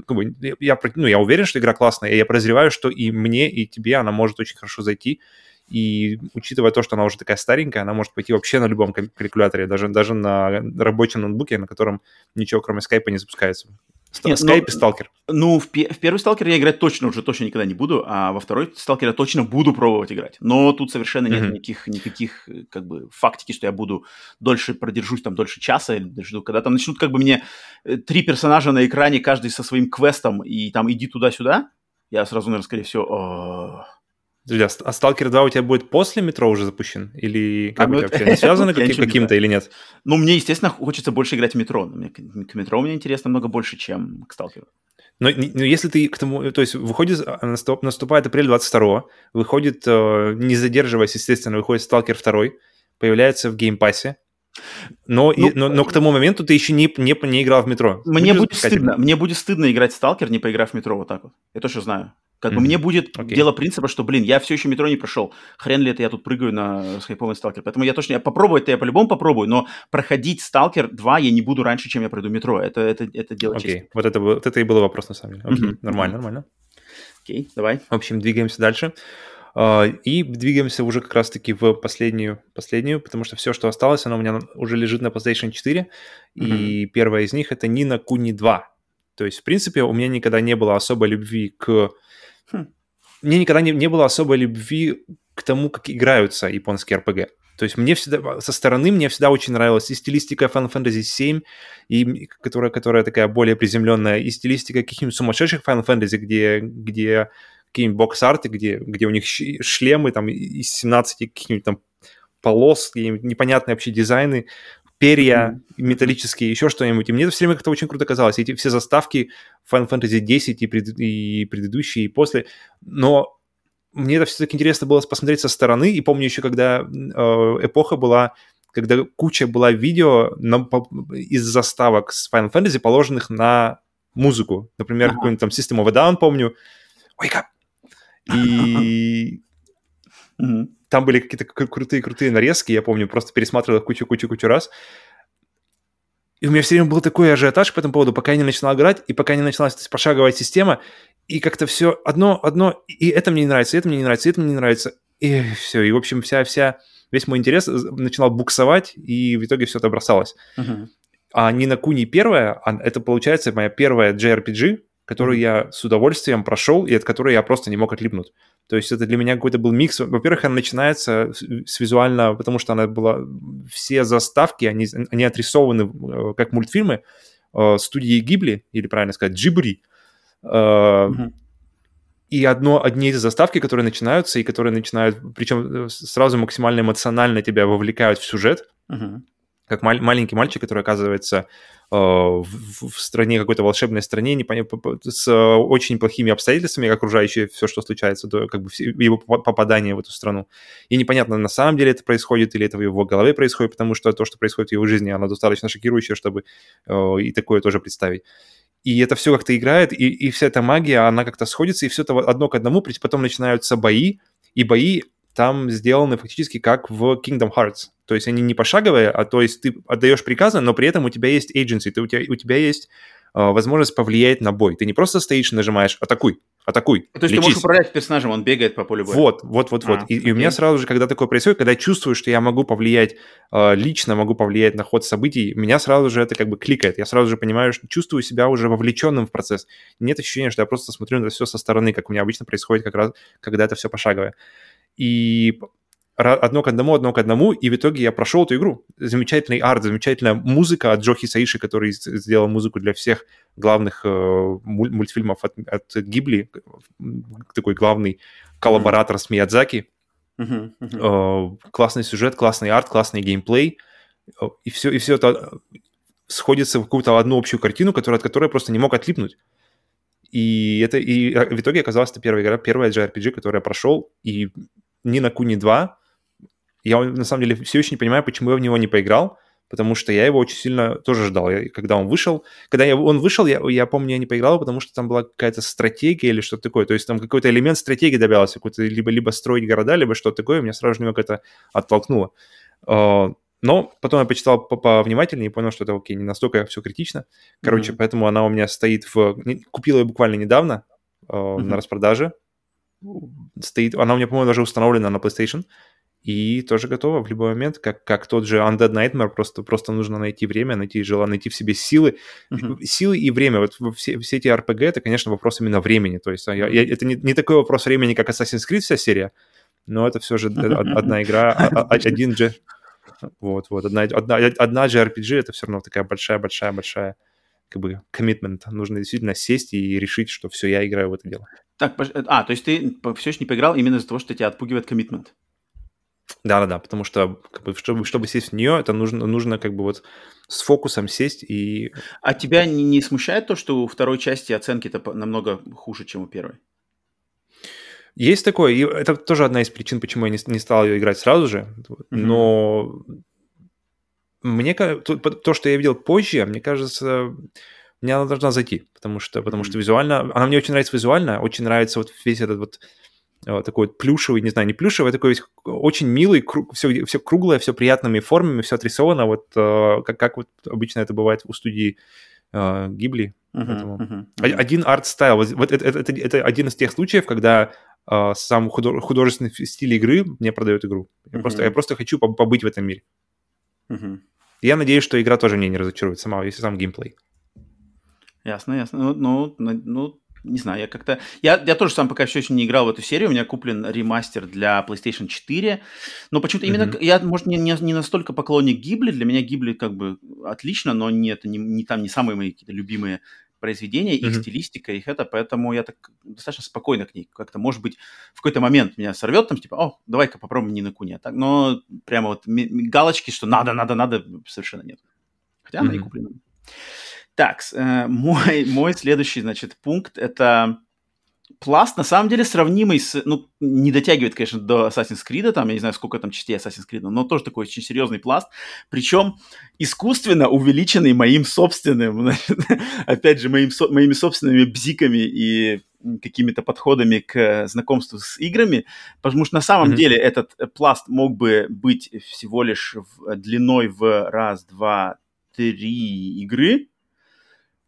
Я, ну, я уверен, что игра классная, и я подозреваю, что и мне, и тебе она может очень хорошо зайти. И учитывая то, что она уже такая старенькая, она может пойти вообще на любом калькуляторе, даже, даже на рабочем ноутбуке, на котором ничего кроме скайпа не запускается. Нет, Скайп и Сталкер. Ну, в, в первый Сталкер я играть точно уже точно никогда не буду, а во второй Сталкер я точно буду пробовать играть. Но тут совершенно нет mm-hmm. никаких, никаких как бы фактики, что я буду дольше продержусь там дольше часа или жду, когда там начнут как бы мне э, три персонажа на экране, каждый со своим квестом, и там иди туда-сюда, я сразу, наверное, скорее всего, Друзья, а Сталкер 2 у тебя будет после метро уже запущен? Или как а, ну, у тебя вообще? Связаны каким- каким-то или нет? Ну, мне, естественно, хочется больше играть в метро. Мне, к метро меня интересно намного больше, чем к Сталкеру. Но, но если ты к тому, то есть выходит, наступ, наступает апрель 22 выходит, э, не задерживаясь, естественно, выходит Сталкер 2, появляется в Game Pass е, но, ну, и, но, но к тому моменту ты еще не, не, не играл в метро. Мне будет стыдно. Мне будет стыдно играть в Сталкер, не поиграв в метро вот так вот. Я точно знаю. Как mm-hmm. бы мне будет okay. дело принципа, что, блин, я все еще метро не прошел. Хрен ли это я тут прыгаю на скайповый сталкер. Поэтому я точно, я попробую это, я по-любому попробую, но проходить сталкер 2 я не буду раньше, чем я пройду метро. Это, это, это дело Окей, okay. вот это, вот это и был вопрос на самом деле. Okay. mm-hmm. нормально, нормально. Окей, okay, давай. В общем, двигаемся дальше. Uh, и двигаемся уже как раз-таки в последнюю, последнюю, потому что все, что осталось, оно у меня уже лежит на PlayStation 4, mm-hmm. и первая из них это Нина Куни 2. То То есть, в принципе, у меня никогда не было особой любви к... Хм. Мне никогда не, не было особой любви к тому, как играются японские RPG. То есть мне всегда, со стороны мне всегда очень нравилась и стилистика Final Fantasy VII, и, которая, которая такая более приземленная, и стилистика каких-нибудь сумасшедших Final Fantasy, где, где какие-нибудь бокс-арты, где, где у них шлемы там из 17 каких-нибудь там полос, непонятные вообще дизайны, перья металлические, еще что-нибудь. И мне это все время как-то очень круто казалось. Эти все заставки Final Fantasy 10 и, пред, и предыдущие, и после. Но мне это все-таки интересно было посмотреть со стороны, и помню еще, когда э, эпоха была, когда куча была видео на, по, из заставок с Final Fantasy, положенных на музыку. Например, uh-huh. какой-нибудь там System of a Down, помню. Wake up! И там были какие-то крутые-крутые нарезки, я помню, просто пересматривал их кучу-кучу-кучу раз. И у меня все время был такой ажиотаж по этому поводу, пока я не начинал играть, и пока не началась пошаговая система, и как-то все одно, одно, и это мне не нравится, и это мне не нравится, и это мне не нравится, и все, и, в общем, вся, вся, весь мой интерес начинал буксовать, и в итоге все это бросалось. Uh-huh. А Нина Куни первая, а это, получается, моя первая JRPG, которую я с удовольствием прошел, и от которой я просто не мог отлипнуть. То есть это для меня какой-то был микс. Во-первых, она начинается с визуально, потому что она была... Все заставки, они, они отрисованы э, как мультфильмы э, студии Гибли, или правильно сказать, Джибри. Mm-hmm. И одно, одни из заставки, которые начинаются, и которые начинают, причем э, сразу максимально эмоционально тебя вовлекают в сюжет, mm-hmm. как мал- маленький мальчик, который оказывается э, в, в стране, какой-то волшебной стране, непонятно, с э, очень плохими обстоятельствами, окружающие все, что случается, до как бы его попадания в эту страну. И непонятно, на самом деле это происходит или это в его голове происходит, потому что то, что происходит в его жизни, оно достаточно шокирующее, чтобы э, и такое тоже представить и это все как-то играет, и, и вся эта магия, она как-то сходится, и все это одно к одному, потом начинаются бои, и бои там сделаны фактически как в Kingdom Hearts. То есть они не пошаговые, а то есть ты отдаешь приказы, но при этом у тебя есть agency, ты, у, тебя, у тебя есть э, возможность повлиять на бой. Ты не просто стоишь и нажимаешь «атакуй», атакуй. То есть лечись. ты можешь управлять персонажем, он бегает по полю боя. Вот, вот, вот, а, вот. И, и у меня сразу же, когда такое происходит, когда я чувствую, что я могу повлиять э, лично, могу повлиять на ход событий, меня сразу же это как бы кликает. Я сразу же понимаю, что чувствую себя уже вовлеченным в процесс. Нет ощущения, что я просто смотрю на это все со стороны, как у меня обычно происходит как раз, когда это все пошаговое. И одно к одному, одно к одному, и в итоге я прошел эту игру. Замечательный арт, замечательная музыка от Джохи Саиши, который сделал музыку для всех главных э, мультфильмов от, от Гибли, такой главный коллаборатор mm-hmm. с Миядзаки. Mm-hmm. Mm-hmm. Э, классный сюжет, классный арт, классный геймплей, э, и все, и все это сходится в какую-то одну общую картину, которая, от которой я просто не мог отлипнуть. И это и в итоге оказалась это первая игра, первая JRPG, которую я прошел, и ни на Куни 2 я на самом деле все еще не понимаю, почему я в него не поиграл, потому что я его очень сильно тоже ждал. Я, когда он вышел, когда я, он вышел, я, я помню, я не поиграл, потому что там была какая-то стратегия или что-то такое. То есть там какой-то элемент стратегии добавился, какой-то либо, либо строить города, либо что-то такое. Меня сразу же немного это оттолкнуло. А, но потом я почитал повнимательнее и понял, что это окей, не настолько все критично. Короче, mm-hmm. поэтому она у меня стоит в... Купила ее буквально недавно mm-hmm. на распродаже. Стоит... Она у меня, по-моему, даже установлена на PlayStation и тоже готова в любой момент, как, как тот же Undead Nightmare, просто, просто нужно найти время, найти желание, найти в себе силы. Mm-hmm. Силы и время. Вот все, все эти RPG — это, конечно, вопрос именно времени. То есть я, я, это не, не такой вопрос времени, как Assassin's Creed вся серия, но это все же одна игра, а, а, один же... Вот, вот, одна, одна, одна же RPG — это все равно такая большая-большая-большая как бы commitment. Нужно действительно сесть и решить, что все, я играю в это дело. Так, а, то есть ты все еще не поиграл именно из-за того, что тебя отпугивает commitment? Да-да-да, потому что как бы, чтобы, чтобы сесть в нее, это нужно, нужно как бы вот с фокусом сесть и... А тебя не, не смущает то, что у второй части оценки-то намного хуже, чем у первой? Есть такое, и это тоже одна из причин, почему я не, не стал ее играть сразу же, mm-hmm. но мне то, то, что я видел позже, мне кажется, мне она должна зайти, потому что, потому mm-hmm. что визуально, она мне очень нравится визуально, очень нравится вот весь этот вот Э, такой вот плюшевый, не знаю, не плюшевый, а такой очень милый, круг, все, все круглое, все приятными формами, все отрисовано, вот э, как, как вот обычно это бывает у студии э, Гибли. Uh-huh, uh-huh, uh-huh. Один art style, вот это, это, это, это один из тех случаев, когда э, сам художественный стиль игры мне продает игру. Я, uh-huh. просто, я просто хочу побыть в этом мире. Uh-huh. Я надеюсь, что игра тоже меня не разочарует сама, если сам геймплей. Ясно, ясно. Ну, ну, ну не знаю, я как-то... Я, я тоже сам пока еще не играл в эту серию, у меня куплен ремастер для PlayStation 4, но почему-то mm-hmm. именно... Я, может, не, не, не настолько поклонник Гибли, для меня Гибли как бы отлично, но нет, не, не там не самые мои какие-то любимые произведения, их mm-hmm. стилистика, их это, поэтому я так достаточно спокойно к ней как-то, может быть, в какой-то момент меня сорвет там, типа, о, давай-ка попробуем не на куне, так, но прямо вот галочки, что надо, надо, надо, совершенно нет. Хотя mm-hmm. она и куплена. Так, э, мой, мой следующий, значит, пункт – это пласт, на самом деле, сравнимый с... Ну, не дотягивает, конечно, до Assassin's Creed, там, я не знаю, сколько там частей Assassin's Creed, но тоже такой очень серьезный пласт. Причем искусственно увеличенный моим собственным, значит, опять же, моим, со, моими собственными бзиками и какими-то подходами к знакомству с играми, потому что на самом mm-hmm. деле этот пласт мог бы быть всего лишь в, длиной в раз, два, три игры,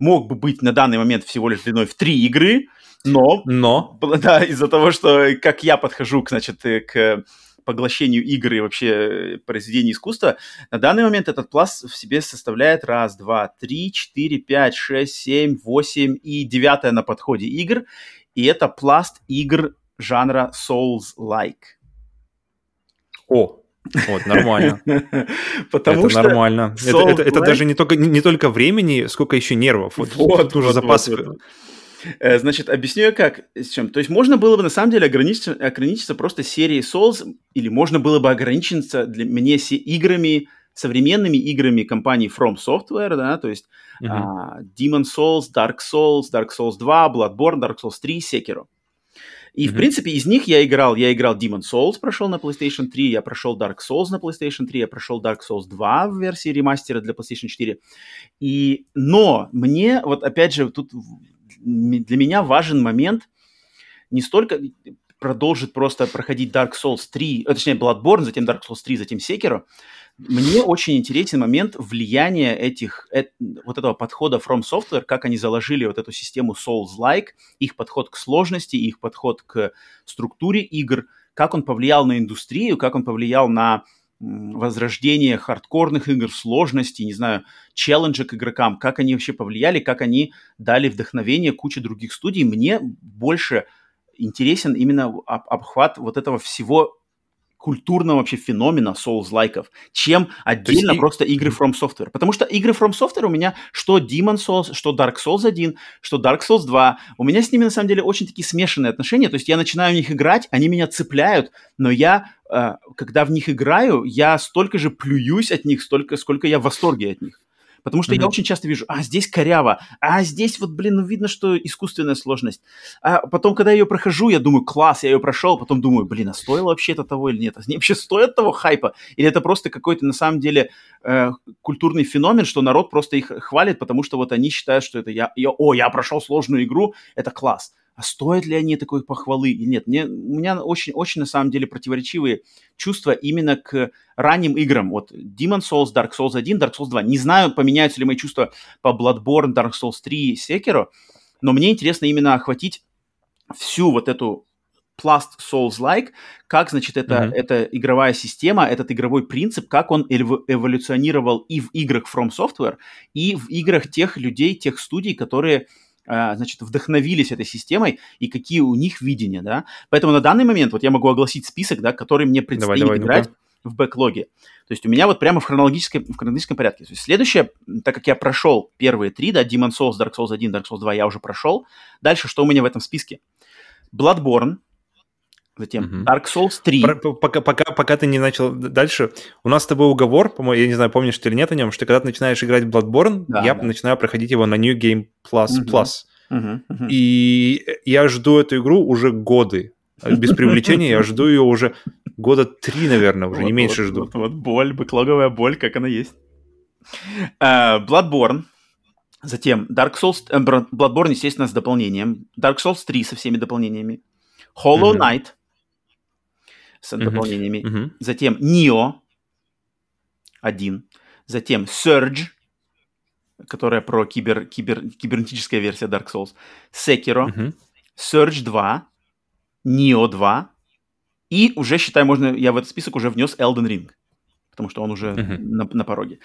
мог бы быть на данный момент всего лишь длиной в три игры, но, но. да, из-за того, что как я подхожу, к, значит, э, к поглощению игры и вообще э, произведений искусства, на данный момент этот пласт в себе составляет раз, два, три, четыре, пять, шесть, семь, восемь и девятое на подходе игр. И это пласт игр жанра Souls-like. О, вот, нормально. Потому это что нормально. Это, это, это даже не только, не только времени, сколько еще нервов. Вот, вот уже вот, запас. Вот, вот. Э, значит, объясню я как, с чем. То есть можно было бы на самом деле ограничиться, ограничиться просто серией Souls, или можно было бы ограничиться для меня все играми, современными играми компании From Software, да, то есть uh-huh. uh, Demon Souls, Dark Souls, Dark Souls 2, Bloodborne, Dark Souls 3, Sekiro. И, mm-hmm. в принципе, из них я играл. Я играл Demon Souls, прошел на PlayStation 3, я прошел Dark Souls на PlayStation 3, я прошел Dark Souls 2 в версии ремастера для PlayStation 4. И, но мне, вот опять же, тут для меня важен момент не столько продолжит просто проходить Dark Souls 3, э, точнее, Bloodborne, затем Dark Souls 3, затем Sekiro, мне очень интересен момент влияния этих, э, вот этого подхода From Software, как они заложили вот эту систему Souls-like, их подход к сложности, их подход к структуре игр, как он повлиял на индустрию, как он повлиял на возрождение хардкорных игр, сложности, не знаю, челленджа к игрокам, как они вообще повлияли, как они дали вдохновение куче других студий. Мне больше интересен именно обхват вот этого всего культурного вообще феномена Souls-лайков, чем отдельно есть... просто игры From Software. Потому что игры From Software у меня что Demon Souls, что Dark Souls 1, что Dark Souls 2, у меня с ними на самом деле очень такие смешанные отношения, то есть я начинаю в них играть, они меня цепляют, но я, э, когда в них играю, я столько же плююсь от них, столько, сколько я в восторге от них. Потому что mm-hmm. я очень часто вижу, а здесь коряво, а здесь вот, блин, ну видно, что искусственная сложность. А потом, когда я ее прохожу, я думаю, класс, я ее прошел, потом думаю, блин, а стоило вообще это того или нет? Они вообще стоят того хайпа? Или это просто какой-то, на самом деле, э, культурный феномен, что народ просто их хвалит, потому что вот они считают, что это я, я о, я прошел сложную игру, это класс а стоят ли они такой похвалы или нет. Мне, у меня очень, очень, на самом деле, противоречивые чувства именно к ранним играм. Вот Demon Souls, Dark Souls 1, Dark Souls 2. Не знаю, поменяются ли мои чувства по Bloodborne, Dark Souls 3, Sekiro, но мне интересно именно охватить всю вот эту пласт Souls-like, как, значит, это, mm-hmm. эта игровая система, этот игровой принцип, как он эволюционировал и в играх From Software, и в играх тех людей, тех студий, которые значит, вдохновились этой системой и какие у них видения, да. Поэтому на данный момент вот я могу огласить список, да, который мне предстоит давай, давай, играть ну в бэклоге. То есть у меня вот прямо в хронологическом, в хронологическом порядке. То есть следующее, так как я прошел первые три, да, Demon Souls, Dark Souls 1, Dark Souls 2 я уже прошел. Дальше что у меня в этом списке? Bloodborne, Затем угу. Dark Souls 3. Пока, пока, пока ты не начал дальше, у нас с тобой уговор, по-моему, я не знаю, помнишь ты или нет о нем, что когда ты начинаешь играть в Bloodborne, да, я да. начинаю проходить его на New Game Plus угу. Plus. Угу, угу. И я жду эту игру уже годы. Без привлечения я жду ее уже года три, наверное, уже, вот, не меньше вот, жду. Вот, вот боль, бэклоговая боль, как она есть. Uh, Bloodborne, затем Dark Souls, э, Bloodborne, естественно, с дополнением, Dark Souls 3 со всеми дополнениями, Hollow Knight, с дополнениями. Mm-hmm. Затем Neo один. Затем Surge, которая про кибер, кибер, кибернетическая версия Dark Souls. Sekiro. Mm-hmm. Surge 2. Neo 2. И уже, считай, можно, я в этот список уже внес Elden Ring. Потому что он уже uh-huh. на, на пороге.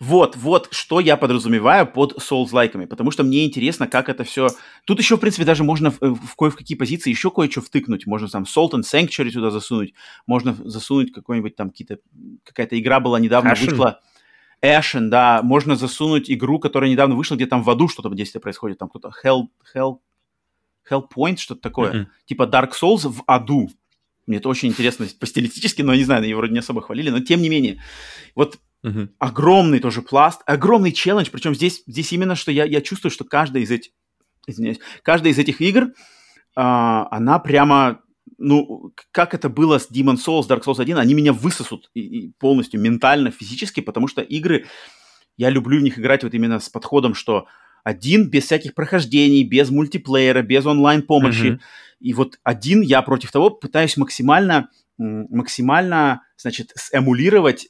Вот, вот, что я подразумеваю под Souls-лайками, потому что мне интересно, как это все... Тут еще, в принципе, даже можно в, в кое в какие позиции еще кое-что втыкнуть. Можно там Salt and Sanctuary туда засунуть, можно засунуть какой-нибудь там какие-то... Какая-то игра была недавно, Ashen. вышла... Ashen, да, можно засунуть игру, которая недавно вышла, где там в аду что-то действие происходит, там кто-то Hell, Hell, Hellpoint, что-то такое, mm-hmm. типа Dark Souls в аду. Мне это очень интересно по стилистически, но не знаю, ее вроде не особо хвалили, но тем не менее. Вот uh-huh. огромный тоже пласт, огромный челлендж, причем здесь, здесь именно, что я, я чувствую, что каждая из этих, извиняюсь, каждая из этих игр, а, она прямо, ну, как это было с Demon Souls, Dark Souls 1, они меня высосут и, и полностью ментально, физически, потому что игры, я люблю в них играть вот именно с подходом, что один без всяких прохождений, без мультиплеера, без онлайн-помощи. Mm-hmm. И вот один я против того пытаюсь максимально максимально, значит, эмулировать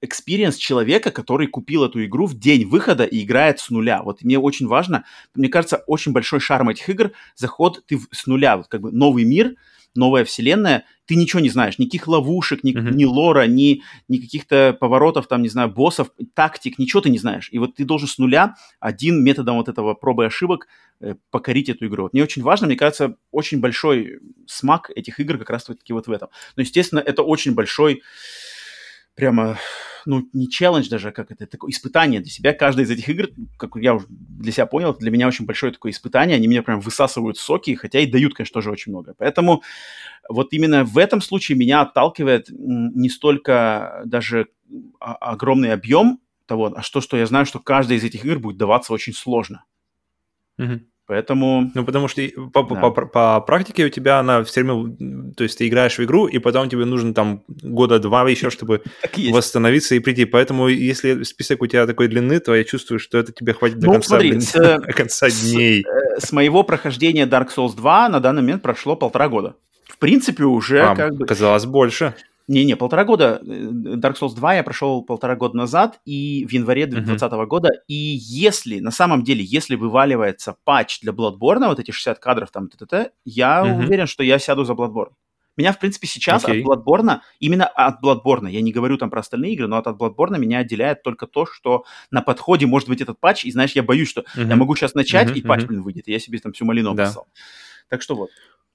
experience э, человека, который купил эту игру в день выхода и играет с нуля. Вот мне очень важно, мне кажется, очень большой шарм этих игр, заход ты с нуля, вот как бы новый мир, новая вселенная, ты ничего не знаешь, никаких ловушек, ни, mm-hmm. ни лора, ни, ни каких-то поворотов, там, не знаю, боссов, тактик, ничего ты не знаешь. И вот ты должен с нуля один методом вот этого пробы ошибок э, покорить эту игру. Вот мне очень важно, мне кажется, очень большой смак этих игр как раз-таки вот в этом. Но, естественно, это очень большой прямо, ну, не челлендж даже, а как это, такое испытание для себя. Каждая из этих игр, как я уже для себя понял, для меня очень большое такое испытание. Они меня прям высасывают соки, хотя и дают, конечно, тоже очень много. Поэтому вот именно в этом случае меня отталкивает не столько даже огромный объем того, а что, что я знаю, что каждая из этих игр будет даваться очень сложно. Mm-hmm. Поэтому... Ну, потому что по, да. по, по, по практике у тебя она все время... То есть ты играешь в игру, и потом тебе нужно там года два еще, чтобы восстановиться и прийти. Поэтому если список у тебя такой длины, то я чувствую, что это тебе хватит ну, до конца, смотри, блин, с, до конца дней. С, с моего прохождения Dark Souls 2 на данный момент прошло полтора года. В принципе, уже а, как бы... Казалось, больше. Не-не, полтора года. Dark Souls 2 я прошел полтора года назад, и в январе 2020 uh-huh. года. И если, на самом деле, если вываливается патч для Bloodborne, вот эти 60 кадров там, т-т-т, я uh-huh. уверен, что я сяду за Bloodborne. Меня, в принципе, сейчас okay. от Bloodborne, именно от Bloodborne, я не говорю там про остальные игры, но от, от Bloodborne меня отделяет только то, что на подходе может быть этот патч, и знаешь, я боюсь, что uh-huh. я могу сейчас начать, uh-huh, и патч, uh-huh. блин, выйдет, и я себе там всю малину да. описал. Так что вот.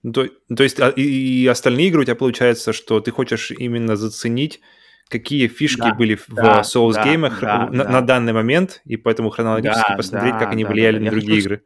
Ну, то, то есть а, и, остальные игры у тебя получается, что ты хочешь именно заценить, какие фишки да, были да, в Souls да, да, на, да. на данный момент, и поэтому хронологически да, посмотреть, да, как они да, влияли да. на другие игры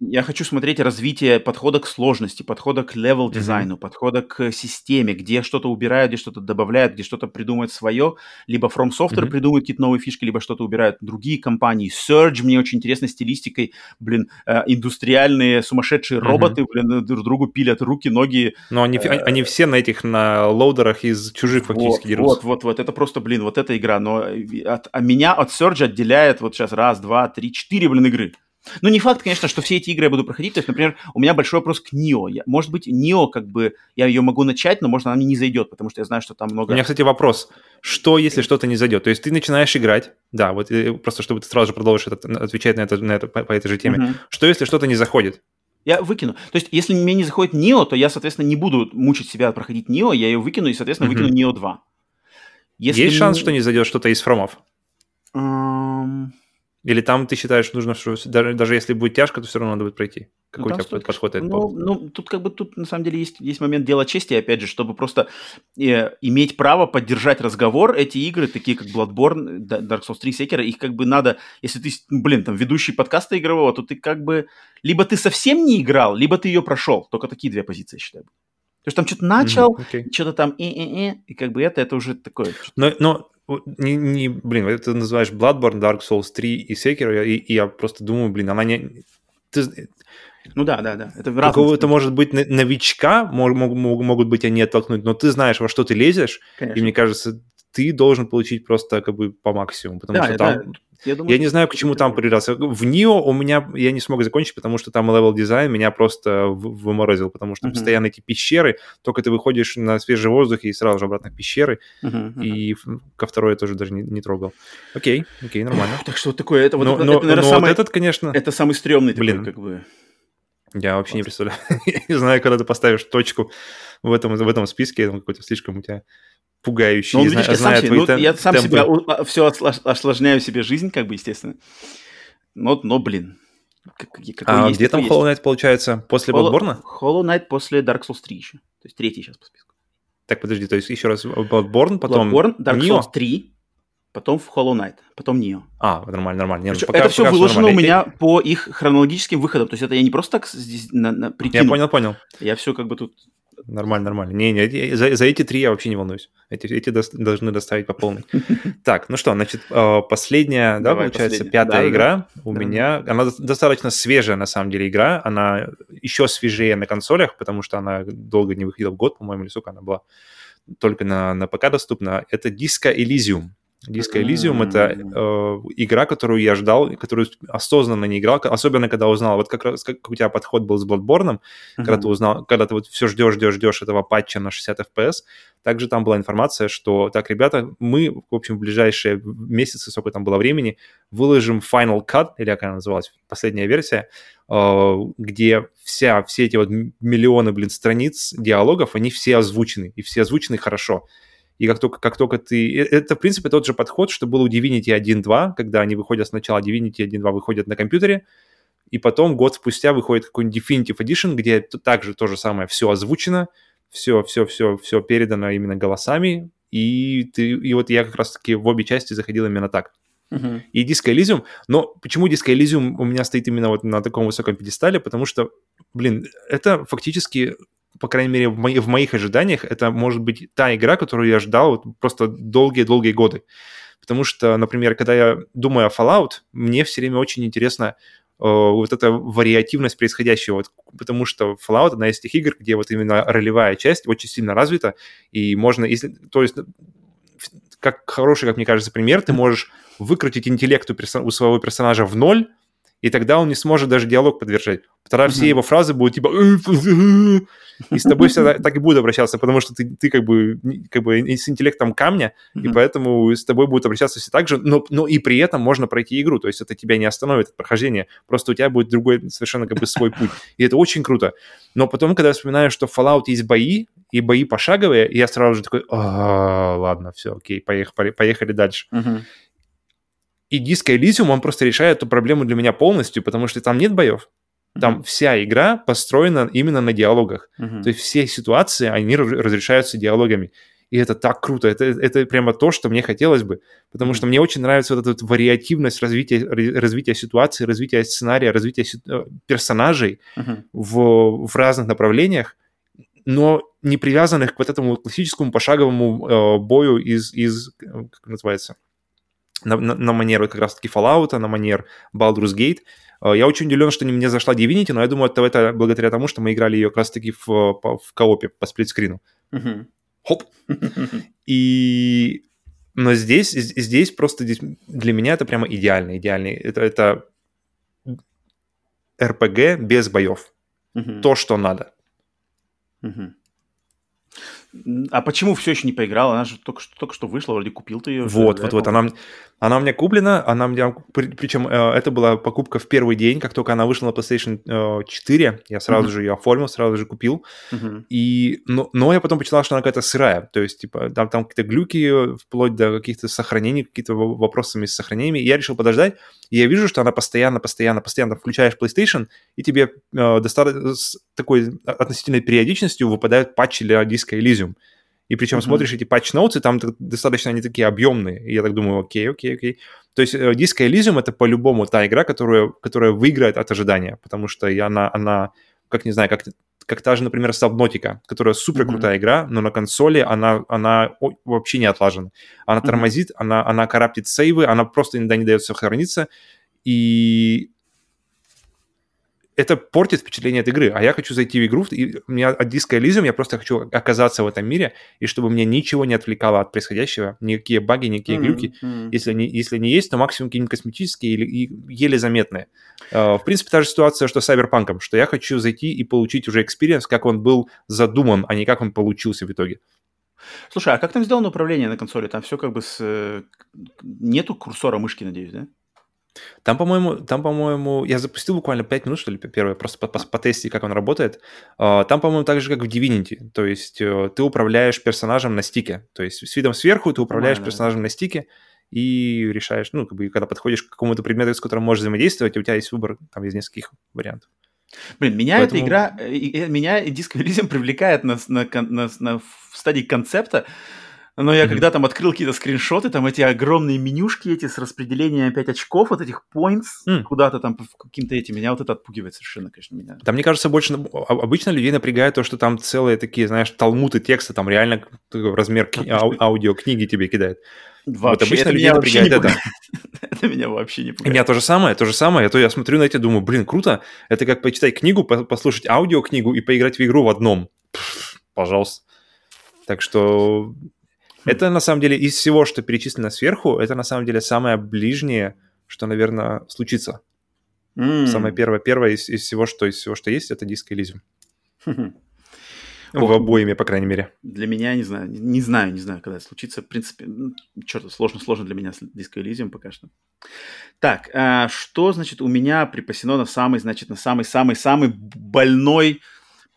я хочу смотреть развитие подхода к сложности, подхода к level дизайну, угу. подхода к системе, где что-то убирают, где что-то добавляют, где что-то придумают свое, либо From Software mm-hmm. придумают какие-то новые фишки, либо что-то убирают другие компании. Surge мне очень интересно стилистикой, блин, э, индустриальные сумасшедшие mm-hmm. роботы, блин, друг другу пилят руки, ноги. Но они, э, они все на этих, на лоудерах из чужих фактически вот, дерутся. Вот, вот, вот, это просто, блин, вот эта игра, но от, а меня от Surge отделяет вот сейчас раз, два, три, четыре, блин, игры. Ну, не факт, конечно, что все эти игры я буду проходить. То есть, например, у меня большой вопрос к Нио. Я, может быть, Нио, как бы, я ее могу начать, но, может, она мне не зайдет, потому что я знаю, что там много... У меня, кстати, вопрос. Что, если что-то не зайдет? То есть ты начинаешь играть, да, вот э, просто чтобы ты сразу же продолжишь отвечать на это, на это по, по этой же теме. Uh-huh. Что, если что-то не заходит? Я выкину. То есть, если мне не заходит Нио, то я, соответственно, не буду мучить себя проходить Нио, я ее выкину и, соответственно, uh-huh. выкину Нио 2. Если Есть шанс, что не зайдет что-то из фромов? Um... Или там ты считаешь, нужно, что даже, даже если будет тяжко, то все равно надо будет пройти? Какой ну, у тебя стоит, подход этот ну, ну, тут как бы тут на самом деле есть, есть момент дела чести, опять же, чтобы просто э, иметь право поддержать разговор. Эти игры, такие как Bloodborne, Dark Souls 3, Sekiro, их как бы надо, если ты, блин, там, ведущий подкаста игрового, то ты как бы, либо ты совсем не играл, либо ты ее прошел. Только такие две позиции, я считаю. То есть там что-то начал, mm-hmm, okay. что-то там и-и-и, и как бы это, это уже такое. Но, но не, не, блин, ты называешь Bloodborne, Dark Souls 3 и Sekiro, и, и я просто думаю, блин, она не... Ты, ну да, да, да. Это Какого-то, может быть, новичка мог, мог, могут быть они оттолкнуть, но ты знаешь, во что ты лезешь, Конечно. и мне кажется, ты должен получить просто как бы по максимуму, потому да, что там... Я, думаю, я не знаю, к чему там придраться. В Nioh у меня я не смог закончить, потому что там level дизайн меня просто выморозил, потому что uh-huh. постоянно эти пещеры, только ты выходишь на свежий воздух и сразу же обратно в пещеры, uh-huh, uh-huh. и ко второй я тоже даже не, не трогал. Окей, окей, нормально. Так что такое, это вот, но, это, но, это, наверное, но самый, вот этот, конечно... Это самый стрёмный Блин. такой, как бы... Я вообще не представляю. я не знаю, когда ты поставишь точку в этом, в этом списке, какой-то слишком у тебя пугающий. Ну, он, видишь, я, сам себе, ну, я сам темпы. себя а, все осложняю себе жизнь, как бы, естественно. Но, но блин. Как, а есть, где там Hollow Knight получается? После Hollow, Bloodborne? Hollow Knight после Dark Souls 3 еще. То есть третий сейчас по списку. Так, подожди, то есть еще раз Bloodborne, потом Bloodborne, Dark Neo? Souls 3, потом в Hollow Knight, потом Neo. А, нормально, нормально. Нет, пока, это все пока выложено все у меня по их хронологическим выходам. То есть это я не просто так здесь на, на, прикинул. Я понял, понял. Я все как бы тут Нормально, нормально. Не, не, за, за эти три я вообще не волнуюсь. Эти, эти до, должны доставить по полной. Так, ну что, значит, э, последняя, да, получается, пятая игра у меня. Она достаточно свежая, на самом деле, игра. Она еще свежее на консолях, потому что она долго не выходила в год, по-моему, или сколько она была только на, на ПК доступна. Это Disco Elysium. Disco Elysium mm-hmm. это э, игра, которую я ждал, которую осознанно не играл, особенно когда узнал, вот как раз как у тебя подход был с Bloodborne, mm-hmm. когда ты узнал, когда ты вот все ждешь, ждешь, ждешь этого патча на 60 FPS, также там была информация, что так, ребята, мы, в общем, в ближайшие месяцы, сколько там было времени, выложим Final Cut, или как она называлась, последняя версия, э, где вся, все эти вот миллионы, блин, страниц диалогов, они все озвучены, и все озвучены хорошо. И как только, как только ты... Э, это, в принципе, тот же подход, что был у Divinity 1.2, когда они выходят сначала, Divinity 1.2 выходят на компьютере, и потом год спустя выходит какой-нибудь Definitive Edition, где также то же самое, все озвучено, все, все, все, все передано именно голосами, и, ты, и вот я как раз-таки в обе части заходил именно так. Uh-huh. И Disco Elysium, но почему Disco Elysium у меня стоит именно вот на таком высоком пьедестале, потому что, блин, это фактически по крайней мере, в, мои, в моих ожиданиях, это может быть та игра, которую я ждал вот просто долгие-долгие годы. Потому что, например, когда я думаю о Fallout, мне все время очень интересно э, вот эта вариативность происходящего, вот, потому что Fallout одна из тех игр, где вот именно ролевая часть очень сильно развита, и можно, если, то есть, как хороший, как мне кажется, пример, ты можешь выкрутить интеллект у своего персонажа в ноль, и тогда он не сможет даже диалог поддержать. Тогда mm-hmm. все его фразы будут типа и с тобой всегда так и будут обращаться, потому что ты, ты как бы как бы с интеллектом камня, mm-hmm. и поэтому с тобой будут обращаться все так же, но, но и при этом можно пройти игру, то есть это тебя не остановит от прохождения, просто у тебя будет другой совершенно как бы свой путь, и это очень круто. Но потом, когда я вспоминаю, что в Fallout есть бои, и бои пошаговые, я сразу же такой, «А, ладно, все, окей, поехали, поехали дальше. Mm-hmm. И Disco Elysium, он просто решает эту проблему для меня полностью, потому что там нет боев. Там mm-hmm. вся игра построена именно на диалогах. Mm-hmm. То есть все ситуации, они разрешаются диалогами. И это так круто. Это, это прямо то, что мне хотелось бы. Потому mm-hmm. что мне очень нравится вот эта вот вариативность развития, развития ситуации, развития сценария, развития э, персонажей mm-hmm. в, в разных направлениях, но не привязанных к вот этому классическому пошаговому э, бою из, из, э, как называется, на, на, на манер как раз-таки Fallout, на манер Baldur's Gate. Э, я очень удивлен, что не мне зашла Divinity, но я думаю, это, это благодаря тому, что мы играли ее как раз-таки в, в коопе по сплитскрину. Uh-huh. Хоп! И... Но здесь, здесь просто здесь, для меня это прямо идеально, идеальный. Это, это RPG без боев. Uh-huh. То, что надо. Uh-huh. А почему все еще не поиграл? Она же только что, только что вышла, вроде купил ты ее. Вот, вот, вот. Она, она у меня куплена, она у меня, причем э, это была покупка в первый день, как только она вышла на PlayStation 4, э, я сразу uh-huh. же ее оформил, сразу же купил. Uh-huh. И, но, но я потом почитал, что она какая-то сырая, то есть, типа, там, там какие-то глюки, вплоть до каких-то сохранений, какие-то вопросами с сохранениями. И я решил подождать, и я вижу, что она постоянно, постоянно, постоянно включаешь PlayStation, и тебе э, достаточно с такой относительной периодичностью выпадают патчи для диска Elysium. И причем mm-hmm. смотришь эти патч-ноуты, там достаточно они такие объемные. И я так думаю, окей, окей, окей. То есть э, Disco Elysium — это по-любому та игра, которая, которая выиграет от ожидания, потому что она, она как не знаю, как, как та же, например, Subnautica, которая супер крутая mm-hmm. игра, но на консоли она, она вообще не отлажена. Она тормозит, mm-hmm. она, она караптит сейвы, она просто иногда не дает сохраниться. И это портит впечатление от игры. А я хочу зайти в игру, и у меня от диска Elysium я просто хочу оказаться в этом мире, и чтобы мне ничего не отвлекало от происходящего, никакие баги, никакие mm-hmm. глюки. Mm-hmm. Если, они, если они есть, то максимум какие-нибудь косметические или еле заметные. Э, в принципе, та же ситуация, что с Cyberpunk, что я хочу зайти и получить уже experience, как он был задуман, а не как он получился в итоге. Слушай, а как там сделано управление на консоли? Там все как бы с... Нету курсора мышки, надеюсь, да? Там, по-моему, там, по-моему, я запустил буквально 5 минут, что ли, первое, просто потестить, как он работает. А, там, по-моему, так же, как в Divinity. То есть э, ты управляешь персонажем на стике. То есть с видом сверху ты управляешь персонажем на стике и решаешь, ну, как бы, когда подходишь к какому-то предмету, с которым можешь взаимодействовать, у тебя есть выбор там из нескольких вариантов. Блин, меня Поэтому... эта игра, э, меня Disco Elysium привлекает на, на, на, на, в стадии концепта, но я mm-hmm. когда там открыл какие-то скриншоты, там эти огромные менюшки эти с распределением опять очков, вот этих points, mm. куда-то там каким-то этим, меня вот это отпугивает совершенно, конечно, меня. Там, мне кажется, больше обычно людей напрягает то, что там целые такие, знаешь, талмуты текста, там реально размер ки- ау- аудиокниги тебе кидает. Вообще, вот обычно это людей напрягает это. это меня вообще не пугает. Меня то же самое, то же самое. А то я смотрю на это и думаю, блин, круто. Это как почитать книгу, послушать аудиокнигу и поиграть в игру в одном. Пфф, пожалуйста. Так что это на самом деле из всего, что перечислено сверху, это на самом деле самое ближнее, что, наверное, случится. Mm. Самое первое, первое из, из всего, что из всего, что есть, это диск Elysium. В обоими, по крайней мере. Для меня, не знаю, не знаю, не знаю, когда это случится. В принципе, ну, что-то сложно, сложно для меня с Disco Elysium пока что. Так, а что, значит, у меня припасено на самый, значит, на самый-самый-самый больной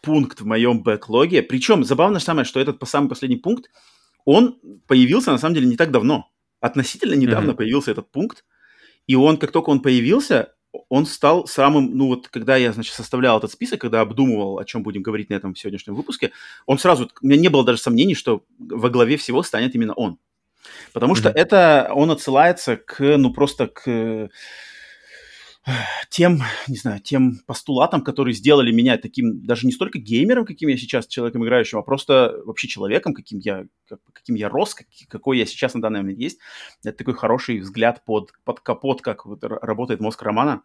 пункт в моем бэклоге. Причем, забавно самое, что этот самый последний пункт, он появился на самом деле не так давно. Относительно недавно mm-hmm. появился этот пункт. И он, как только он появился, он стал самым, ну вот, когда я, значит, составлял этот список, когда обдумывал, о чем будем говорить на этом сегодняшнем выпуске, он сразу, у меня не было даже сомнений, что во главе всего станет именно он. Потому mm-hmm. что это, он отсылается к, ну просто к тем, не знаю, тем постулатам, которые сделали меня таким, даже не столько геймером, каким я сейчас, человеком играющим, а просто вообще человеком, каким я, каким я рос, как, какой я сейчас на данный момент есть. Это такой хороший взгляд под, под капот, как вот работает мозг Романа.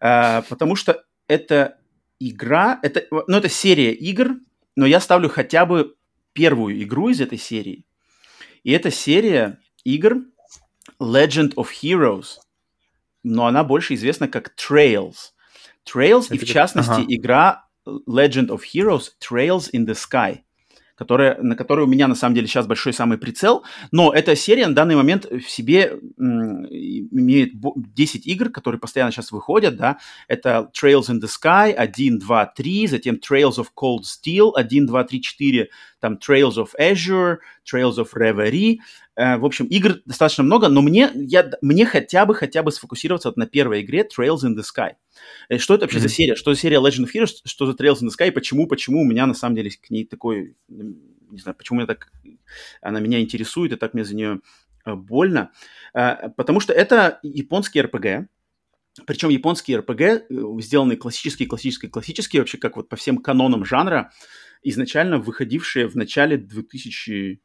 А, потому что это игра, это, ну, это серия игр, но я ставлю хотя бы первую игру из этой серии. И это серия игр Legend of Heroes – но она больше известна как Trails. Trails Это и, в частности, ага. игра Legend of Heroes Trails in the Sky которая, на которой у меня на самом деле сейчас большой самый прицел, но эта серия на данный момент в себе имеет 10 игр, которые постоянно сейчас выходят, да, это Trails in the Sky 1, 2, 3, затем Trails of Cold Steel 1, 2, 3, 4, там Trails of Azure, Trails of Reverie, в общем, игр достаточно много, но мне, я, мне хотя бы, хотя бы сфокусироваться вот на первой игре Trails in the Sky. Э, что это вообще mm-hmm. за серия? Что за серия Legend of Heroes? Что за Trails in the Sky? И почему, почему у меня на самом деле к ней такой, не знаю, почему меня так, она меня интересует и так мне за нее э, больно? Э, потому что это японский RPG, причем японские RPG, сделанные классические, классические, классические, вообще как вот по всем канонам жанра, изначально выходившие в начале 2000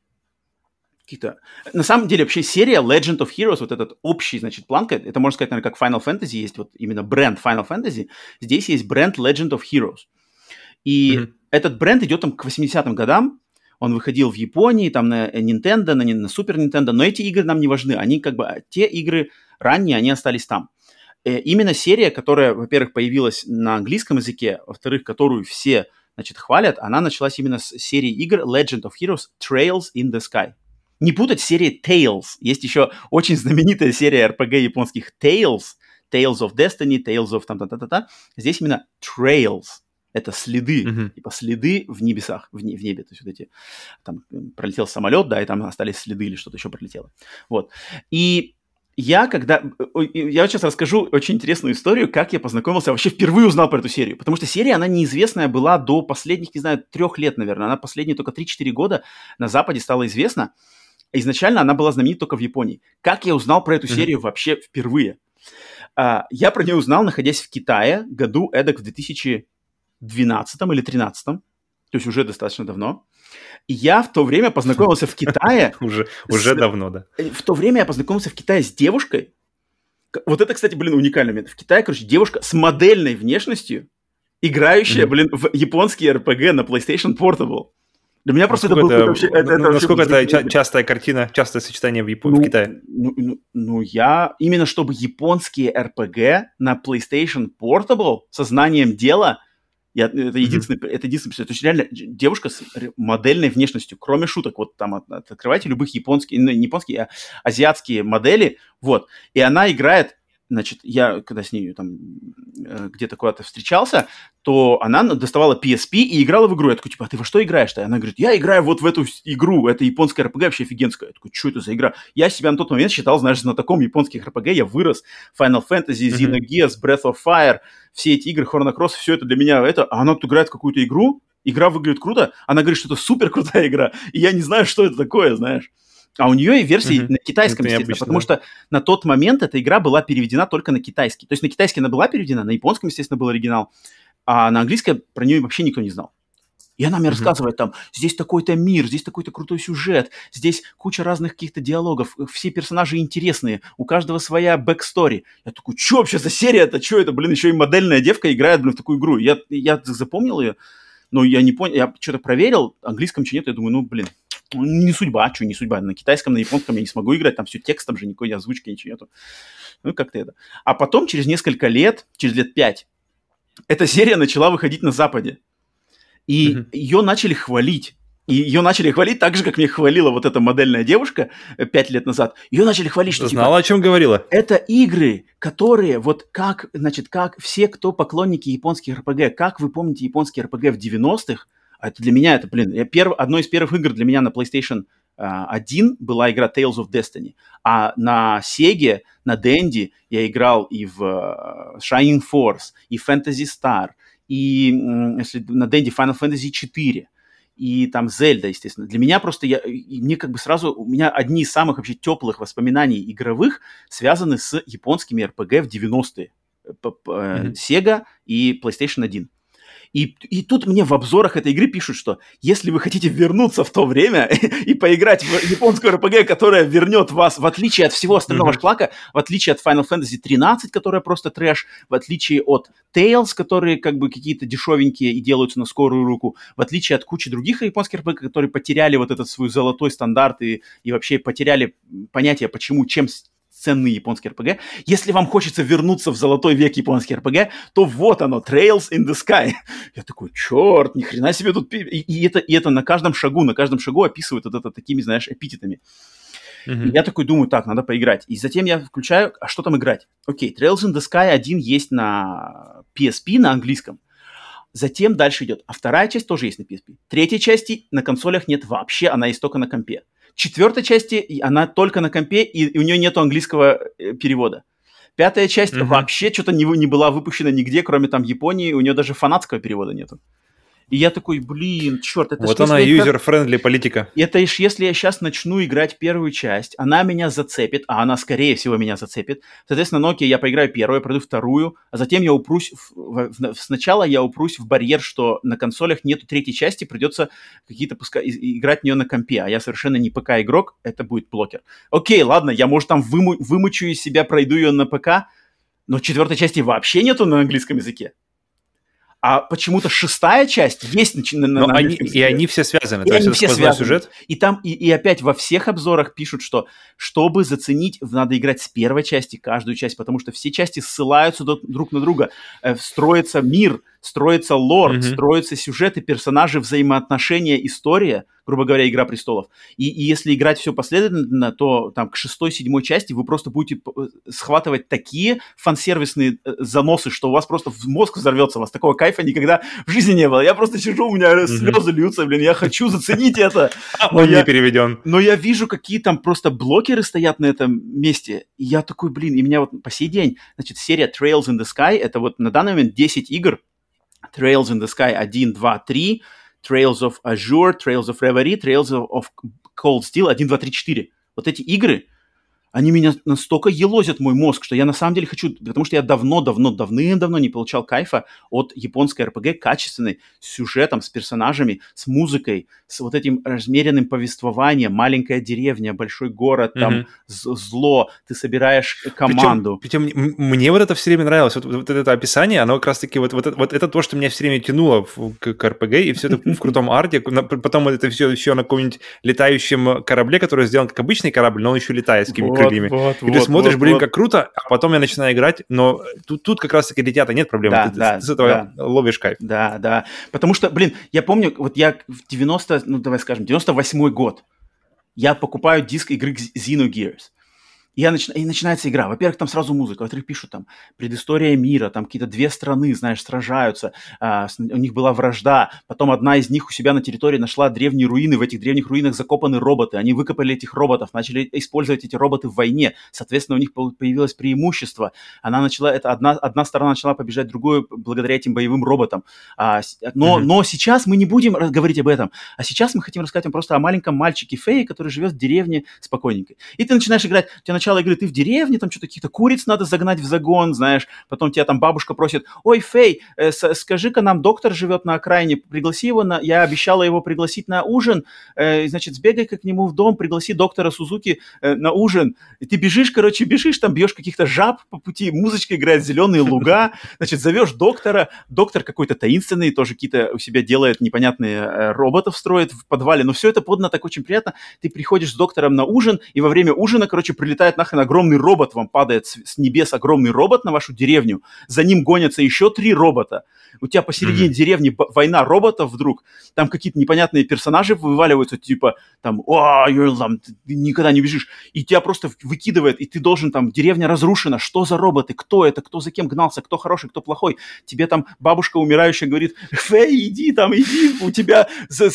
каких-то... На самом деле, вообще серия Legend of Heroes, вот этот общий, значит, планка, это можно сказать, наверное, как Final Fantasy, есть вот именно бренд Final Fantasy, здесь есть бренд Legend of Heroes. И mm-hmm. этот бренд идет там к 80-м годам, он выходил в Японии, там на Nintendo, на, на Super Nintendo, но эти игры нам не важны, они как бы, те игры ранние, они остались там. Э, именно серия, которая, во-первых, появилась на английском языке, во-вторых, которую все, значит, хвалят, она началась именно с серии игр Legend of Heroes Trails in the Sky. Не путать с серией Tales. Есть еще очень знаменитая серия RPG японских Tales. Tales of Destiny, Tales of там-та-та-та-та. Здесь именно Trails. Это следы, mm-hmm. типа следы в небесах, в, не, в небе. То есть вот эти, там пролетел самолет, да, и там остались следы или что-то еще пролетело. Вот. И я когда... Я сейчас расскажу очень интересную историю, как я познакомился, вообще впервые узнал про эту серию. Потому что серия, она неизвестная была до последних, не знаю, трех лет, наверное. Она последние только 3-4 года на Западе стала известна. Изначально она была знаменита только в Японии. Как я узнал про эту серию mm-hmm. вообще впервые? А, я про нее узнал, находясь в Китае, году эдак в 2012 или 2013, то есть уже достаточно давно. И я в то время познакомился в Китае... Уже, уже давно, да. В то время я познакомился в Китае с девушкой. Вот это, кстати, блин, уникальный момент. В Китае, короче, девушка с модельной внешностью, играющая, блин, в японский RPG на PlayStation Portable. Для меня просто это, это вообще... Это, это насколько это ча- частая картина, частое сочетание в, Японии, ну, в Китае? Ну, ну, ну, я... Именно чтобы японские RPG на PlayStation Portable со знанием дела... Я, это единственное, mm-hmm. это единственное, то есть реально девушка с модельной внешностью, кроме шуток, вот там от, открывайте любых японские, ну, не японские, а азиатские модели, вот, и она играет значит, я когда с ней там э, где-то куда-то встречался, то она доставала PSP и играла в игру. Я такой, типа, а ты во что играешь-то? Она говорит, я играю вот в эту игру, это японская RPG вообще офигенская. Я такой, что это за игра? Я себя на тот момент считал, знаешь, знатоком японских RPG, я вырос. Final Fantasy, Xenogears, Breath of Fire, все эти игры, Chrono Cross, все это для меня это. А она тут играет в какую-то игру, игра выглядит круто, она говорит, что это супер крутая игра, и я не знаю, что это такое, знаешь. А у нее и версии mm-hmm. на китайском, это естественно, потому да. что на тот момент эта игра была переведена только на китайский. То есть на китайский она была переведена, на японском, естественно, был оригинал, а на английском про нее вообще никто не знал. И она мне mm-hmm. рассказывает там, здесь такой-то мир, здесь такой-то крутой сюжет, здесь куча разных каких-то диалогов, все персонажи интересные, у каждого своя backstory. Я такой, что вообще за серия это? Что это, блин, еще и модельная девка играет, блин, в такую игру. Я, я запомнил ее, но я не понял, я что-то проверил, английском что нет, я думаю, ну, блин, не судьба, что не судьба. На китайском, на японском я не смогу играть, там все текстом же, никакой озвучки, ничего нету. Ну, как-то это. А потом, через несколько лет, через лет пять, эта серия начала выходить на Западе. И mm-hmm. ее начали хвалить. И ее начали хвалить так же, как мне хвалила вот эта модельная девушка э, пять лет назад. Ее начали хвалить, что типа, Знала, о чем говорила. Это игры, которые вот как, значит, как все, кто поклонники японских РПГ, как вы помните японские РПГ в 90-х, а это для меня, это, блин, я перв, одно из первых игр для меня на PlayStation uh, а, 1 была игра Tales of Destiny. А на Sega, на Dendy я играл и в uh, Shining Force, и Fantasy Star, и если на Dendy Final Fantasy 4 и там Зельда, естественно. Для меня просто, я, мне как бы сразу, у меня одни из самых вообще теплых воспоминаний игровых связаны с японскими RPG в 90-е. Mm-hmm. Sega и PlayStation 1. И, и тут мне в обзорах этой игры пишут, что если вы хотите вернуться в то время и поиграть в японскую RPG, которая вернет вас, в отличие от всего остального mm-hmm. шлака, в отличие от Final Fantasy 13, которая просто трэш, в отличие от Tales, которые как бы какие-то дешевенькие и делаются на скорую руку, в отличие от кучи других японских RPG, которые потеряли вот этот свой золотой стандарт и, и вообще потеряли понятие, почему, чем ценный японский РПГ. Если вам хочется вернуться в золотой век японский РПГ, то вот оно, Trails in the Sky. Я такой, черт, ни хрена себе тут... И, и, это, и это на каждом шагу, на каждом шагу описывают вот это такими, знаешь, эпитетами. Mm-hmm. я такой думаю, так, надо поиграть. И затем я включаю, а что там играть? Окей, Trails in the Sky один есть на PSP, на английском. Затем дальше идет. А вторая часть тоже есть на PSP. Третьей части на консолях нет вообще, она есть только на компе. Четвертой части она только на компе, и у нее нет английского э, перевода. Пятая часть mm-hmm. вообще что-то не, не была выпущена нигде, кроме там Японии, у нее даже фанатского перевода нету. И я такой, блин, черт, это Вот она, user-friendly политика. Это ж если я сейчас начну играть первую часть, она меня зацепит, а она, скорее всего, меня зацепит. Соответственно, ну окей я поиграю первую, пройду вторую, а затем я упрусь... В, сначала я упрусь в барьер, что на консолях нету третьей части, придется какие-то пускай играть в нее на компе, а я совершенно не ПК-игрок, это будет блокер. Окей, ладно, я, может, там выму, вымучу из себя, пройду ее на ПК, но четвертой части вообще нету на английском языке а почему-то шестая часть есть на, на, на они, И они все связаны, и то они есть все связаны. сюжет. И там, и, и опять во всех обзорах пишут, что чтобы заценить, надо играть с первой части каждую часть, потому что все части ссылаются друг на друга, э, строится мир, строится лор, mm-hmm. строятся сюжеты, персонажи, взаимоотношения, история, грубо говоря, «Игра престолов». И, и если играть все последовательно, то там к шестой, седьмой части вы просто будете э, схватывать такие фан-сервисные э, заносы, что у вас просто мозг взорвется, у вас такого кайфа никогда в жизни не было. Я просто сижу, у меня mm-hmm. слезы льются, блин, я хочу заценить это. Он не переведен. Но я вижу, какие там просто блокеры стоят на этом месте, и я такой, блин, и меня вот по сей день, значит, серия Trails in the Sky, это вот на данный момент 10 игр, Trails in the Sky 1, 2, 3, Trails of Azure, Trails of Reverie, Trails of Cold Steel 1, 2, 3, 4. Вот эти игры, они меня настолько елозят мой мозг, что я на самом деле хочу, потому что я давно-давно, давным-давно не получал кайфа от японской РПГ качественной, с сюжетом, с персонажами, с музыкой, с вот этим размеренным повествованием, маленькая деревня, большой город, там mm-hmm. зло, ты собираешь команду. Причем, причем мне вот это все время нравилось, вот, вот это описание, оно как раз-таки вот, вот, вот это то, что меня все время тянуло в, к, к РПГ, и все это в крутом арте, потом это все еще на каком-нибудь летающем корабле, который сделан как обычный корабль, но он еще летает с какими-то крыльями. Вот, и вот, ты смотришь, вот, блин, вот. как круто, а потом я начинаю играть, но тут, тут как раз-таки летят, нет проблем. Да, ты, да, ты с этого да. ловишь кайф. Да, да. Потому что, блин, я помню, вот я в 90, ну давай скажем, 98 год, я покупаю диск игры Xenogears. И, я начи... и начинается игра. Во-первых, там сразу музыка. Во-вторых, пишут там предыстория мира, там какие-то две страны, знаешь, сражаются. А, с... У них была вражда. Потом одна из них у себя на территории нашла древние руины. В этих древних руинах закопаны роботы. Они выкопали этих роботов, начали использовать эти роботы в войне. Соответственно, у них появилось преимущество. Она начала, это одна, одна сторона начала побежать другую благодаря этим боевым роботам. А, но, mm-hmm. но сейчас мы не будем говорить об этом. А сейчас мы хотим рассказать вам просто о маленьком мальчике Фее, который живет в деревне спокойненько. И ты начинаешь играть, у тебя начало игры, ты в деревне, там что-то каких-то куриц надо загнать в загон, знаешь, потом тебя там бабушка просит, ой, Фей, э, скажи-ка нам, доктор живет на окраине, пригласи его на, я обещала его пригласить на ужин, э, значит, сбегай-ка к нему в дом, пригласи доктора Сузуки э, на ужин, и ты бежишь, короче, бежишь, там бьешь каких-то жаб по пути, музычка играет, зеленые луга, значит, зовешь доктора, доктор какой-то таинственный, тоже какие-то у себя делает непонятные э, роботов строит в подвале, но все это подано так очень приятно, ты приходишь с доктором на ужин, и во время ужина, короче, прилетает нахрен огромный робот, вам падает с, с небес огромный робот на вашу деревню, за ним гонятся еще три робота, у тебя посередине mm-hmm. деревни война роботов вдруг, там какие-то непонятные персонажи вываливаются, типа, там, о, там, ты никогда не бежишь, и тебя просто выкидывает, и ты должен, там, деревня разрушена, что за роботы, кто это, кто за кем гнался, кто хороший, кто плохой, тебе там бабушка умирающая говорит, Фэй, иди там, иди, у тебя,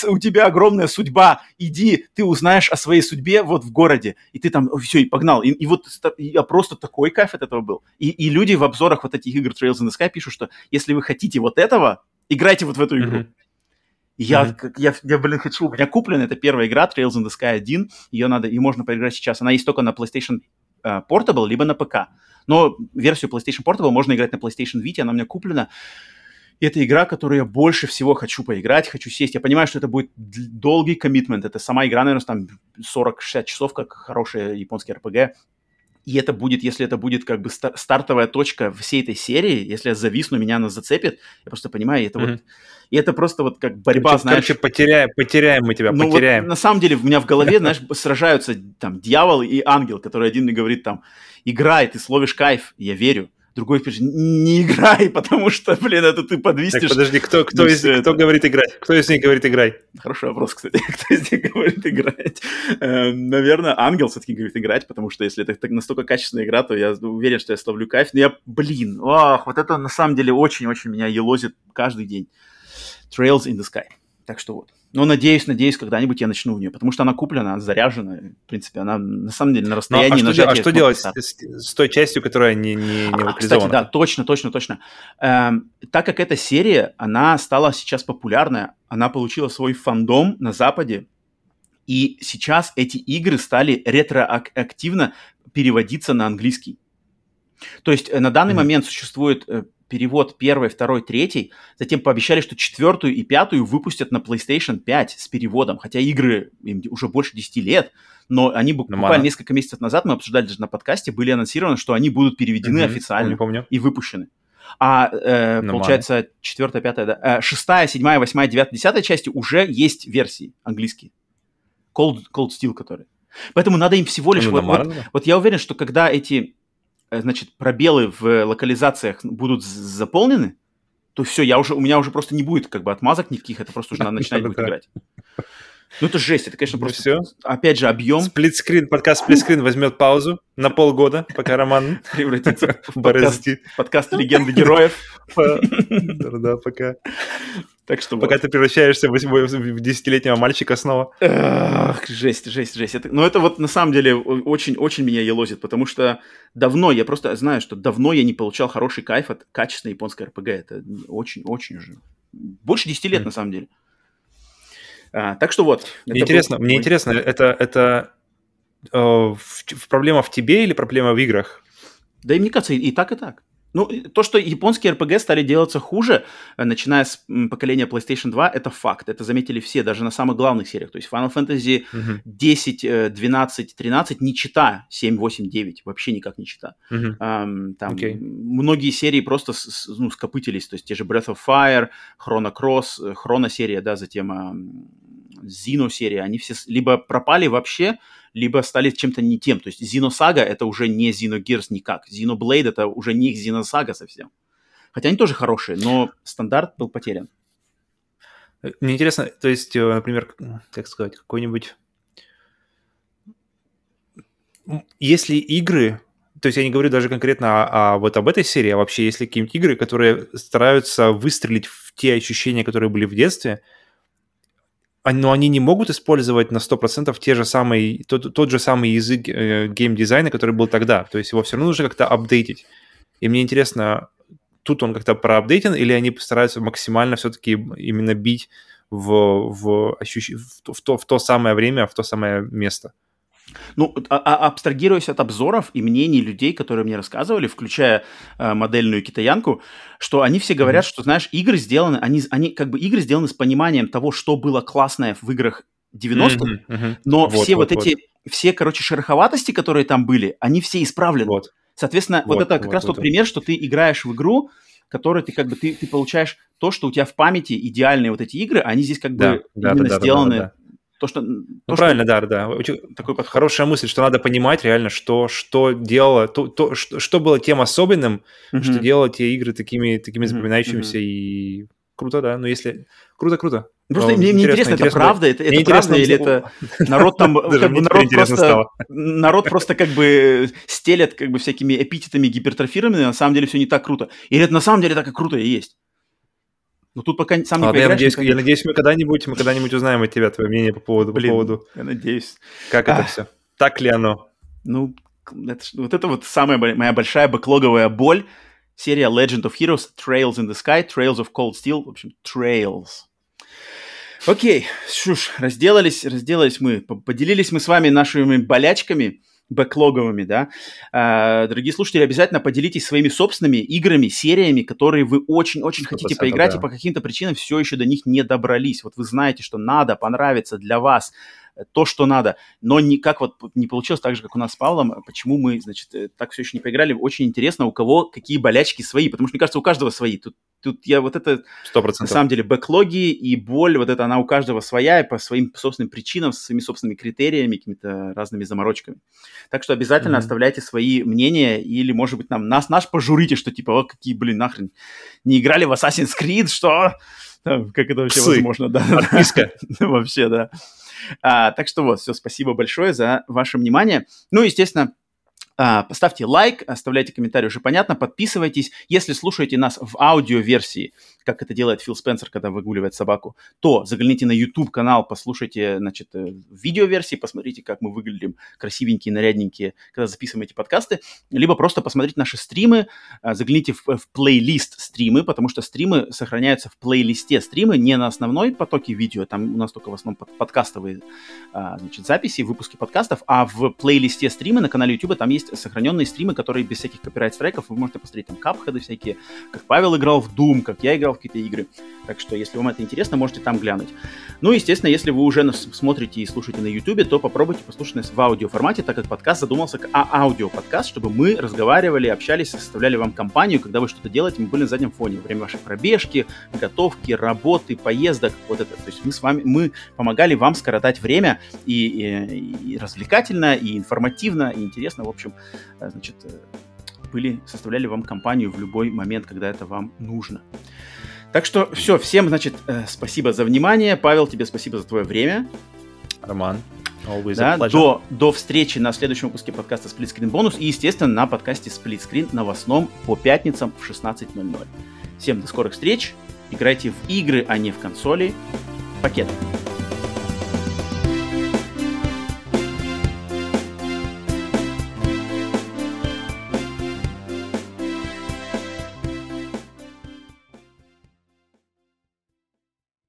у тебя огромная судьба, иди, ты узнаешь о своей судьбе вот в городе, и ты там, все, и погнал, и, и вот я просто такой кайф от этого был, и, и люди в обзорах вот этих игр Trails in the Sky пишут, что если вы хотите вот этого, играйте вот в эту игру. Mm-hmm. Я, mm-hmm. я, я, блин, хочу, у меня куплена эта первая игра Trails in the Sky 1, ее надо, ее можно поиграть сейчас. Она есть только на PlayStation uh, Portable, либо на ПК. Но версию PlayStation Portable можно играть на PlayStation Vita, она у меня куплена. И это игра, которую я больше всего хочу поиграть, хочу сесть. Я понимаю, что это будет долгий коммитмент. Это сама игра, наверное, там 40-60 часов, как хорошая японский RPG. И это будет, если это будет как бы стартовая точка всей этой серии, если я зависну, меня она зацепит, я просто понимаю, это mm-hmm. вот... И это просто вот как борьба, короче, знаешь... Короче, потеряем, потеряем мы тебя, ну, потеряем. Вот, на самом деле у меня в голове, знаешь, сражаются там дьявол и ангел, который один мне говорит там, играй, ты словишь кайф, я верю другой пишет, не играй, потому что, блин, это ты подвистишь. Так, подожди, кто, кто, из, кто говорит играть? Кто из них говорит играй? Хороший вопрос, кстати. кто из них говорит играть? Эм, наверное, Ангел все-таки говорит играть, потому что если это так настолько качественная игра, то я уверен, что я словлю кайф. Но я, блин, ох, вот это на самом деле очень-очень меня елозит каждый день. Trails in the Sky. Так что вот. Но надеюсь, надеюсь, когда-нибудь я начну в нее, потому что она куплена, она заряжена. В принципе, она на самом деле на расстоянии ну, а что, а что делать с, с той частью, которая не, не, не а, Кстати, да, точно, точно, точно. Эм, так как эта серия, она стала сейчас популярная, она получила свой фандом на Западе, и сейчас эти игры стали ретроактивно переводиться на английский. То есть э, на данный mm-hmm. момент существует э, перевод первой, второй, третий. Затем пообещали, что четвертую и пятую выпустят на PlayStation 5 с переводом. Хотя игры им уже больше 10 лет, но они буквально Нормально. несколько месяцев назад, мы обсуждали даже на подкасте, были анонсированы, что они будут переведены угу, официально помню, и выпущены. А э, получается, четвертая, пятая, да, э, шестая, седьмая, восьмая, девятая, десятая части уже есть версии английские. Cold, Cold Steel, которые. Поэтому надо им всего лишь... Ну, вот, вот, вот я уверен, что когда эти значит, пробелы в локализациях будут заполнены, то все, я уже, у меня уже просто не будет как бы отмазок никаких, это просто уже надо начинать будет играть. Ну, это жесть, это, конечно, ну просто, все. опять же, объем. Сплитскрин, подкаст Сплитскрин возьмет паузу на полгода, пока Роман превратится в подкаст, подкаст легенды героев. Да, пока. Так что Пока вот. ты превращаешься в десятилетнего мальчика снова. Эх, жесть, жесть, жесть. Это, но это вот на самом деле очень-очень меня елозит, потому что давно, я просто знаю, что давно я не получал хороший кайф от качественной японской РПГ. Это очень-очень уже. Больше 10 лет, mm. на самом деле. А, так что вот. Мне интересно, был... мне интересно, это, это э, в, в проблема в тебе или проблема в играх? Да и мне кажется, и, и так, и так. Ну, то, что японские RPG стали делаться хуже, э, начиная с поколения PlayStation 2, это факт. Это заметили все, даже на самых главных сериях. То есть Final Fantasy uh-huh. 10, 12, 13 не чита 7, 8, 9. Вообще никак не чита. Uh-huh. Um, там okay. многие серии просто с, ну, скопытились. То есть те же Breath of Fire, Chrono Cross, Chrono серия, да, затем Zino серия, они все либо пропали вообще, либо стали чем-то не тем. То есть Xenosaga это уже не Xenogears никак. Xenoblade это уже не Xenosaga совсем. Хотя они тоже хорошие, но стандарт был потерян. Мне интересно, то есть, э, например, как сказать, какой-нибудь если игры, то есть я не говорю даже конкретно о, о, вот об этой серии, а вообще если какие-нибудь игры, которые стараются выстрелить в те ощущения, которые были в детстве, но они не могут использовать на 100% те же самые, тот, тот же самый язык э, геймдизайна, который был тогда. То есть его все равно нужно как-то апдейтить. И мне интересно, тут он как-то проапдейтен, или они постараются максимально все-таки именно бить в, в, ощущ... в, в, то, в то самое время, в то самое место? Ну, а, а, абстрагируясь от обзоров и мнений людей, которые мне рассказывали, включая э, модельную китаянку, что они все говорят, mm-hmm. что, знаешь, игры сделаны, они, они как бы игры сделаны с пониманием того, что было классное в играх 90-х, mm-hmm, mm-hmm. но вот, все вот, вот эти, вот. все, короче, шероховатости, которые там были, они все исправлены. Вот. Соответственно, вот, вот это как вот, раз вот, тот вот. пример, что ты играешь в игру, которой ты как бы ты, ты получаешь то, что у тебя в памяти идеальные вот эти игры, они здесь как да, бы да, именно да, сделаны да, да, да то, что... Ну, то, правильно, что... да, да. Такой подход. Хорошая мысль, что надо понимать реально, что, что делало, то, то, что, что было тем особенным, mm-hmm. что делало те игры такими, такими запоминающимися mm-hmm. и круто, да. Но если... Круто, круто. Просто мне, мне интересно, интересно, это правда, это, это правда или это народ там, как бы народ просто, народ просто как бы стелет как бы всякими эпитетами гипертрофированными, на самом деле все не так круто. Или это на самом деле так и круто и есть. Но тут пока сам не Ладно, я надеюсь, я надеюсь, мы когда-нибудь, мы когда-нибудь узнаем от тебя твое мнение по поводу, Блин, по поводу. Я надеюсь. Как а, это все? Так ли оно? Ну, это, вот это вот самая моя большая бэклоговая боль. Серия Legend of Heroes, Trails in the Sky, Trails of Cold Steel, в общем, Trails. Окей, ж, разделались, разделались мы, поделились мы с вами нашими болячками бэклоговыми, да. А, дорогие слушатели, обязательно поделитесь своими собственными играми, сериями, которые вы очень-очень хотите поиграть да. и по каким-то причинам все еще до них не добрались. Вот вы знаете, что надо, понравится для вас то, что надо. Но никак вот не получилось так же, как у нас с Павлом. Почему мы, значит, э, так все еще не поиграли? Очень интересно, у кого какие болячки свои. Потому что, мне кажется, у каждого свои. Тут, тут я вот это... 100%. На самом деле, бэклоги и боль, вот это она у каждого своя, и по своим собственным причинам, со своими собственными критериями, какими-то разными заморочками. Так что обязательно mm-hmm. оставляйте свои мнения, или, может быть, нам нас наш пожурите, что типа, о, какие, блин, нахрен, не играли в Assassin's Creed, что? Как это вообще Псы. возможно, да? Отписка. Вообще, да. А, так что вот, все, спасибо большое за ваше внимание. Ну, естественно, а, поставьте лайк, оставляйте комментарий, уже понятно, подписывайтесь. Если слушаете нас в аудиоверсии, как это делает Фил Спенсер, когда выгуливает собаку, то загляните на YouTube-канал, послушайте, значит, э, видеоверсии, посмотрите, как мы выглядим красивенькие, нарядненькие, когда записываем эти подкасты, либо просто посмотрите наши стримы, а, загляните в, в плейлист стримы, потому что стримы сохраняются в плейлисте стримы, не на основной потоке видео, там у нас только в основном под, подкастовые а, значит, записи, выпуски подкастов, а в плейлисте стримы на канале YouTube там есть сохраненные стримы, которые без всяких копирайт-страйков, вы можете посмотреть там капхеды всякие, как Павел играл в Doom, как я играл в какие-то игры. Так что, если вам это интересно, можете там глянуть. Ну, естественно, если вы уже нас смотрите и слушаете на YouTube, то попробуйте послушать нас в аудиоформате, так как подкаст задумался как а аудиоподкаст, чтобы мы разговаривали, общались, составляли вам компанию, когда вы что-то делаете, мы были на заднем фоне во время вашей пробежки, готовки, работы, поездок, вот это. То есть мы с вами, мы помогали вам скоротать время и, и, и развлекательно, и информативно, и интересно, в общем, Э, значит, э, были, составляли вам компанию в любой момент, когда это вам нужно. Так что все, всем, значит, э, спасибо за внимание. Павел, тебе спасибо за твое время. Роман, always да, до, до встречи на следующем выпуске подкаста Split Screen Bonus и, естественно, на подкасте Split Screen новостном по пятницам в 16.00. Всем до скорых встреч. Играйте в игры, а не в консоли. Пакет.